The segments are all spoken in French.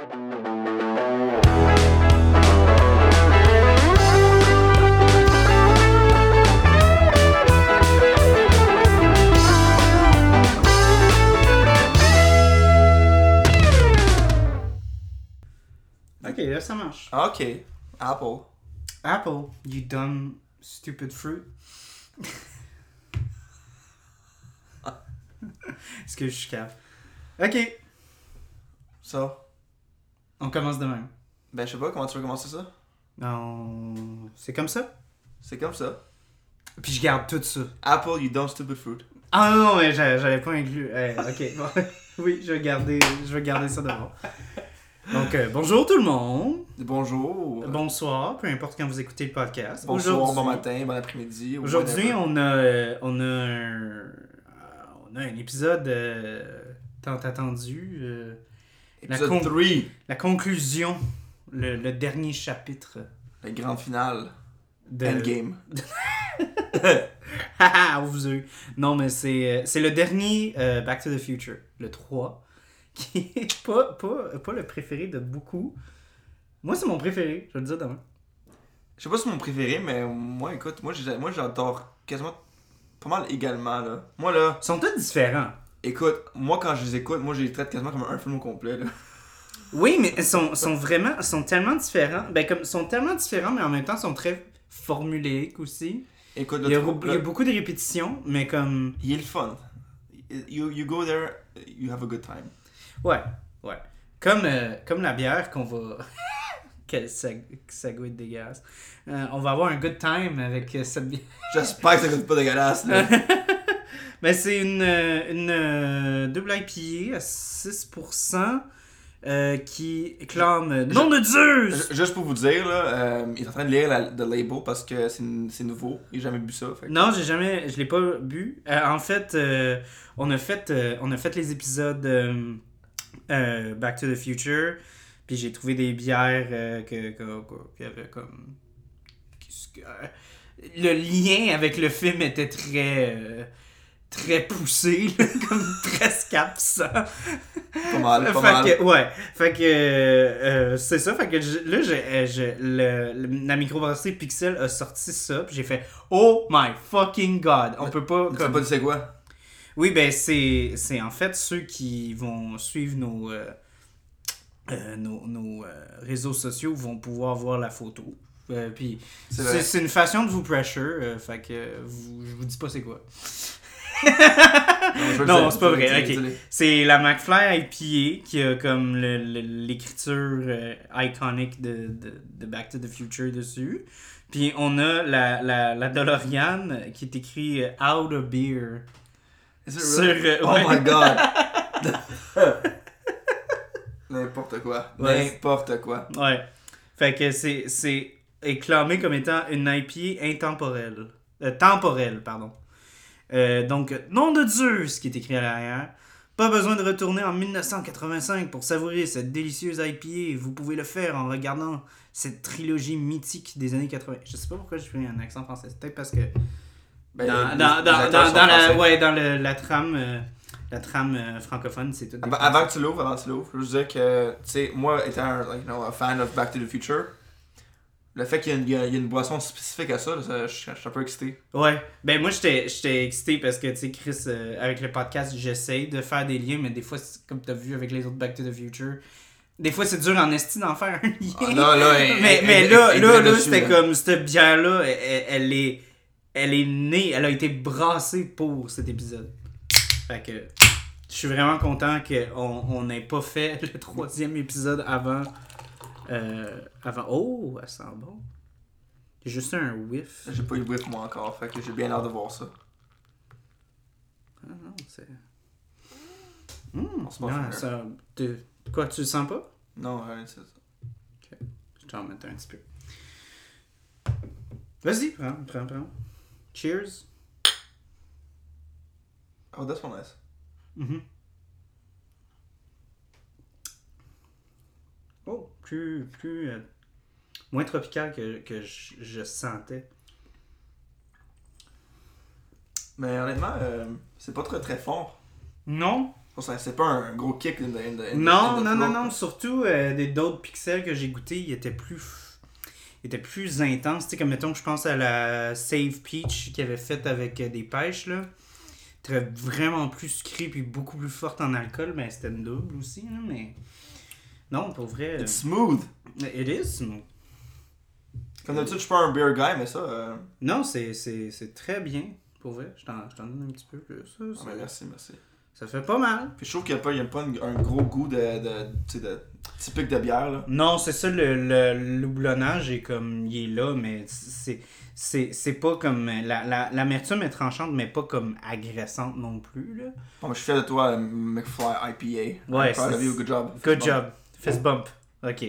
Ok, là ça marche. Ok. Apple. Apple, you dumb stupid fruit. Est-ce que je suis? Ok, Ça. On commence de même. Ben, je sais pas comment tu veux commencer ça? Non, c'est comme ça? C'est comme ça. Puis je garde tout ça. Apple, you dumb stupid fruit. Ah non, non, mais j'a- j'avais pas inclus. Eh, ok, bon. oui, je vais garder, je vais garder ça devant. Donc, euh, bonjour tout le monde. Bonjour. Bonsoir, peu importe quand vous écoutez le podcast. Bonsoir, bon matin, bon après-midi. ou Aujourd'hui, on a, euh, on a un, euh, on a un épisode euh, tant attendu. La Épisode con- 3, la conclusion, le, le dernier chapitre la grande finale. de. Endgame. Haha, vous avez- Non, mais c'est euh, c'est le dernier euh, Back to the Future, le 3, qui est pas, pas, pas le préféré de beaucoup. Moi, c'est mon préféré, je vais le dire demain. Je sais pas si c'est mon préféré, mais moi, écoute, moi j'adore quasiment pas mal également, là. Moi, là, Ils sont tous différents. Écoute, moi, quand je les écoute, moi, je les traite quasiment comme un film au complet, là. Oui, mais ils sont, sont vraiment, sont tellement différents. Ben, comme, sont tellement différents, mais en même temps, ils sont très formulaïques aussi. Écoute, Il y, a, beaucoup- il y a beaucoup de répétitions, mais comme. il est le fun. You, you go there, you have a good time. Ouais, ouais. Comme, euh, comme la bière qu'on va. Quel segue dégueulasse. Euh, on va avoir un good time avec euh, cette bière. J'espère que ça goûte pas dégueulasse, là. Ben, c'est une, euh, une euh, double IPA à 6% euh, qui clame Nom de Zeus! Ju- Juste pour vous dire, là, euh, il est en train de lire la, le label parce que c'est nouveau. Il a jamais bu ça. Fait. Non, j'ai jamais, je l'ai pas bu. Euh, en fait, euh, on a fait, on a fait les épisodes Back to the Future, puis j'ai trouvé des bières que, que, qui avaient comme le lien avec le film était très très poussé, là, comme presque absent. Pas mal, pas fait mal. que, ouais, fait que euh, euh, c'est ça, fait que je- là, j'ai- euh, je- le, le- la microbrasserie Pixel a sorti ça, puis j'ai fait Oh my fucking god, on Mais- peut pas Tu comme... pas c'est quoi? Oui, ben c'est c'est en fait ceux qui vont suivre nos euh, euh, nos, nos, réseaux sociaux vont pouvoir voir la photo. Puis C'est une façon de vous pressure, fait que vous, je vous dis pas c'est quoi. Non, c'est pas vrai, dire, ok. dis-le. C'est la McFly IPA qui a comme le- le- l'écriture euh, iconique de, de, de Back to the Future dessus. Puis on a la, la, la DeLorean qui est écrit euh, Out of Beer. Is it Sur, euh, Oh ouais. my god! N'importe quoi. Ouais. N'importe quoi. Ouais. Fait que c'est c'est éclamé comme étant une IPA intemporelle. Euh, temporelle, pardon. Euh, donc, nom de Zeus qui est écrit à l'arrière. Pas besoin de retourner en 1985 pour savourer cette délicieuse IPA. Vous pouvez le faire en regardant cette trilogie mythique des années 80. Je sais pas pourquoi j'ai pris un accent français. C'est peut-être parce que Ben, dans, les- dans, les dans, acteurs dans, sont dans la, français. ouais, dans le- la trame, euh, la trame euh, francophone, c'est tout. Avant, avant que tu l'ouvres, avant que tu l'ouvres, je veux dire que, tu sais, moi, étant un, like, you know, a fan of Back to the Future, le fait qu'il y, a une- y a- boisson spécifique à ça, là, ça, je, je suis un peu excité. Ouais, ben moi j'étais excité parce que tu sais Chris euh, avec le podcast, j'essaye de faire des liens mais des fois comme tu as vu avec les autres Back to the Future, des fois c'est dur en esti d'en faire un lien. Ah, là, là, elle- mais elle- mais elle- là là là c'était là. comme cette bière là, elle, elle- est elle est née, elle a été brassée pour cet épisode. Fait que je suis vraiment content qu'on on n'ait pas fait le troisième épisode avant euh, avant oh, elle sent bon. J'ai juste un whiff. J'ai pas eu whiff moi encore, fait que j'ai bien hâte de voir ça. Ah non, c'est. Hum, On se non, ça. Quoi, tu le sens pas? Non, rien de ça. Je t'en mettre un petit peu. Vas-y, prends, prends, prends. Cheers. Oh, that's one nice. Mhm. Oh, plus. plus euh, moins tropical que, que je, je sentais. Mais honnêtement, euh, c'est pas très très fort. Non, C'est pas un gros kick in the- Non, non, non, non. Surtout euh, des d'autres pixels que j'ai goûté, ils étaient plus. Ils étaient plus intenses. Tu sais, comme mettons, je pense à la Save Peach qu'ils avait faite avec des pêches, là. Très vraiment plus sucrée puis beaucoup plus forte en alcool. Mais c'était une double aussi, là, mais. Non, pour vrai. euh, It's smooth. It is smooth. Comme d'habitude, je suis pas un beer guy, mais ça. euh, Non, c'est très bien. Pour vrai, je t'en donne un petit peu plus. Ça, ah, ben, merci, merci. ça fait pas mal. Puis je trouve qu'il n'y a pas, il y a pas un gros goût de, de, sais, de typique de bière, là. Non, c'est ça, le, houblonnage est comme. Il est là, mais c'est. C'est c'est pas comme. la- la- L'amertume est tranchante, mais pas comme agressante non plus. Là. Bon, je suis fier de toi, euh, McFly IPA. Ouais, c'est- good job. Good Bon. job. Fist bump. Ok.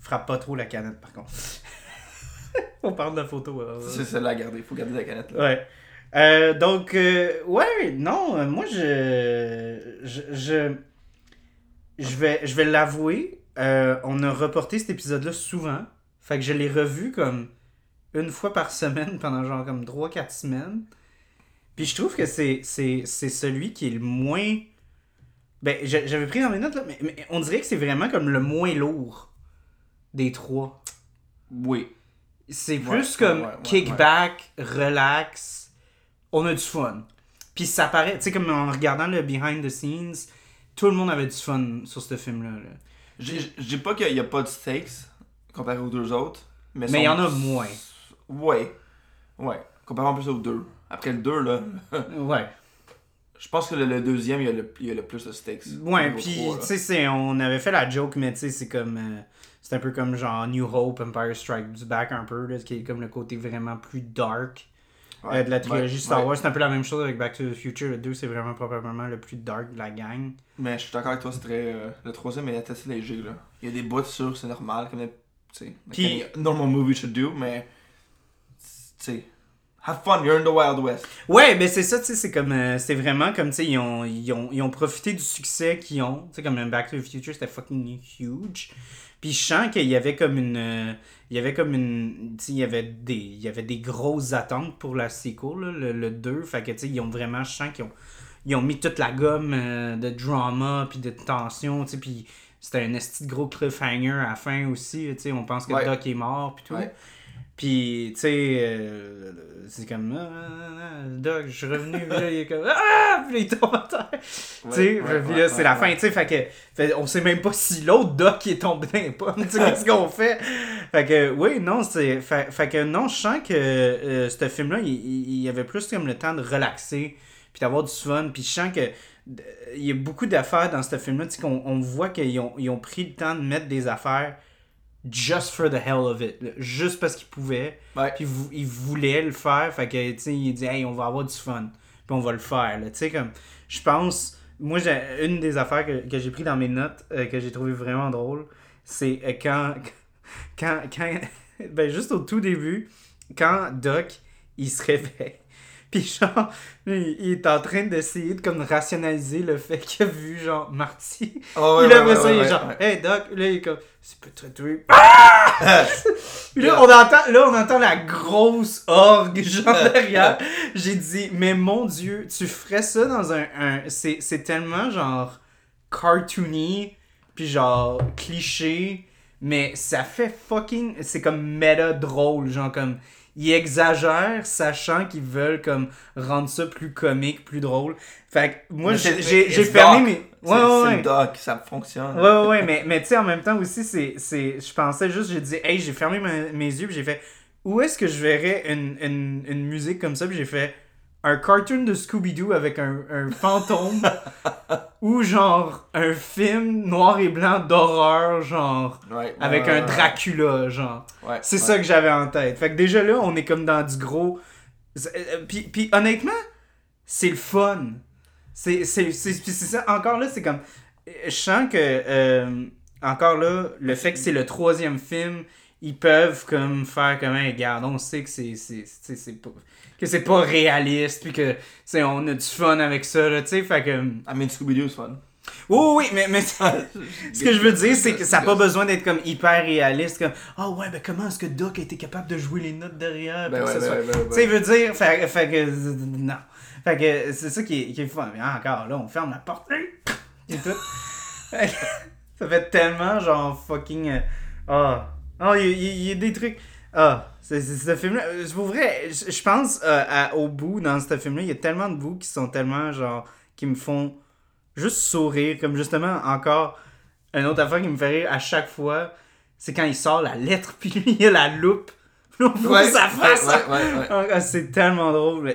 Frappe pas trop la canette par contre. On parle de la photo. euh. C'est celle-là à garder, faut garder la canette. Là. Ouais. Euh, donc, euh, ouais, non, euh, moi, je. Je. Je, je vais, je vais l'avouer. euh, on a reporté cet épisode-là souvent. Fait que je l'ai revu comme une fois par semaine pendant genre comme 3-4 semaines. Puis je trouve que c'est, c'est, c'est celui qui est le moins. Ben, j'a- j'avais pris dans mes notes, là, mais, mais on dirait que c'est vraiment comme le moins lourd des trois. Oui. C'est plus ouais, comme ouais, ouais, kickback, relax, on a du fun. Puis ça paraît, tu sais, comme en regardant le behind the scenes, tout le monde avait du fun sur ce film-là. là. Dis pas qu'il n'y a pas de stakes comparé aux deux autres. Mais Mais il y en a moins. Ouais. Ouais. Comparé en plus aux deux. Après le deux, là, Ouais. Je pense que le, le deuxième, il y, a le, il y a le plus de stakes. Ouais, puis, tu sais, on avait fait la joke, mais tu sais, c'est comme. euh, c'est un peu comme genre New Hope, Empire Strikes Back, un peu, là, qui est comme le côté vraiment plus dark Ouais. euh, de la trilogie Ouais, Star ouais. Wars. C'est un peu la même chose avec Back to the Future. Le 2, c'est vraiment probablement le plus dark de la gang. Mais je suis d'accord avec toi, c'est très. euh, le troisième est assez léger, là. Il y a des bouts sur, c'est normal, comme. Tu sais. Normal movie should do, mais. Tu sais. Have fun, you're in the Wild West. Ouais, mais c'est ça, tu sais, c'est comme. euh, c'est vraiment comme, tu sais, ils ont, ils, ont, ils ont profité du succès qu'ils ont. Tu sais, comme un Back to the Future, c'était fucking huge. Puis je sens qu'il y avait comme une. euh, il y avait comme une. Tu sais, il y avait des, il y avait des grosses attentes pour la sequel, là, le, le 2. Fait que, tu sais, ils ont vraiment. Je sens qu'ils ont, ils ont mis toute la gomme euh, de drama, puis de tension, tu sais, puis c'était un esti de gros cliffhanger à la fin aussi, tu sais, on pense que Ouais. Doc est mort, puis tout. Ouais. Puis, tu sais, euh, c'est comme, ah, ah, ah, Doc, je suis revenu, puis là, il est comme, ah, puis là, il tombe à terre. tu sais, ouais, puis ouais, là, c'est la fin, tu sais, fait que, fait, on sait même pas si l'autre Doc est tombé dans les pommes, tu sais, qu'est-ce qu'on fait? Fait que, oui, non, c'est, fait, fait que, non, je sens que euh, ce film-là, il, il, avait plus comme le temps de relaxer, puis d'avoir du fun, puis je sens que il y a beaucoup d'affaires dans ce film-là, tu sais, qu'on on voit qu'ils ont, ils ont pris le temps de mettre des affaires just for the hell of it, là, juste parce qu'ils pouvaient. Ouais. Puis il voulait le faire, fait que, tu sais, il dit, hey, on va avoir du fun, puis on va le faire. Tu sais, comme, je pense, moi, j'ai une des affaires que, que j'ai pris dans mes notes, euh, que j'ai trouvé vraiment drôle, c'est euh, quand, quand, quand, ben, juste au tout début, quand Doc, il se réveille. Puis genre, il, il est en train d'essayer de comme rationaliser le fait qu'il a vu genre Marty. Oh, Puis ouais, là, ouais, ça, ouais, il est genre, hey Doc, là, il est comme, c'est peut-être tuer. Ah! Puis là, on entend, là, on entend la grosse orgue, genre derrière. J'ai dit, mais mon Dieu, tu ferais ça dans un. un c'est, c'est tellement genre cartoony, puis genre cliché, mais ça fait fucking. C'est comme méta drôle, genre comme. Ils exagèrent, sachant qu'ils veulent comme rendre ça plus comique, plus drôle. Fait que moi, j'ai, fermé mes. Ouais, ouais, c'est ouais. doc, ça fonctionne. Ouais, ouais, ouais, mais, mais tu sais, en même temps aussi, c'est, c'est, je pensais juste, j'ai dit, hey, j'ai fermé ma- mes yeux, j'ai fait, où est-ce que je verrais une, une, une musique comme ça, puis j'ai fait un cartoon de Scooby-Doo avec un, un fantôme, ou genre un film noir et blanc d'horreur, genre, Ouais, avec un Dracula, genre. ouais, C'est ouais. ça que j'avais en tête. Fait que déjà là, on est comme dans du gros. c'est- euh, Puis, puis honnêtement, c'est le fun. C'est ça. Encore là, c'est comme. Je sens que. euh, encore là, le fait que c'est le troisième film, ils peuvent comme faire comme un regarde, on sait que c'est c'est c'est- c'est pas que c'est pas réaliste puis que tu sais on a du fun avec ça là, tu sais fait que I mean, Scooby-Doo, c'est fun. oui oui mais mais ce que je veux dire, c'est que ça n'a pas besoin d'être comme hyper réaliste, comme Ah ouais, ben comment est-ce que Doc a été capable de jouer les notes derrière? Ben ouais, ça ben soit- ouais, ben Tu sais, veut dire, fait, fait que. Non. Fait que c'est ça qui est, qui est fun. Mais encore, là, on ferme la porte. Et tout. Ça fait tellement genre fucking. euh, Ah. Ah, il y, il y a des trucs. Ah. C'est ce film-là. euh, Pour vrai, je je pense euh, à- au bout dans ce film-là, il y a tellement de bouts qui sont tellement genre. qui me font juste sourire. Comme justement, encore. Une autre affaire qui me fait rire à chaque fois, c'est quand il sort la lettre, puis lui, il y a la loupe. Puis on voit sa face. ouais, ouais, ouais. C'est tellement drôle.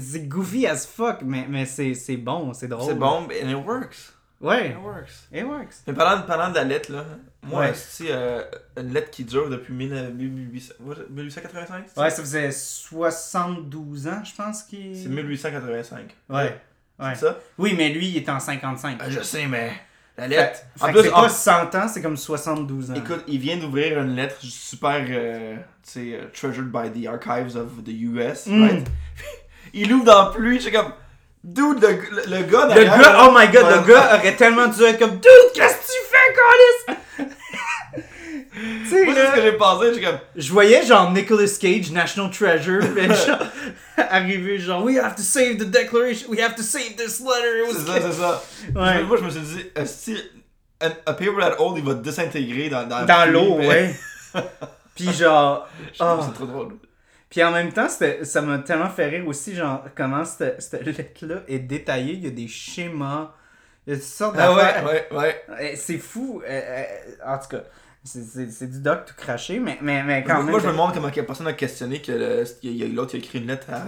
C'est goofy as fuck, mais, mais c'est bon, c'est drôle. C'est bon, mais it works. Ouais, It works. it works. Mais parlant, parlant de la lettre, là, moi, Ouais. c'est euh, une lettre qui dure depuis 1000 1800 1885 c'est ça? Ouais, ça? faisait 72 ans, je pense qu'il. C'est 1885. Ouais. Ouais. C'est ça? Oui, mais lui, il est en 55. Ah, je sais, mais la lettre. fait en plus, c'est en- pas 100 ans, c'est comme 72 ans. écoute, il vient d'ouvrir une lettre super, euh, tu sais, euh, treasured by the archives of the US, Mm. right? il ouvre dans la pluie, je suis comme, dude, le, le, le gars le gars, oh my god, Ouais. le gars aurait tellement dû être comme Dude, qu'est-ce que tu fais, Carlis? tu sais, Moi, c'est ce que j'ai pensé, je suis comme, je voyais genre Nicolas Cage, National Treasure, puis genre, arriver genre, We have to save the declaration, we have to save this letter. C'est ça, c'est ça. Ouais. Moi, je me suis dit, si un, un paper that old, il va désintégrer dans, dans, Dans l'eau, mais- ouais. Puis genre, oh. c'est trop drôle. Puis en même temps, ça m'a tellement fait rire aussi, genre, comment cette, cette lettre-là est détaillée. Il y a des schémas, il y a toutes sortes Ah d'affaires. ouais, ouais, ouais. C'est fou. euh, euh, en tout cas, c'est- du doc tout craché, mais, mais, mais quand Moi, même. moi, je me demande comment quelle personne a questionné que l'autre il a écrit une lettre à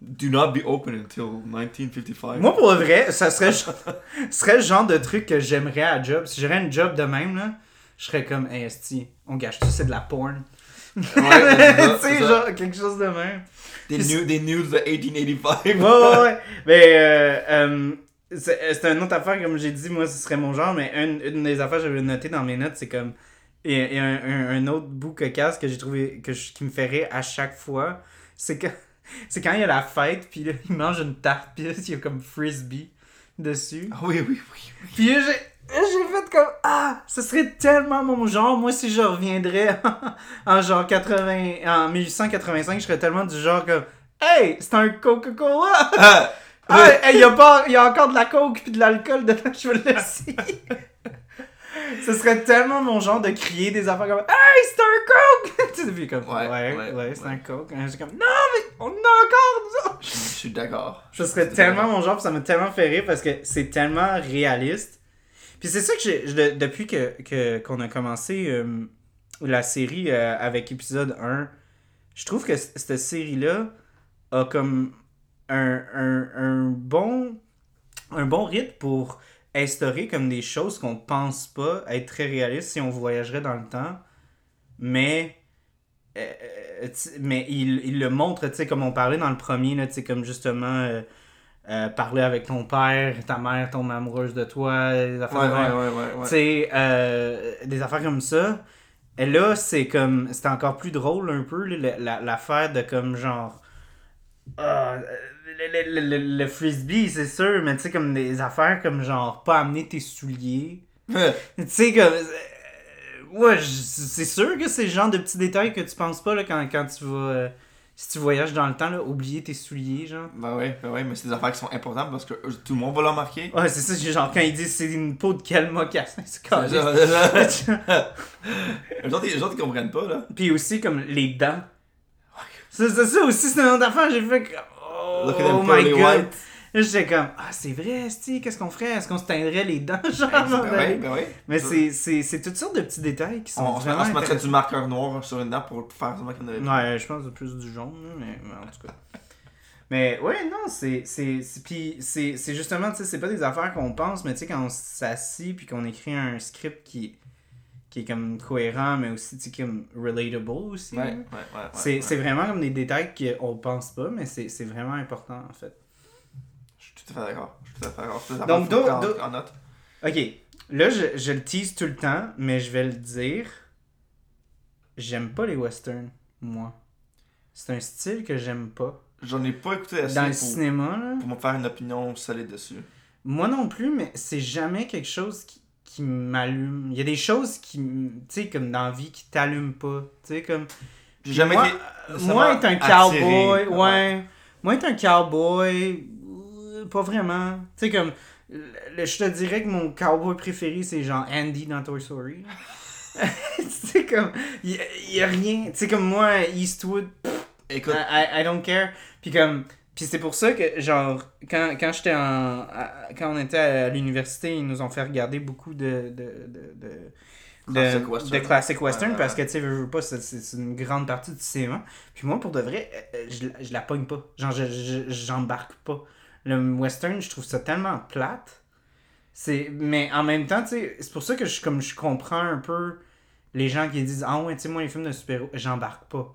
Do not be open until 1955. Moi, pour le vrai, ça serait, ce serait le genre de truc que j'aimerais à job. Si j'aurais une job de même, là, je serais comme, hey, esti, on gâche tout, c'est de la porn. Ouais, tu sais, genre, quelque chose de même. Des, news, des news de 1885. Ouais, ouais, ouais. Mais, euh, euh, c'est c'est une autre affaire, comme j'ai dit, moi, ce serait mon genre, mais une, une des affaires que j'avais notées dans mes notes, c'est comme. Il y a, il y a un, un- un autre bout cocasse que j'ai trouvé, que je- qui me fait rire à chaque fois. C'est que. C'est quand il y a la fête, puis là, il mange une tarte, puis là, il y a comme frisbee dessus. Ah oui, oui, oui. Puis là, j'ai. J'ai fait comme Ah, ce serait tellement mon genre. Moi, si je reviendrais en, genre 80, en 1885, je serais tellement du genre comme Hey, c'est un Coca-Cola! Ah, Ah, hey, y a, pas, y a encore de la coke puis de l'alcool dedans, je veux l'essayer. Ce serait tellement mon genre de crier des affaires comme Hey, c'est un coke! tu sais, puis comme Ouais, Ouais, ouais, ouais, c'est ouais. un coke. Je suis comme Non, mais on en a encore! je, je suis d'accord. Ce serait tellement mon genre, ça m'a tellement fait rire parce que c'est tellement réaliste. Puis c'est ça que j'ai. depuis que, qu'on a commencé euh, la série euh, avec épisode 1, je trouve que cette série-là a comme un, un, bon. un bon rythme pour instaurer comme des choses qu'on pense pas être très réalistes si on voyagerait dans le temps. Mais. euh, mais il, le montre, tu sais, comme on parlait dans le premier, tu sais, comme justement euh, euh, parler avec ton père, ta mère tombe amoureuse de toi, des affaires Ouais, de ouais, euh, des affaires comme ça. Et là, c'est comme. C'est encore plus drôle un peu, l'affaire de comme genre. ah, le, le- le- le- le frisbee, c'est sûr, mais tu sais, comme des affaires comme genre pas amener tes souliers. Tu sais, comme. euh, ouais, c'est sûr que c'est le genre de petits détails que tu penses pas là, quand, quand tu vas. Si tu voyages dans le temps, là, oublier tes souliers, genre. Ben ouais, ben ouais, mais c'est des affaires qui sont importantes parce que euh, tout le monde va le remarquer. Ouais, c'est ça, genre quand ils disent c'est une peau de quel mocassin, c'est c'est ça. Les autres, ils comprennent pas, là. Puis aussi, comme les dents. C'est ça aussi, c'est une autre affaire. J'ai fait comme. Oh, Look at them my god. whites. J'étais comme, ah, c'est vrai, qu'est-ce qu'on ferait? Est-ce qu'on se teindrait les dents? Genre, Ben, ben ben ouais. Mais c'est- c'est toutes sortes de petits détails qui sont On, vraiment on se mettrait du marqueur noir sur une dent pour faire y en avait Ouais, je pense plus du jaune, là, mais, mais en tout cas. Mais ouais, non, c'est. Puis c'est justement, tu sais, c'est pas des affaires qu'on pense, mais tu sais, quand on s'assit puis qu'on écrit un script qui, qui est comme cohérent, mais aussi, tu sais, comme relatable aussi. Ouais, ouais, ouais. C'est vraiment comme des détails qu'on pense pas, mais c'est vraiment important en fait. Tout à fait d'accord. Je suis tout à fait d'accord. Donc, d'autres- d'autres- en note. Ok, là je, je le tease tout le temps, mais je vais le dire. J'aime pas les westerns, moi. C'est un style que j'aime pas. J'en ai pas écouté assez Dans le pour, cinéma, là. pour me faire une opinion solide dessus. Moi non plus, mais c'est jamais quelque chose qui, qui m'allume. Il y a des choses qui, tu sais, comme dans la vie, qui t'allument pas. Tu sais, comme. J'ai jamais moi, été moi, être un cowboy, attiré. ouais. Moi, être un cowboy, pas vraiment. Tu sais, comme. le- je te dirais que mon cowboy préféré, c'est genre Andy dans Toy Story. tu sais, comme. Il y, a rien. Tu sais, comme moi, Eastwood, Écoute, I, I- don't care. Puis comme. Puis c'est pour ça que, genre, quand, quand j'étais en. à- Quand on était à l'université, ils nous ont fait regarder beaucoup de. de, de, de de, Classic western. de classic western Ouais, ouais, parce que tu sais veux, veux pas c'est- c'est c'est une grande partie du cinéma puis moi pour de vrai euh, euh, je, je la pogne pas genre je- je- j'embarque pas le western je trouve ça tellement plate c'est mais en même temps tu sais c'est pour ça que je comme je comprends un peu les gens qui disent ah ouais tu sais moi les films de super-héros j'embarque pas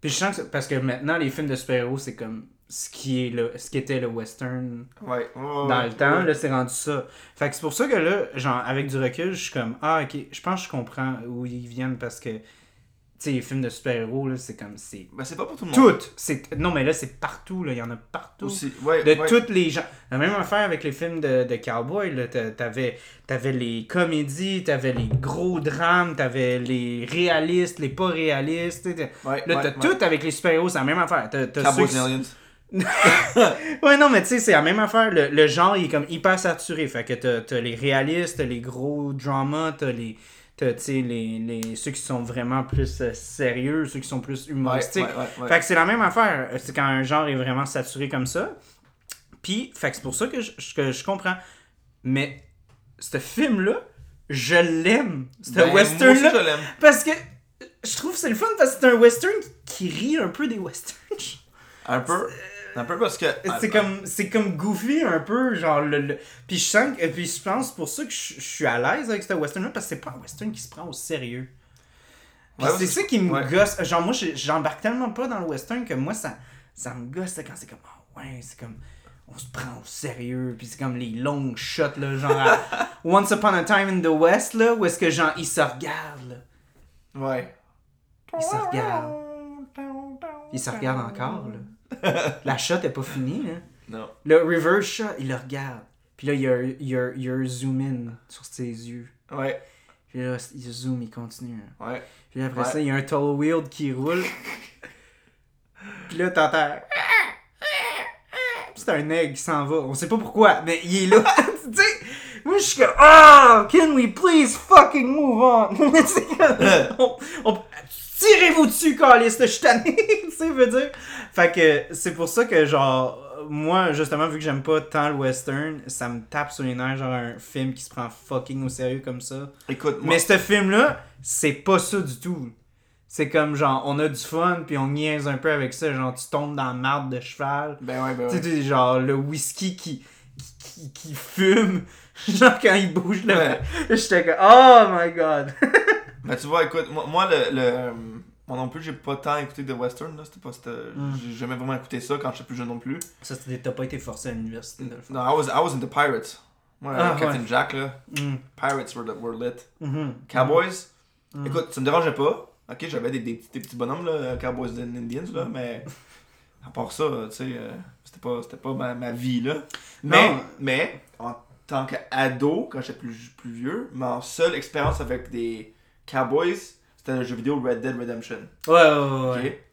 puis je sens que parce que maintenant les films de super-héros c'est comme ce qui est le ce qui était le western ouais, dans le temps, ouais. là, c'est rendu ça. Fait que c'est pour ça que là, genre, avec du recul, je suis comme, ah, ok, je pense que je comprends où ils viennent parce que, sais, les films de super-héros, là, c'est comme, c'est. Ben, c'est pas pour tout le monde. Toutes! C'est... Non, mais là, c'est partout, là, il y en a partout. Aussi. Ouais, De ouais. toutes les gens. La même affaire avec les films de, de cowboy, là. t'a- T'avais, t'avais les comédies, t'avais les gros drames, t'avais les réalistes, les pas réalistes. t'sais, t'as- Ouais, Là, ouais, t'as ouais. tout avec les super-héros, c'est la même affaire. T'as, t'as Cowboys ceux qui- and Aliens. Ouais, non, mais tu sais, c'est la même affaire. Le, le genre, il est comme hyper saturé. Fait que t'as, t'as les réalistes, t'as les gros dramas, t'as les. T'as, tu sais, les, les, ceux qui sont vraiment plus euh, sérieux, ceux qui sont plus humoristiques. ouais, ouais, ouais. Fait que c'est la même affaire. C'est quand un genre est vraiment saturé comme ça. Puis, fait que c'est pour ça que je, que je comprends. Mais, ce film-là, je l'aime. Ce Ben, moi western-là. Parce que je trouve que c'est le fun parce que c'est un western qui rit un peu des westerns. Un peu. Un peu parce que. C'est comme c'est comme goofy un peu genre le, le- puis je sens que- puis je pense pour ça que je, je suis à l'aise avec ce western là parce que c'est pas un western qui se prend au sérieux. Ouais, c'est ça qui me ouais. gosse genre moi j'embarque tellement pas dans le western que moi ça ça me gosse quand c'est comme ah ouais c'est comme on se prend au sérieux puis c'est comme les longs shots là genre à Once Upon a Time in the West là où est-ce que genre ils se regardent là Ouais. ils se regardent ils se regardent encore là la shot est pas finie là Non. le reverse shot, il le regarde. Puis là, il y a, il y a- il y a un zoom in sur ses yeux. Ouais. Puis là, il zoom, il continue. hein. Ouais. Puis après Ouais. ça, il y a un tall wheel qui roule. Puis là, t'entends. Puis c'est un egg qui s'en va. On sait pas pourquoi, mais il est là. tu sais, moi je suis comme. Oh, can we please fucking move on? On- on- Tirez-vous dessus, calice, je suis tanné. tu sais, veux dire. Fait que c'est pour ça que, genre, moi, justement, vu que j'aime pas tant le western, ça me tape sur les nerfs, genre, un film qui se prend fucking au sérieux comme ça. Écoute, moi. Mais ce film-là, c'est pas ça du tout. C'est comme genre, on a du fun, puis on niaise un peu avec ça. Genre, tu tombes dans la marde de cheval. Ben ouais, ben Tu ouais. sais, genre, le whisky qui, qui, qui, qui fume. Genre, quand il bouge le. Ouais. J'étais comme, oh my god. Ben tu vois, écoute, moi, moi, le, le. euh, Moi non plus, j'ai pas tant écouté de western, là. C'était pas. c'était- Mm. J'ai jamais vraiment écouté ça quand j'étais plus jeune non plus. Ça, c'était- t'as pas été forcé à l'université de le faire. Non, I was, I was into Pirates. Moi, Ah, Captain ouais. Jack, là. Mm. Pirates were, were lit. Mhm. Cowboys, Mm. écoute, ça me dérangeait pas. Ok, j'avais des, des, petits- des petits bonhommes, là, Cowboys and Indians, là, mais à part ça, tu sais, euh, c'était pas, c'était pas ma, ma vie, là. Mais, Non. mais, en tant qu'ado, quand j'étais plus, plus vieux, ma seule expérience avec des Cowboys, c'était le jeu vidéo Red Dead Redemption. Ouais, ouais, ouais. ok? ouais.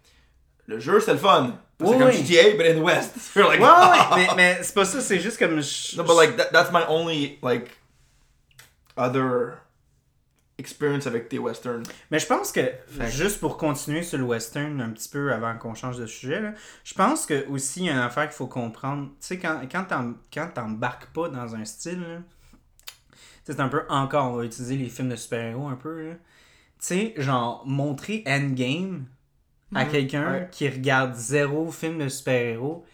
Le jeu, c'était le fun. C'est Oui, comme oui. GTA, but in the West. You're like, Ouais, ouais, mais, mais c'est pas ça, c'est juste comme. je- No, but like that, that's my only like other experience avec des westerns. Mais je pense que, Fait juste pour continuer sur le western un petit peu avant qu'on change de sujet, là, je pense que aussi il y a une affaire qu'il faut comprendre. Tu sais, quand, quand t'em- quand t'embarques pas dans un style, là, c'est un peu encore, on va utiliser les films de super-héros un peu. Tu sais, genre, montrer Endgame à Mhm, quelqu'un ouais. qui regarde zéro film de super-héros,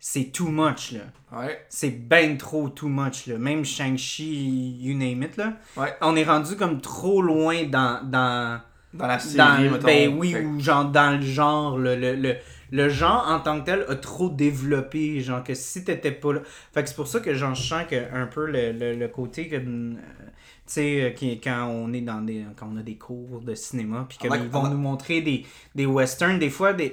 c'est too much, là. Ouais. C'est ben trop too much, là. Même Shang-Chi, you name it, là. Ouais. On est rendu comme trop loin dans... dans Dans la série, dans, mettons. ben oui, Fait- ou genre dans le genre, le, le, le, le genre en tant que tel a trop développé, genre que si t'étais pas là. Fait que c'est pour ça que j'en sens que un peu le, le, le côté que. euh, tu sais, euh, quand on est dans des. quand on a des cours de cinéma, puis On comme va- ils vont nous montrer des, des westerns, des fois, des.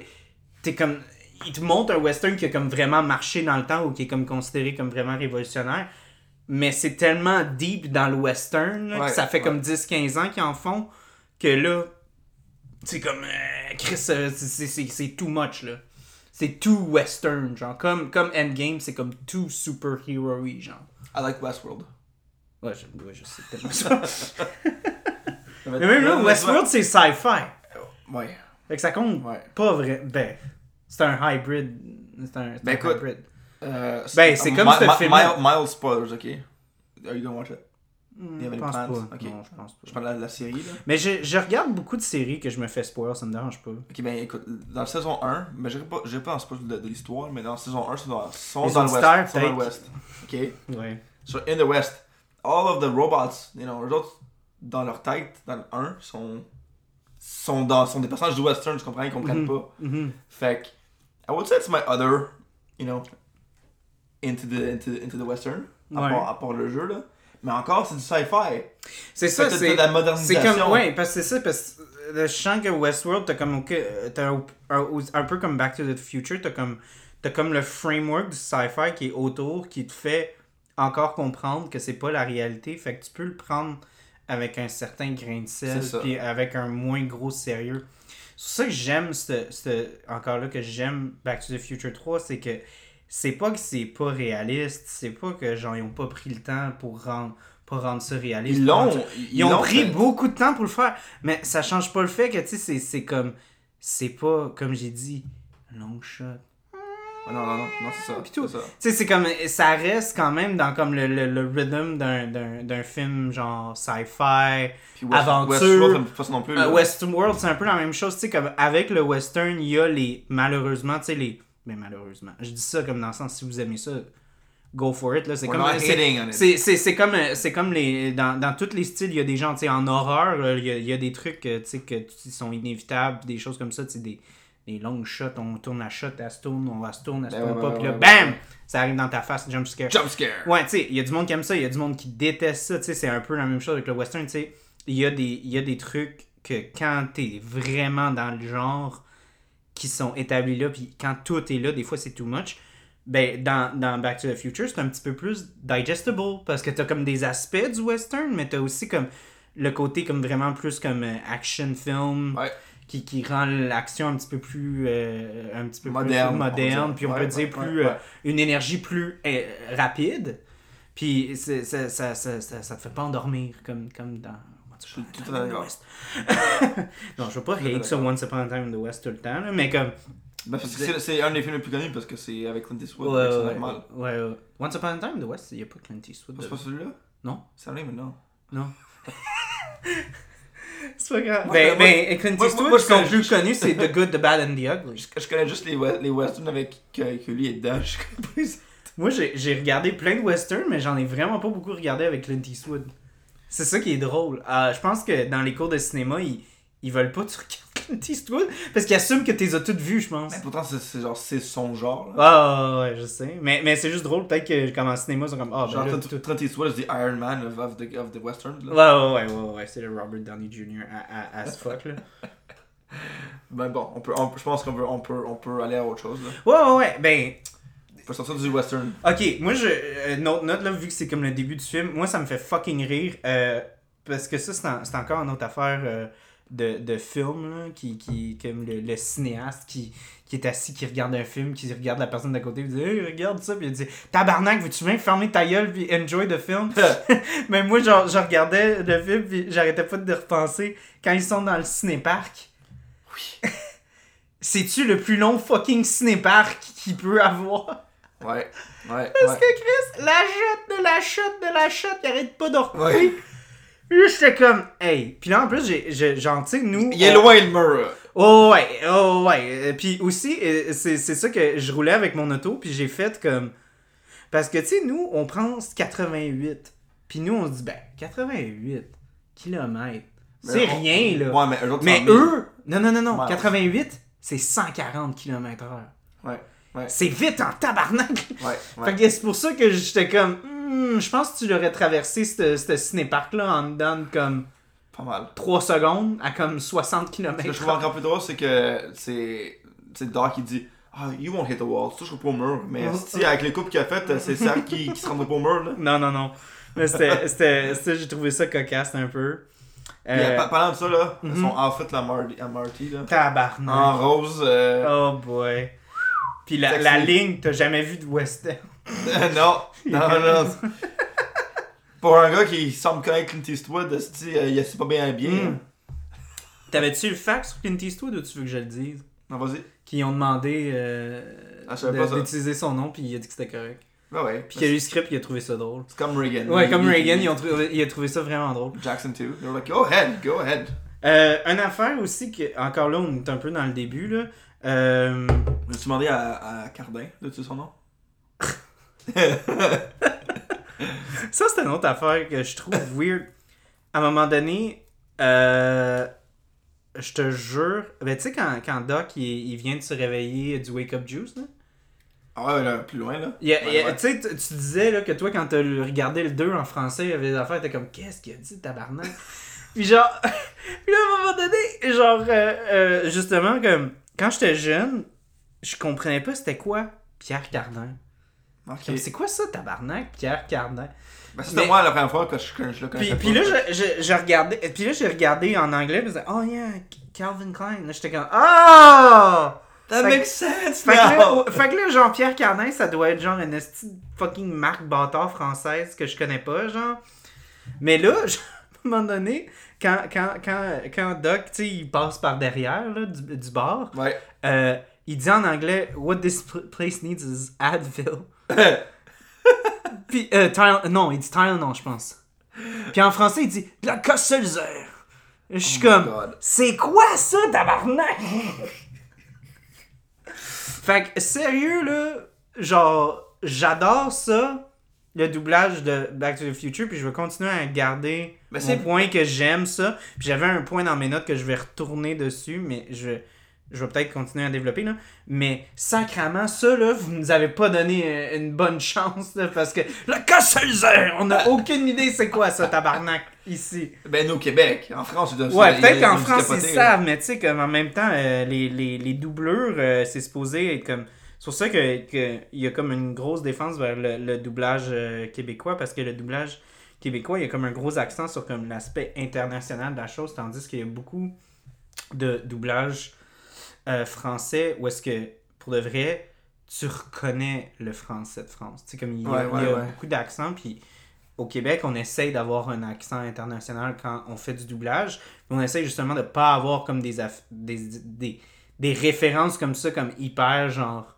T'es comme. Ils te montrent un western qui a comme vraiment marché dans le temps ou qui est comme considéré comme vraiment révolutionnaire. Mais c'est tellement deep dans le western là, Ouais, que ça fait ouais. comme 10-15 ans qu'ils en font que là, c'est comme. euh, Chris, euh, c'est- c'est c'est- c'est too much là. c'est too western, genre. Comme, comme Endgame, c'est comme too superhero genre. I like Westworld. Ouais, je, ouais, je sais tellement ça. Mais même là, Westworld, c'est sci-fi. Ouais. Fait que ça compte Ouais. pas vrai. Ben, c'est un hybrid. C'est un, Ben, un écoute, hybrid. Euh, Ben, c'est comme ce. Mild, mild spoilers, ok? Are you gonna watch it? Il y avait je pense pas. plans, ok. Non, je pense Je parle de la, série, là. Mais je, je regarde beaucoup de séries que je me fais spoiler, ça me dérange pas. Ok, ben écoute, dans la saison 1, ben j'irai pas, j'irai pas dans spoil de, de l'histoire, mais dans la saison 1, sont dans, sont dans le West. Sont dans le peut-être. West. Ok? Ouais. So, in the West, all of the robots, you know, eux autres, dans leur tête, dans le 1, sont, sont, dans, sont des personnages du western, tu comprends? Ils comprennent Mhm. pas. Mhm. Fait que, I would say it's my other, you know, into the, into, into the western, à, Ouais. part, à part le jeu, là. Mais encore, c'est du sci-fi. C'est ça, c'est. la C'est modernisation. comme. Ouais, parce que c'est ça, parce que je sens que Westworld, t'as comme. ok, euh, T'as un, peu comme Back to the Future, t'as comme. T'as comme le framework du sci-fi qui est autour, qui te fait encore comprendre que c'est pas la réalité. Fait que tu peux le prendre avec un certain grain de sel, C'est puis avec un moins gros sérieux. C'est ça que j'aime, encore là, que j'aime Back to the Future 3, c'est que c'est pas que c'est pas réaliste, c'est pas que genre ils ont pas pris le temps pour rendre, pour rendre ça réaliste. Ils l'ont. ils ont pris fait. beaucoup de temps pour le faire, mais ça change pas le fait que, tu sais, c'est- c'est comme. C'est pas, comme j'ai dit, long shot. Ah, non, non, non, non, c'est ça. Puis tout. Tu sais, c'est comme. Ça reste quand même dans comme le, le, le rhythm d'un- film genre sci-fi. Aventure. Westworld, pas ça non plus. Euh. Westworld, c'est un peu la même chose. Tu sais, comme avec le western, il y a les. Malheureusement, tu sais, les. Mais malheureusement. Je dis ça comme dans le sens, si vous aimez ça, go for it. C'est comme. c'est- euh, c'est comme les. Dans, dans tous les styles, il y a des gens, tu sais, en horreur, il y a, il y a des trucs, euh, tu sais, que qui sont inévitables, des choses comme ça, tu sais, des, des longues shots, on tourne la shot, elle se tourne, on va se tourne, elle se Ben tourne pas, puis là, bam! Ça arrive dans ta face, jump scare. Jump scare. Ouais, tu sais, il y a du monde qui aime ça, il y a du monde qui déteste ça, tu sais, c'est un peu la même chose avec le western, tu sais. Il y, a des- il y a des trucs que quand t'es vraiment dans le genre qui sont établis là, puis quand tout est là, des fois c'est too much. Ben, dans, dans Back to the Future, c'est un petit peu plus digestible parce que t'as comme des aspects du western, mais t'as aussi comme le côté comme vraiment plus comme euh, action film Ouais. qui, qui rend l'action un petit peu plus euh, un petit peu Moderne, plus moderne, on puis on peut Ouais, dire plus euh, une énergie plus euh, rapide. Puis ça, ça, ça, ça te fait pas endormir comme, comme dans Once suis tout à. West. non, je veux pas hate ça. Once Upon a Time in the West tout le temps, là, mais comme. Ben, parce que c'est- un des films les plus connus parce que c'est avec Clint Eastwood. Ouais, c'est ouais, normal. ouais, ouais. Once Upon a Time in the West, il y a pas Clint Eastwood. C'est pas celui-là? Non. C'est un mais non. Non. c'est pas grave. Moi, ben, moi- ben, Clint moi- Eastwood, moi, je son connais- plus connu, c'est The Good, The Bad and The Ugly. Je, je connais juste les, les westerns avec que, que lui est dedans. Je connais pas les autres. Moi, j'ai j'ai regardé plein de westerns, mais j'en ai vraiment pas beaucoup regardé avec Clint Eastwood. C'est ça qui est drôle. Euh, je pense que dans les cours de cinéma, ils, ils veulent pas que tu regardes Clint Eastwood parce qu'ils assument que tu les as toutes vues, je pense. Mais pourtant, c'est- c'est genre, c'est son genre. Ah, ouais, je sais. Mais, mais c'est juste drôle, peut-être que comme en cinéma, ils sont comme, ah, ben genre, Clint- Eastwood the Iron Man of, the, of the westerns. Ouais, ouais, ouais, ouais, ouais, c'est le Robert Downey Jr. à, à, as fuck, là. Ben bon, on peut, on- je pense qu'on peut, on peut, on peut aller à autre chose. Là. Ouais, ouais, ouais, ben, Sortir du western. Ok, moi, je, euh, note, note là, vu que c'est comme le début du film, moi, ça me fait fucking rire. euh, parce que ça, c'est en- c'est encore une autre affaire euh, de, de film, là, qui, qui, comme le, le cinéaste qui, qui est assis, qui regarde un film, qui regarde la personne d'à côté, il dit Hey, regarde ça, puis il dit Tabarnak, veux-tu bien fermer ta gueule, puis enjoy the film? Mais moi, genre, je regardais le film, puis j'arrêtais pas de repenser quand ils sont dans le cinéparc. Oui. C'est-tu le plus long fucking cinéparc qu'il peut avoir? Ouais, ouais. parce ouais. que Chris, la chute de la chute de la chute, il arrête pas de. Ouais. J'étais comme, hey. Puis là, en plus, j'ai, genre, tu sais, nous. Il est loin le mur. Oh, ouais, oh, ouais. Euh, Puis aussi, euh, c'est, c'est ça que je roulais avec mon auto, puis j'ai fait comme. Parce que, tu sais, nous, on prend 88. Puis nous, on se dit, ben, 88 kilomètres. C'est rien, là. Ouais, mais Mais eux, non, non, non, non, Ouais. 88, c'est 140 km/h. Ouais, ouais, C'est vite en tabarnak. ouais. Fait que c'est pour ça que j'étais comme, Hmm, je pense que tu l'aurais traversé ce ce cinéparc-là en dedans de comme Pas mal. 3 secondes à comme 60 Ce que je km. trouve encore plus drôle, c'est que c'est c'est Doc qui dit Ah, you won't hit the wall, tu toucheras pas au mur. Mais si avec les coupes qu'il a faites, c'est ça qui, qui se rendrait pas au mur. Là. Non, non, non. Mais c'était, j'ai trouvé ça cocasse un peu. Euh, pa- parlant de ça, là, mhm. son outfit la Marty, à Marty, là, tabarnak. en rose, euh, Oh boy. Puis la, la ligne, t'as jamais vu de western. non, non, non. Pour un gars qui semble connaître Clint Eastwood, euh, il est pas bien habillé. Mm. hein. T'avais-tu le fax sur Clint Eastwood ou tu veux que je le dise? Non, vas-y. Qui ont demandé euh, Ah, de- d'utiliser son nom, puis il a dit que c'était correct. Ouais, ouais. Puis qu'il a lu le script, il a trouvé ça drôle. C'est comme Reagan. Ouais, Il- comme il- Reagan, il- ils il a trouvé ça vraiment drôle. Jackson too. They were like, go ahead, go ahead. Euh, une affaire aussi, que, encore là, on est un peu dans le début, là. Euh, J'ai demandé à, à Cardin de tuer son nom? ça, c'est une autre affaire que je trouve weird. À un moment donné, euh, je te jure, ben, tu sais, quand, quand Doc, il, il vient de se réveiller du Wake Up Juice, là? Ah ouais, là, plus loin, là. Ouais, ouais. Tu sais, tu tu disais là, que toi, quand t'as regardé le 2 en français, il y avait des affaires, t'es comme, qu'est-ce qu'il a dit, tabarnak? Puis genre, puis là, à un moment donné, genre, euh, euh, justement, comme, quand j'étais jeune, je comprenais pas c'était quoi Pierre Cardin. Ok. Comme, c'est quoi ça, tabarnak, Pierre Cardin? Ben, c'était Mais- moi la première fois que je, je le connaissais Puis, pas. puis là, je, je, je regardais, puis là, j'ai regardé en anglais, puis je disais, oh yeah, Calvin Klein. Là, j'étais comme, ah! That Fait- makes sense Fait que, là, now! fait que là, Jean-Pierre Cardin, ça doit être genre une fucking marque bâtard française que je connais pas, genre. Mais là, je- à un moment donné, quand, quand, quand, quand Doc, tu sais, il passe par derrière, là, du, du bar, Ouais. euh, il dit en anglais, What this pl- place needs is Advil. Puis, euh, Tyl- non, il dit Tylenol, je pense. Puis en français, il dit La Cosselzer. Je suis Oh comme, c'est quoi ça, tabarnak? fait que, sérieux, là, genre, j'adore ça, le doublage de Back to the Future, puis je vais continuer à garder Ben, mon point que j'aime ça. Puis j'avais un point dans mes notes que je vais retourner dessus, mais je, je vais peut-être continuer à développer, là. Mais, sacrament, ça, là, vous nous avez pas donné euh, une bonne chance, là, parce que, le Cosselzer, on n'a aucune idée c'est quoi ça, tabarnak, ici. Ben, nous, au Québec. En France, ils doivent Ouais, peut-être qu'en France, ils savent, mais tu sais, comme en même temps, euh, les, les, les doublures, euh, c'est supposé être comme. C'est pour ça qu'il que il y a comme une grosse défense vers le, le doublage euh, québécois, parce que le doublage québécois, il y a comme un gros accent sur comme l'aspect international de la chose, tandis qu'il y a beaucoup de doublage euh, français où est-ce que, pour de vrai, tu reconnais le français de France. Tu sais, comme il y a, Ouais, il y a ouais, ouais. beaucoup d'accents, puis au Québec, on essaye d'avoir un accent international quand on fait du doublage. On essaye justement de pas avoir comme des, des, des, des références comme ça, comme hyper genre.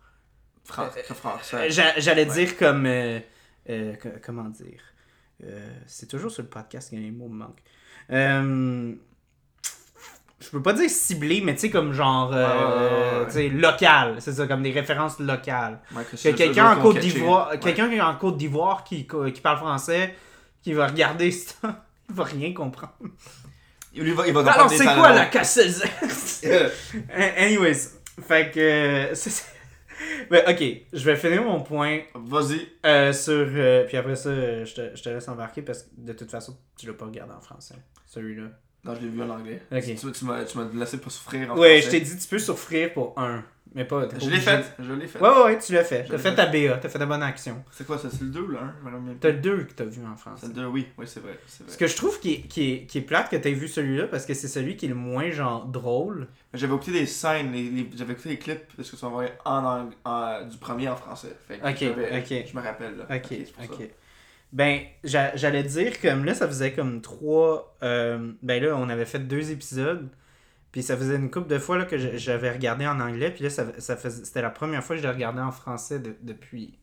Euh, français. J'a- J'allais Ouais. dire comme. euh, euh, co- comment dire Euh, C'est toujours sur le podcast que les mots me manquent. Je peux pas dire ciblé, mais tu sais, comme genre. Ouais, ouais, local. C'est ça, comme des références locales. Que quelqu'un en Côte d'Ivoire, quelqu'un qui est en Côte d'Ivoire qui, qui parle français, qui va regarder ça, il va rien comprendre. Il va, il va Alors c'est quoi la casseuse? Anyways, fait que euh, Ben, ok, je vais finir mon point Vas-y. euh, sur. euh, puis après ça, euh, je te, je te laisse embarquer parce que de toute façon, tu l'as pas regardé en français, celui-là. Non, je l'ai vu en anglais. Ok. Tu, tu m'as tu m'as laissé pas souffrir en Ouais, je français. t'ai dit, tu peux souffrir pour un, mais pas. Je l'ai obligé. fait. Je l'ai fait. Ouais, ouais, ouais, tu l'as fait. T'as fait fait. ta BA, t'as fait ta bonne action. C'est quoi ça? C'est le 2 ou le 1 Je me rappelle même T'as le 2 que t'as vu en français. C'est le 2, oui. Oui, c'est vrai. Ce que je trouve qui est, qui est, qui est plate que t'aies vu celui-là parce que c'est celui qui est le moins genre drôle. J'avais écouté des scènes, les, les- j'avais écouté les clips parce que tu envoyé en, en- du premier en français. Fait que Ok, ok. Je me rappelle là. Ok, ok. ça. Ben, j'a- j'allais dire comme là, ça faisait comme trois. euh, ben là, on avait fait deux épisodes. Puis ça faisait une couple de fois là, que j'avais regardé en anglais. Puis là, ça, ça faisait, c'était la première fois que je l'ai regardé en français de- depuis.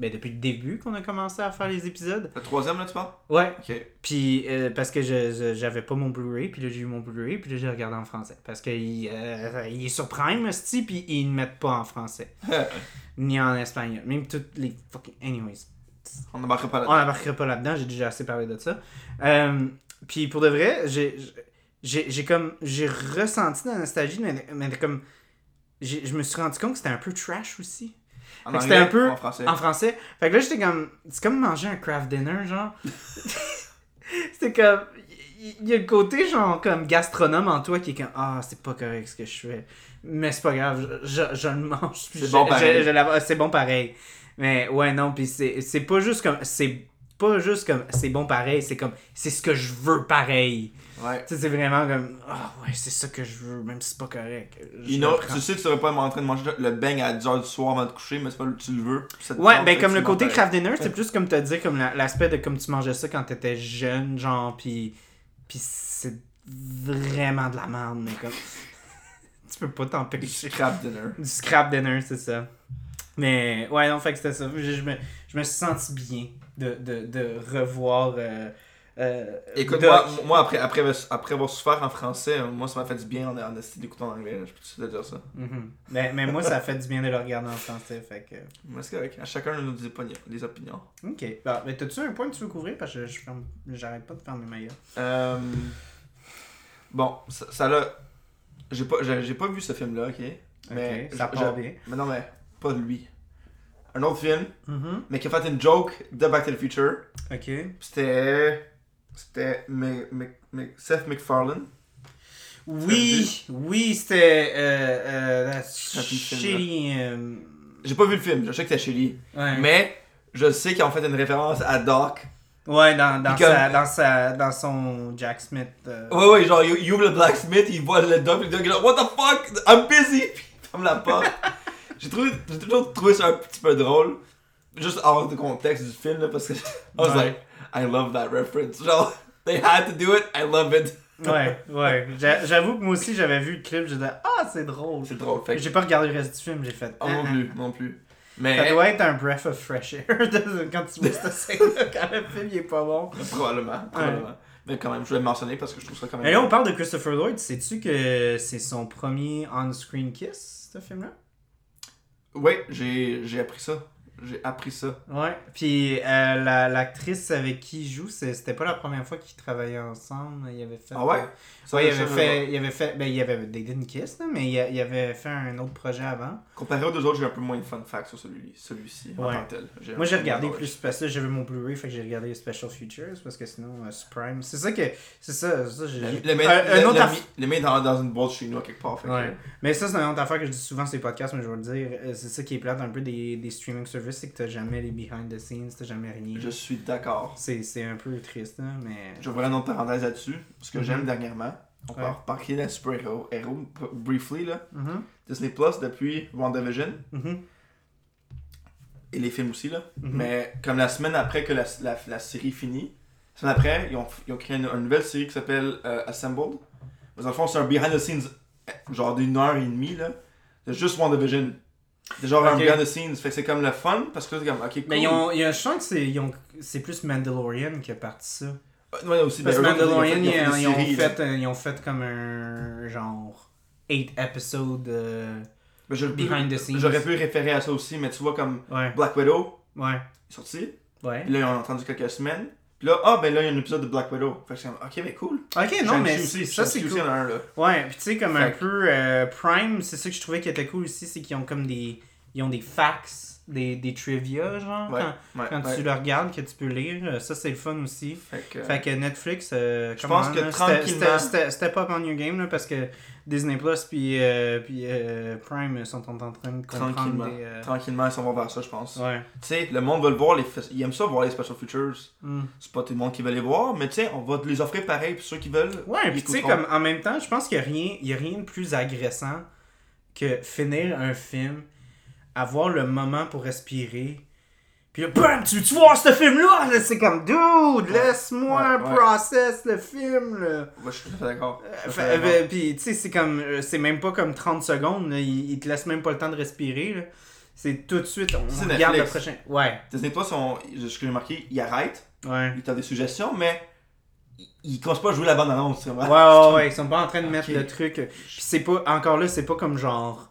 Ben, depuis le début qu'on a commencé à faire les épisodes. Le troisième là, tu parles? Ouais. Puis euh, parce que je, j'avais pas mon Blu-ray, puis là j'ai eu mon Blu-ray, puis là j'ai regardé en français. Parce qu'il euh, il est sur Prime, esti, puis ils ne mettent pas en français. Ni en espagnol. Même toutes les fucking. Anyways. On n'embarquera pas On là. n'embarquera pas là-dedans, j'ai déjà assez parlé de ça. Euh, puis pour de vrai, j'ai, j'ai, comme. J'ai ressenti de la nostalgie, mais, mais comme. je me suis rendu compte que c'était un peu trash aussi. En anglais, c'était un peu En français? En français. Fait que là, j'étais comme. C'est comme manger un craft dinner, genre. c'était comme. Il y a le côté, genre, comme gastronome en toi qui est comme. Ah, c'est pas correct ce que je fais. Mais c'est pas grave, je, je, je le mange. C'est bon pareil. je l'ava- c'est bon pareil. Mais ouais, non, puis c'est c'est pas juste comme. C'est pas juste comme c'est bon pareil, c'est comme c'est ce que je veux pareil. Ouais. Tu sais, c'est vraiment comme ah ouais, c'est ça que je veux, même si c'est pas correct. You know, tu sais que tu serais pas en train de manger le bang à 10h du soir avant de coucher, mais c'est pas tu le veux. te Ouais, ben comme le côté craft dinner, c'est plus comme t'as dit, comme la- l'aspect de comme tu mangeais ça quand t'étais jeune, genre, pis, pis c'est vraiment de la merde, mais comme. tu peux pas Du t'empêcher. scrap dinner. Du scrap dinner, c'est ça. Mais ouais, non, fait que c'était ça. Je, je me, je me suis senti bien de, de, de revoir. Euh, euh, Écoute, moi, moi après, après, après avoir souffert en français, euh, moi ça m'a fait du bien en, en d'écouter en anglais, là, je peux te dire ça. Mhm. mais, mais moi, ça a fait du bien de le regarder en français, fait que. Mais c'est correct, à chacun de nos opinions. Des opinions. Ok. Bon, mais t'as-tu un point que tu veux couvrir? Parce que je, je j'arrête pas de fermer ma gueule. Euh, Bon, ça ça l'a. J'ai pas, j'ai, pas vu ce film-là, ok? Mais ok, ça part bien. Mais non, mais pas de lui. Un autre film, Mhm. mais qui a fait une joke de Back to the Future. Ok. C'était. C'était Seth MacFarlane. Oui, oui, c'était. Euh, euh, shitty. euh, J'ai pas vu le film, je sais que c'était chez ouais. Mais je sais qu'ils ont fait une référence à Doc. ouais, dans, dans, comme- sa, dans, sa, dans son Jack Smith. euh, Ouais, ouais, genre, il il ouvre le blacksmith, il voit le Doc, le Doc est genre, What the fuck? I'm busy! Puis il ferme la porte. j'ai, toujours trouvé ça un petit peu drôle. Juste hors de contexte du film, là, parce que I was Ouais. like, I love that reference. Genre, they had to do it, I love it. Ouais, ouais. J'a- J'avoue que moi aussi, j'avais vu le clip, j'ai dit Ah, c'est drôle. C'est drôle, fait. J'ai pas regardé le reste du film, j'ai fait. Oh, Ah, non ah. plus, non plus. Ça Mais. doit être un breath of fresh air quand tu vois cette scène-là, quand le film il est pas bon. Probablement, probablement. Mais quand même, je voulais le mentionner parce que je trouve ça quand même. Et là, on parle de Christopher Lloyd. Sais-tu que c'est son premier on-screen kiss, ce film-là? J'ai, j'ai appris ça. J'ai appris ça. Ouais. Puis euh, la- l'actrice avec qui il joue, c'était pas la première fois qu'ils travaillaient ensemble. Il avait fait. Ah ouais? Ça, Ouais, il avait fait. Il avait fait. Ben, il avait. They didn't kiss, là, mais il, a- il avait fait un autre projet avant. Comparé aux deux autres, j'ai un peu moins de fun facts sur celui, celui-ci en Ouais. tant que tel. Moi, j'ai regardé plus parce que j'avais mon Blu-ray, fait que j'ai regardé Special Features parce que sinon, euh, Prime. C'est ça que. C'est ça. ça Le, main dans, dans une boîte chez nous, quelque part. Fait que- Ouais. Mais ça, c'est une autre affaire que je dis souvent sur les podcasts, mais je vais le dire. euh, C'est ça qui est plate un peu des, des streaming services, c'est que t'as jamais les behind the scenes, t'as jamais rien. Je suis d'accord. C'est un peu triste, hein, mais. Je vais une autre parenthèse là-dessus. Ce que Mhm. j'aime dernièrement, on peut Ouais. reparler de super-héros héros, briefly, là. Mhm, Disney Plus depuis WandaVision. mhm, Et les films aussi, là. mhm. Mais comme la semaine après que la, la, la série finit, la semaine après, ils ont, ils ont créé une, une nouvelle série qui s'appelle euh, Assembled. Mais dans le fond, c'est un behind the scenes, euh, genre d'une heure et demie, là. C'est juste WandaVision. C'est genre un behind the scenes. Fait que c'est comme le fun parce que c'est comme, ok, cool. Mais ils ont, je sens que c'est ils ont- c'est plus Mandalorian qui a parti ça. Ouais, aussi, Parce que ben, autres, Mandalorian, ils ont fait- ils, ont fait ils ont des séries, là. fait, euh, ils ont fait comme un genre 8 episodes euh, Ben, behind the scenes. J'aurais pu référer à ça aussi, mais tu vois, comme Ouais, Black Widow ouais, est sorti. ouais. Là, ils ont entendu quelques semaines. Puis là, ah, ben là, il y a un épisode de Black Widow. Fait que c'est comme, ok, mais cool. Ok, non, mais aussi, ça c'est cool. en a un, là. Ouais, puis tu sais, comme un Fait peu euh, Prime, c'est ça que je trouvais qui était cool aussi, c'est qu'ils ont comme des. Ils ont des facts, des, des trivia, genre, Ouais, quand, ouais, quand ouais. tu le regardes, que tu peux lire. Euh, Ça, c'est le fun aussi. Fait que, Fait que Netflix, euh, Je pense que tranquillement- c'était- up on your game, là, parce que Disney Plus puis, euh, puis euh, Prime sont en train de comprendre tranquillement, des. euh, tranquillement, ils s'en vont vers ça, je pense. Tu sais, le monde veut le voir, les ils aiment ça voir les special features. Mm. C'est pas tout le monde qui veut les voir, mais tu sais, on va les offrir pareil pour ceux qui veulent. Ouais, puis tu sais, comme en même temps, je pense qu'il n'y a, rien- il y a rien de plus agressant que finir un film, avoir le moment pour respirer, puis là, bam, tu veux-tu voir ce film-là? Là, C'est comme, dude, laisse-moi Ouais, ouais. process le film, là. Ouais, je suis tout d'accord. Euh, puis tu sais, c'est comme, euh, c'est même pas comme 30 secondes, là, il, il te laisse même pas le temps de respirer, là. C'est tout de suite, on C'est regarde le Netflix. prochain. Ouais, Disney Plus, on- ce que j'ai marqué, ils arrêtent, ouais. ils t'ont des suggestions, mais ils- commencent pas à jouer la bande annonce. Ouais, ouais, ouais, ils sont pas en train de mettre le truc. Puis c'est pas, encore là, c'est pas comme genre.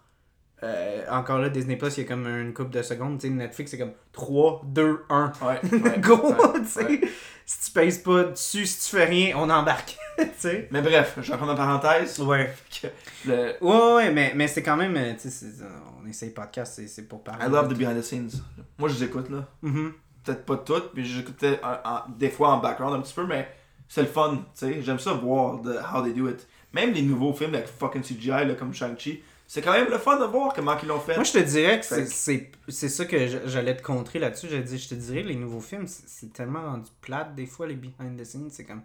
Euh, encore là, Disney Plus, il y a comme une couple de secondes. Tu sais, Netflix, c'est comme 3, 2, 1. Ouais, ouais, Go! ouais, tu sais. ouais. Si tu pèses pas dessus, si tu fais rien, on embarque. tu sais. Mais bref, je vais prendre ma parenthèse. Ouais. Le, Ouais, ouais, mais, mais c'est quand même. euh, Tu sais, on essaye podcast, c'est, c'est pour parler. I love the behind the scenes. Moi, je les écoute, là. Mhm. Peut-être pas toutes, mais j'écoutais des fois en background un petit peu, mais c'est le fun, tu sais. J'aime ça voir de how they do it. Même les nouveaux films avec fucking CGI, là, comme Shang-Chi, c'est quand même le fun de voir comment ils l'ont fait. Moi, je te dirais que c'est- ça que j'allais te contrer là-dessus. Je, je te dirais, les nouveaux films, c'est tellement rendu plate des fois, les behind the scenes. C'est comme,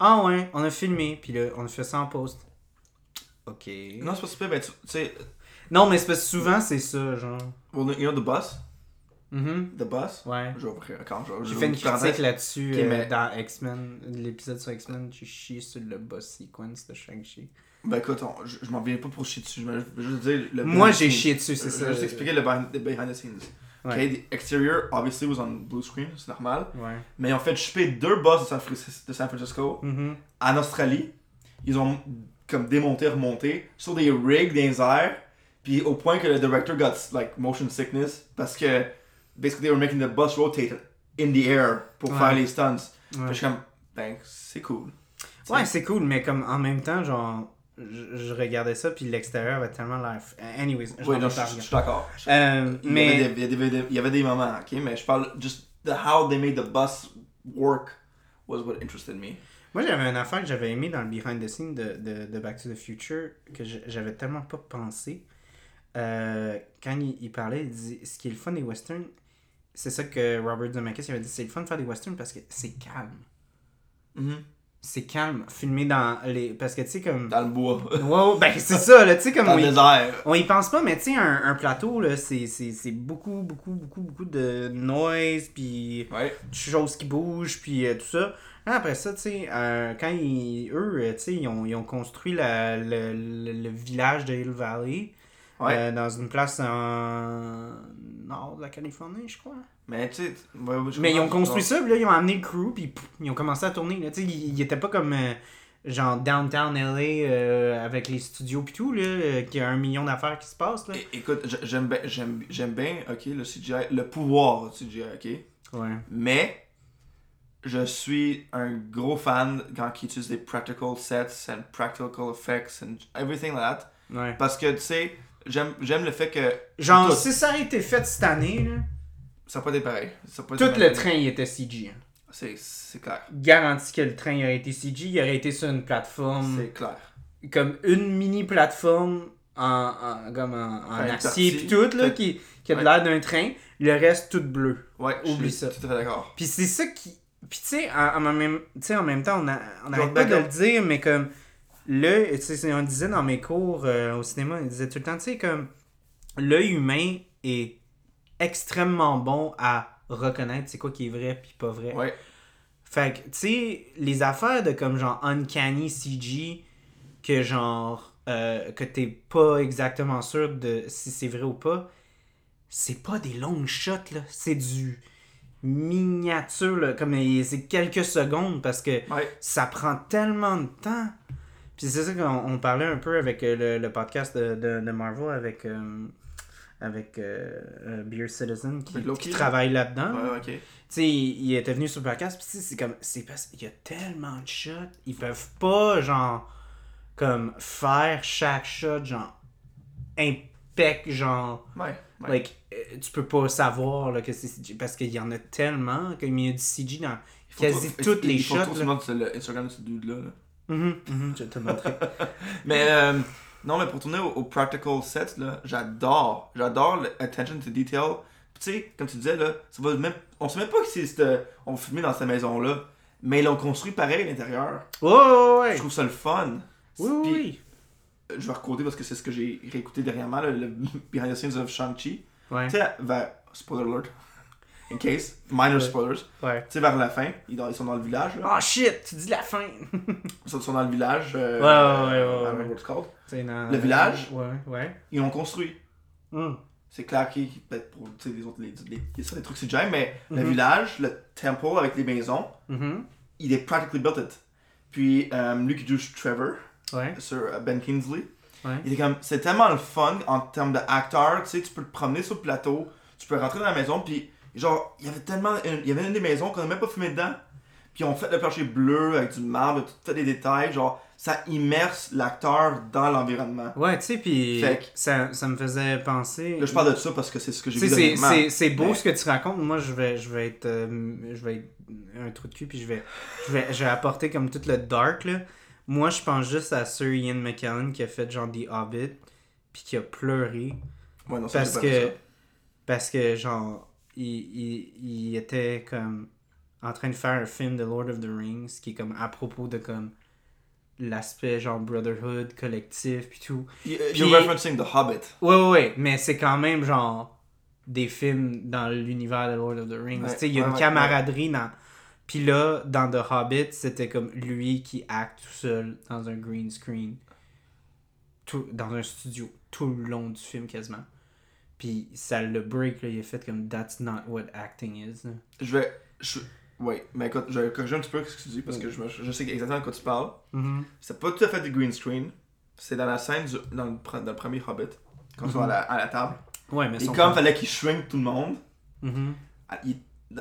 ah ouais, on a filmé, puis là, on a fait ça en post. Ok. Non, c'est pas super, mais tu sais, Non, mais c'est souvent, c'est ça, genre. well, you know The Bus? Mhm. The Bus? Ouais. J'ai fait une critique là-dessus euh, mais- dans X-Men, l'épisode sur X-Men. J'ai chié sur le boss sequence de Shang-Chi. Ben écoute, on- je, je m'en viens pas pour chier dessus, je je vais juste dire le Moi, j'ai chié dessus, c'est Je ça. vais juste expliquer le behind, the behind the scenes. Ouais. Okay, the exterior obviously was on blue screen, c'est normal. Ouais. Mais ils ont fait shipper deux boss de San, de San Francisco Mhm. en Australie. Ils ont comme démonté, remonté sur des rigs les airs. Puis au point que le director got like motion sickness parce que basically they were making the bus rotate in the air pour Ouais. faire les stunts. Ouais. je suis comme, ben c'est cool. Ouais, c'est cool, mais comme en même temps, genre, je, je regardais ça, puis l'extérieur avait tellement l'air. Anyways, je Oui, non, je je- suis d'accord. Euh, Il y mais. avait des- il y avait des- il y avait des moments, ok, mais je parle just the how they made the bus work was what interested me. Moi, j'avais une affaire que j'avais aimé dans le behind the scenes de, de, de Back to the Future que j'avais tellement pas pensé. Euh, quand il, il parlait, il dit ce qui est le fun des westerns, c'est ça que Robert Zemeckis il avait dit c'est le fun de faire des westerns parce que c'est calme. Mhm. C'est calme. Filmé dans les. Parce que tu sais, comme. Dans le bois. Ouais, ben c'est ça, là, tu sais, comme. Dans on le y- désert. On y pense pas, mais tu sais, un, un plateau, là, c'est c'est- c'est beaucoup, beaucoup, beaucoup, beaucoup de noise, puis Ouais. de choses qui bougent, puis euh, tout ça. Après ça, tu sais, euh, quand ils, eux, euh, tu sais, ils ont, ils ont construit la- le, le- le village de Hill Valley Ouais. euh, dans une place en nord de la Californie, je crois. Mais tu sais. ouais, Mais ils ont construit ça, puis là, ils ont amené le crew, puis pff, ils ont commencé à tourner. Là. Ils, ils étaient pas comme euh, genre downtown LA euh, avec les studios puis tout, là, qu'il y a un million d'affaires qui se passent. Là. É- Écoute, j'aime bien, j'aime, j'aime bien, ok, le CGI, le pouvoir du CGI, ok? Ouais. Mais je suis un gros fan quand ils utilisent des practical sets and practical effects and everything like that. Ouais. Parce que tu sais, j'aime, j'aime le fait que Genre, Tout. si ça avait été fait cette année, là, ça n'a pas été pareil. Ça tout le train il était CG. hein. C'est, c'est clair. Garanti que le train aurait été CG, il aurait été sur une plateforme, C'est clair. comme une mini plateforme en, en- comme en, acier puis tout, là, qui, qui a de Ouais. l'air d'un train. Le reste, tout bleu. Ouais, Oublie ça. tout à fait d'accord. Puis c'est ça qui. Puis tu sais, en, en même, en même temps, on n'arrête pas de le dire, mais comme. L'œil, on disait dans mes cours euh, au cinéma, on disait tout le temps, tu sais, comme. L'œil humain est extrêmement bon à reconnaître c'est quoi qui est vrai puis pas vrai. Ouais. Fait que, tu sais, les affaires de comme genre Uncanny CG, que genre, euh, que t'es pas exactement sûr de si c'est vrai ou pas, c'est pas des longues shots, là. C'est du miniature, là. Comme c'est quelques secondes parce que Ouais. ça prend tellement de temps. Puis c'est ça qu'on on parlait un peu avec euh, le, le podcast de, de, de Marvel avec, euh, avec euh, Beer Citizen qui, travaille là-dedans. Ouais. Tu il, il était venu sur le podcast, puis c'est comme, c'est parce qu'il y a tellement de shots, ils peuvent pas, genre, comme, faire chaque shot, genre, impec, genre, Ouais. ouais. like, tu peux pas savoir, là, que c'est CG, parce qu'il y en a tellement, qu'il y a du CG dans Il quasi toutes il- les il faut shots, le Instagram de ce dude-là. là. Mhm, mhm, je vais te montrer. Mais euh, non, mais pour tourner au, au practical sets, là, j'adore. J'adore l'attention to detail. Tu sais, comme tu disais, là, ça va même, on sait même pas que c'est cette- on filmait dans cette maison-là. Mais ils l'ont construit pareil à l'intérieur. Ouais, ouais, ouais. Je trouve ça le fun. Oui, euh, Je vais recoder parce que c'est ce que j'ai réécouté dernièrement, là, le Behind the Scenes of Shang-Chi. Ouais, Tu sais. Spoiler alert. In case. Minor Ouais. spoilers. ouais. Tu sais, vers la fin, ils, dans- ils sont dans le village. Là. Oh shit, tu dis la fin. Ils sont- dans le village. euh, Ouais, ouais, ouais, I ouais, don't ouais. know what it's called. C'est dans- Le village? Ouais, ouais. Ils l'ont construit. Hum. C'est clair qu'il peut-être pour tu sais, les autres, les, les, ça, des trucs CGI, mais le Mhm. village, le temple avec les maisons, Mhm. il est practically built it. Puis euh, lui qui joue Trevor, Ouais, sur euh, Ben Kingsley, ouais. il est comme, c'est tellement le fun en termes d'acteur, tu sais, tu peux te promener sur le plateau, tu peux rentrer dans la maison, puis genre, il y avait tellement, il y avait une des maisons qu'on n'a même pas filmé dedans, puis on fait le plancher bleu avec du marbre, tout fait des détails, genre, ça immerse l'acteur dans l'environnement. Ouais, tu sais, puis ça, ça me faisait penser. Là, je parle de ça parce que c'est ce que j'ai vu c'est- c'est beau ce que tu racontes. Moi, je vais, je vais être, euh, je vais être un trou de cul, puis je vais, je vais, je vais apporter comme tout le dark là. Moi, je pense juste à Sir Ian McKellen qui a fait genre The Hobbit, puis qui a pleuré Ouais, non, ça, parce que parce que genre il, il, il était comme en train de faire un film de Lord of the Rings qui est comme à propos de comme l'aspect genre brotherhood collectif puis tout. You- Puis- You're referencing The Hobbit. ouais ouais ouais mais c'est quand même genre des films dans l'univers de Lord of the Rings. Ouais, tu sais il y a ouais, une ouais, camaraderie dans puis là dans The Hobbit c'était comme lui qui acte tout seul dans un green screen tout dans un studio tout le long du film quasiment puis ça le break là, il a fait comme that's not what acting is là. Je vais. Je... Ouais, mais écoute, je vais corriger un petit peu ce que tu dis parce que je, je sais exactement de quoi tu parles. C'est pas tout à fait du green screen. C'est dans la scène, du- dans, le, dans le premier Hobbit, quand ils sont à la, à la table. ouais mais Et comme fallait qu'ils shrink tout le monde, Mhm. ah, ils,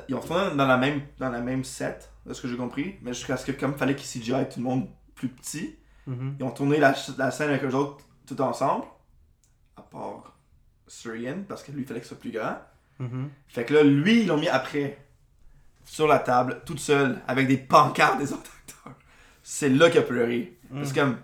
ils ont retourné dans la même, dans la même set, de ce que j'ai compris, mais jusqu'à ce que comme fallait qu'ils CGI tout le monde plus petit, Mhm. ils ont tourné la, la scène avec eux autres tout ensemble, à part Syrian, parce que lui il fallait que ce soit plus grand. Mhm. Fait que là, lui, ils l'ont mis après, sur la table, toute seule, avec des pancartes des autres acteurs. C'est là qu'il a pleuré. Parce que, comme,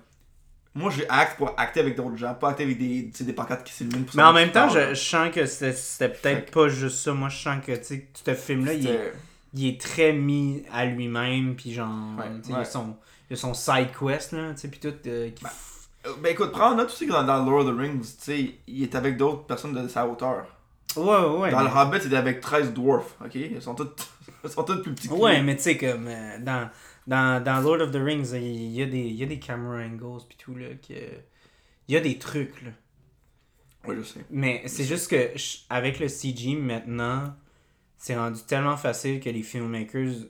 moi, j'ai acte pour acter avec d'autres gens, pas acter avec des, des pancartes qui s'illuminent. pour mais en même temps je, je sens que c'était peut-être pas juste ça moi je sens que que ce film là il est C'était- il est très mis à lui-même, puis genre, Ouais, il, a son, il a son side quest, là, puis tout. euh, qui- Euh, Ben écoute, prends en note aussi que dans, dans Lord of the Rings, tu sais, il est avec d'autres personnes de sa hauteur. Ouais, ouais, ouais. dans mais... le Hobbit, il est avec 13 dwarfs, ok? Ils sont tous, ils sont tous plus petits que lui. Ouais, mais tu sais, comme euh, dans, dans, dans Lord of the Rings, il y a des, il y a des camera angles, puis tout, là, que... Il y a des trucs, là. Ouais, je sais. Mais c'est juste que, avec le CG, maintenant, c'est rendu tellement facile que les filmmakers,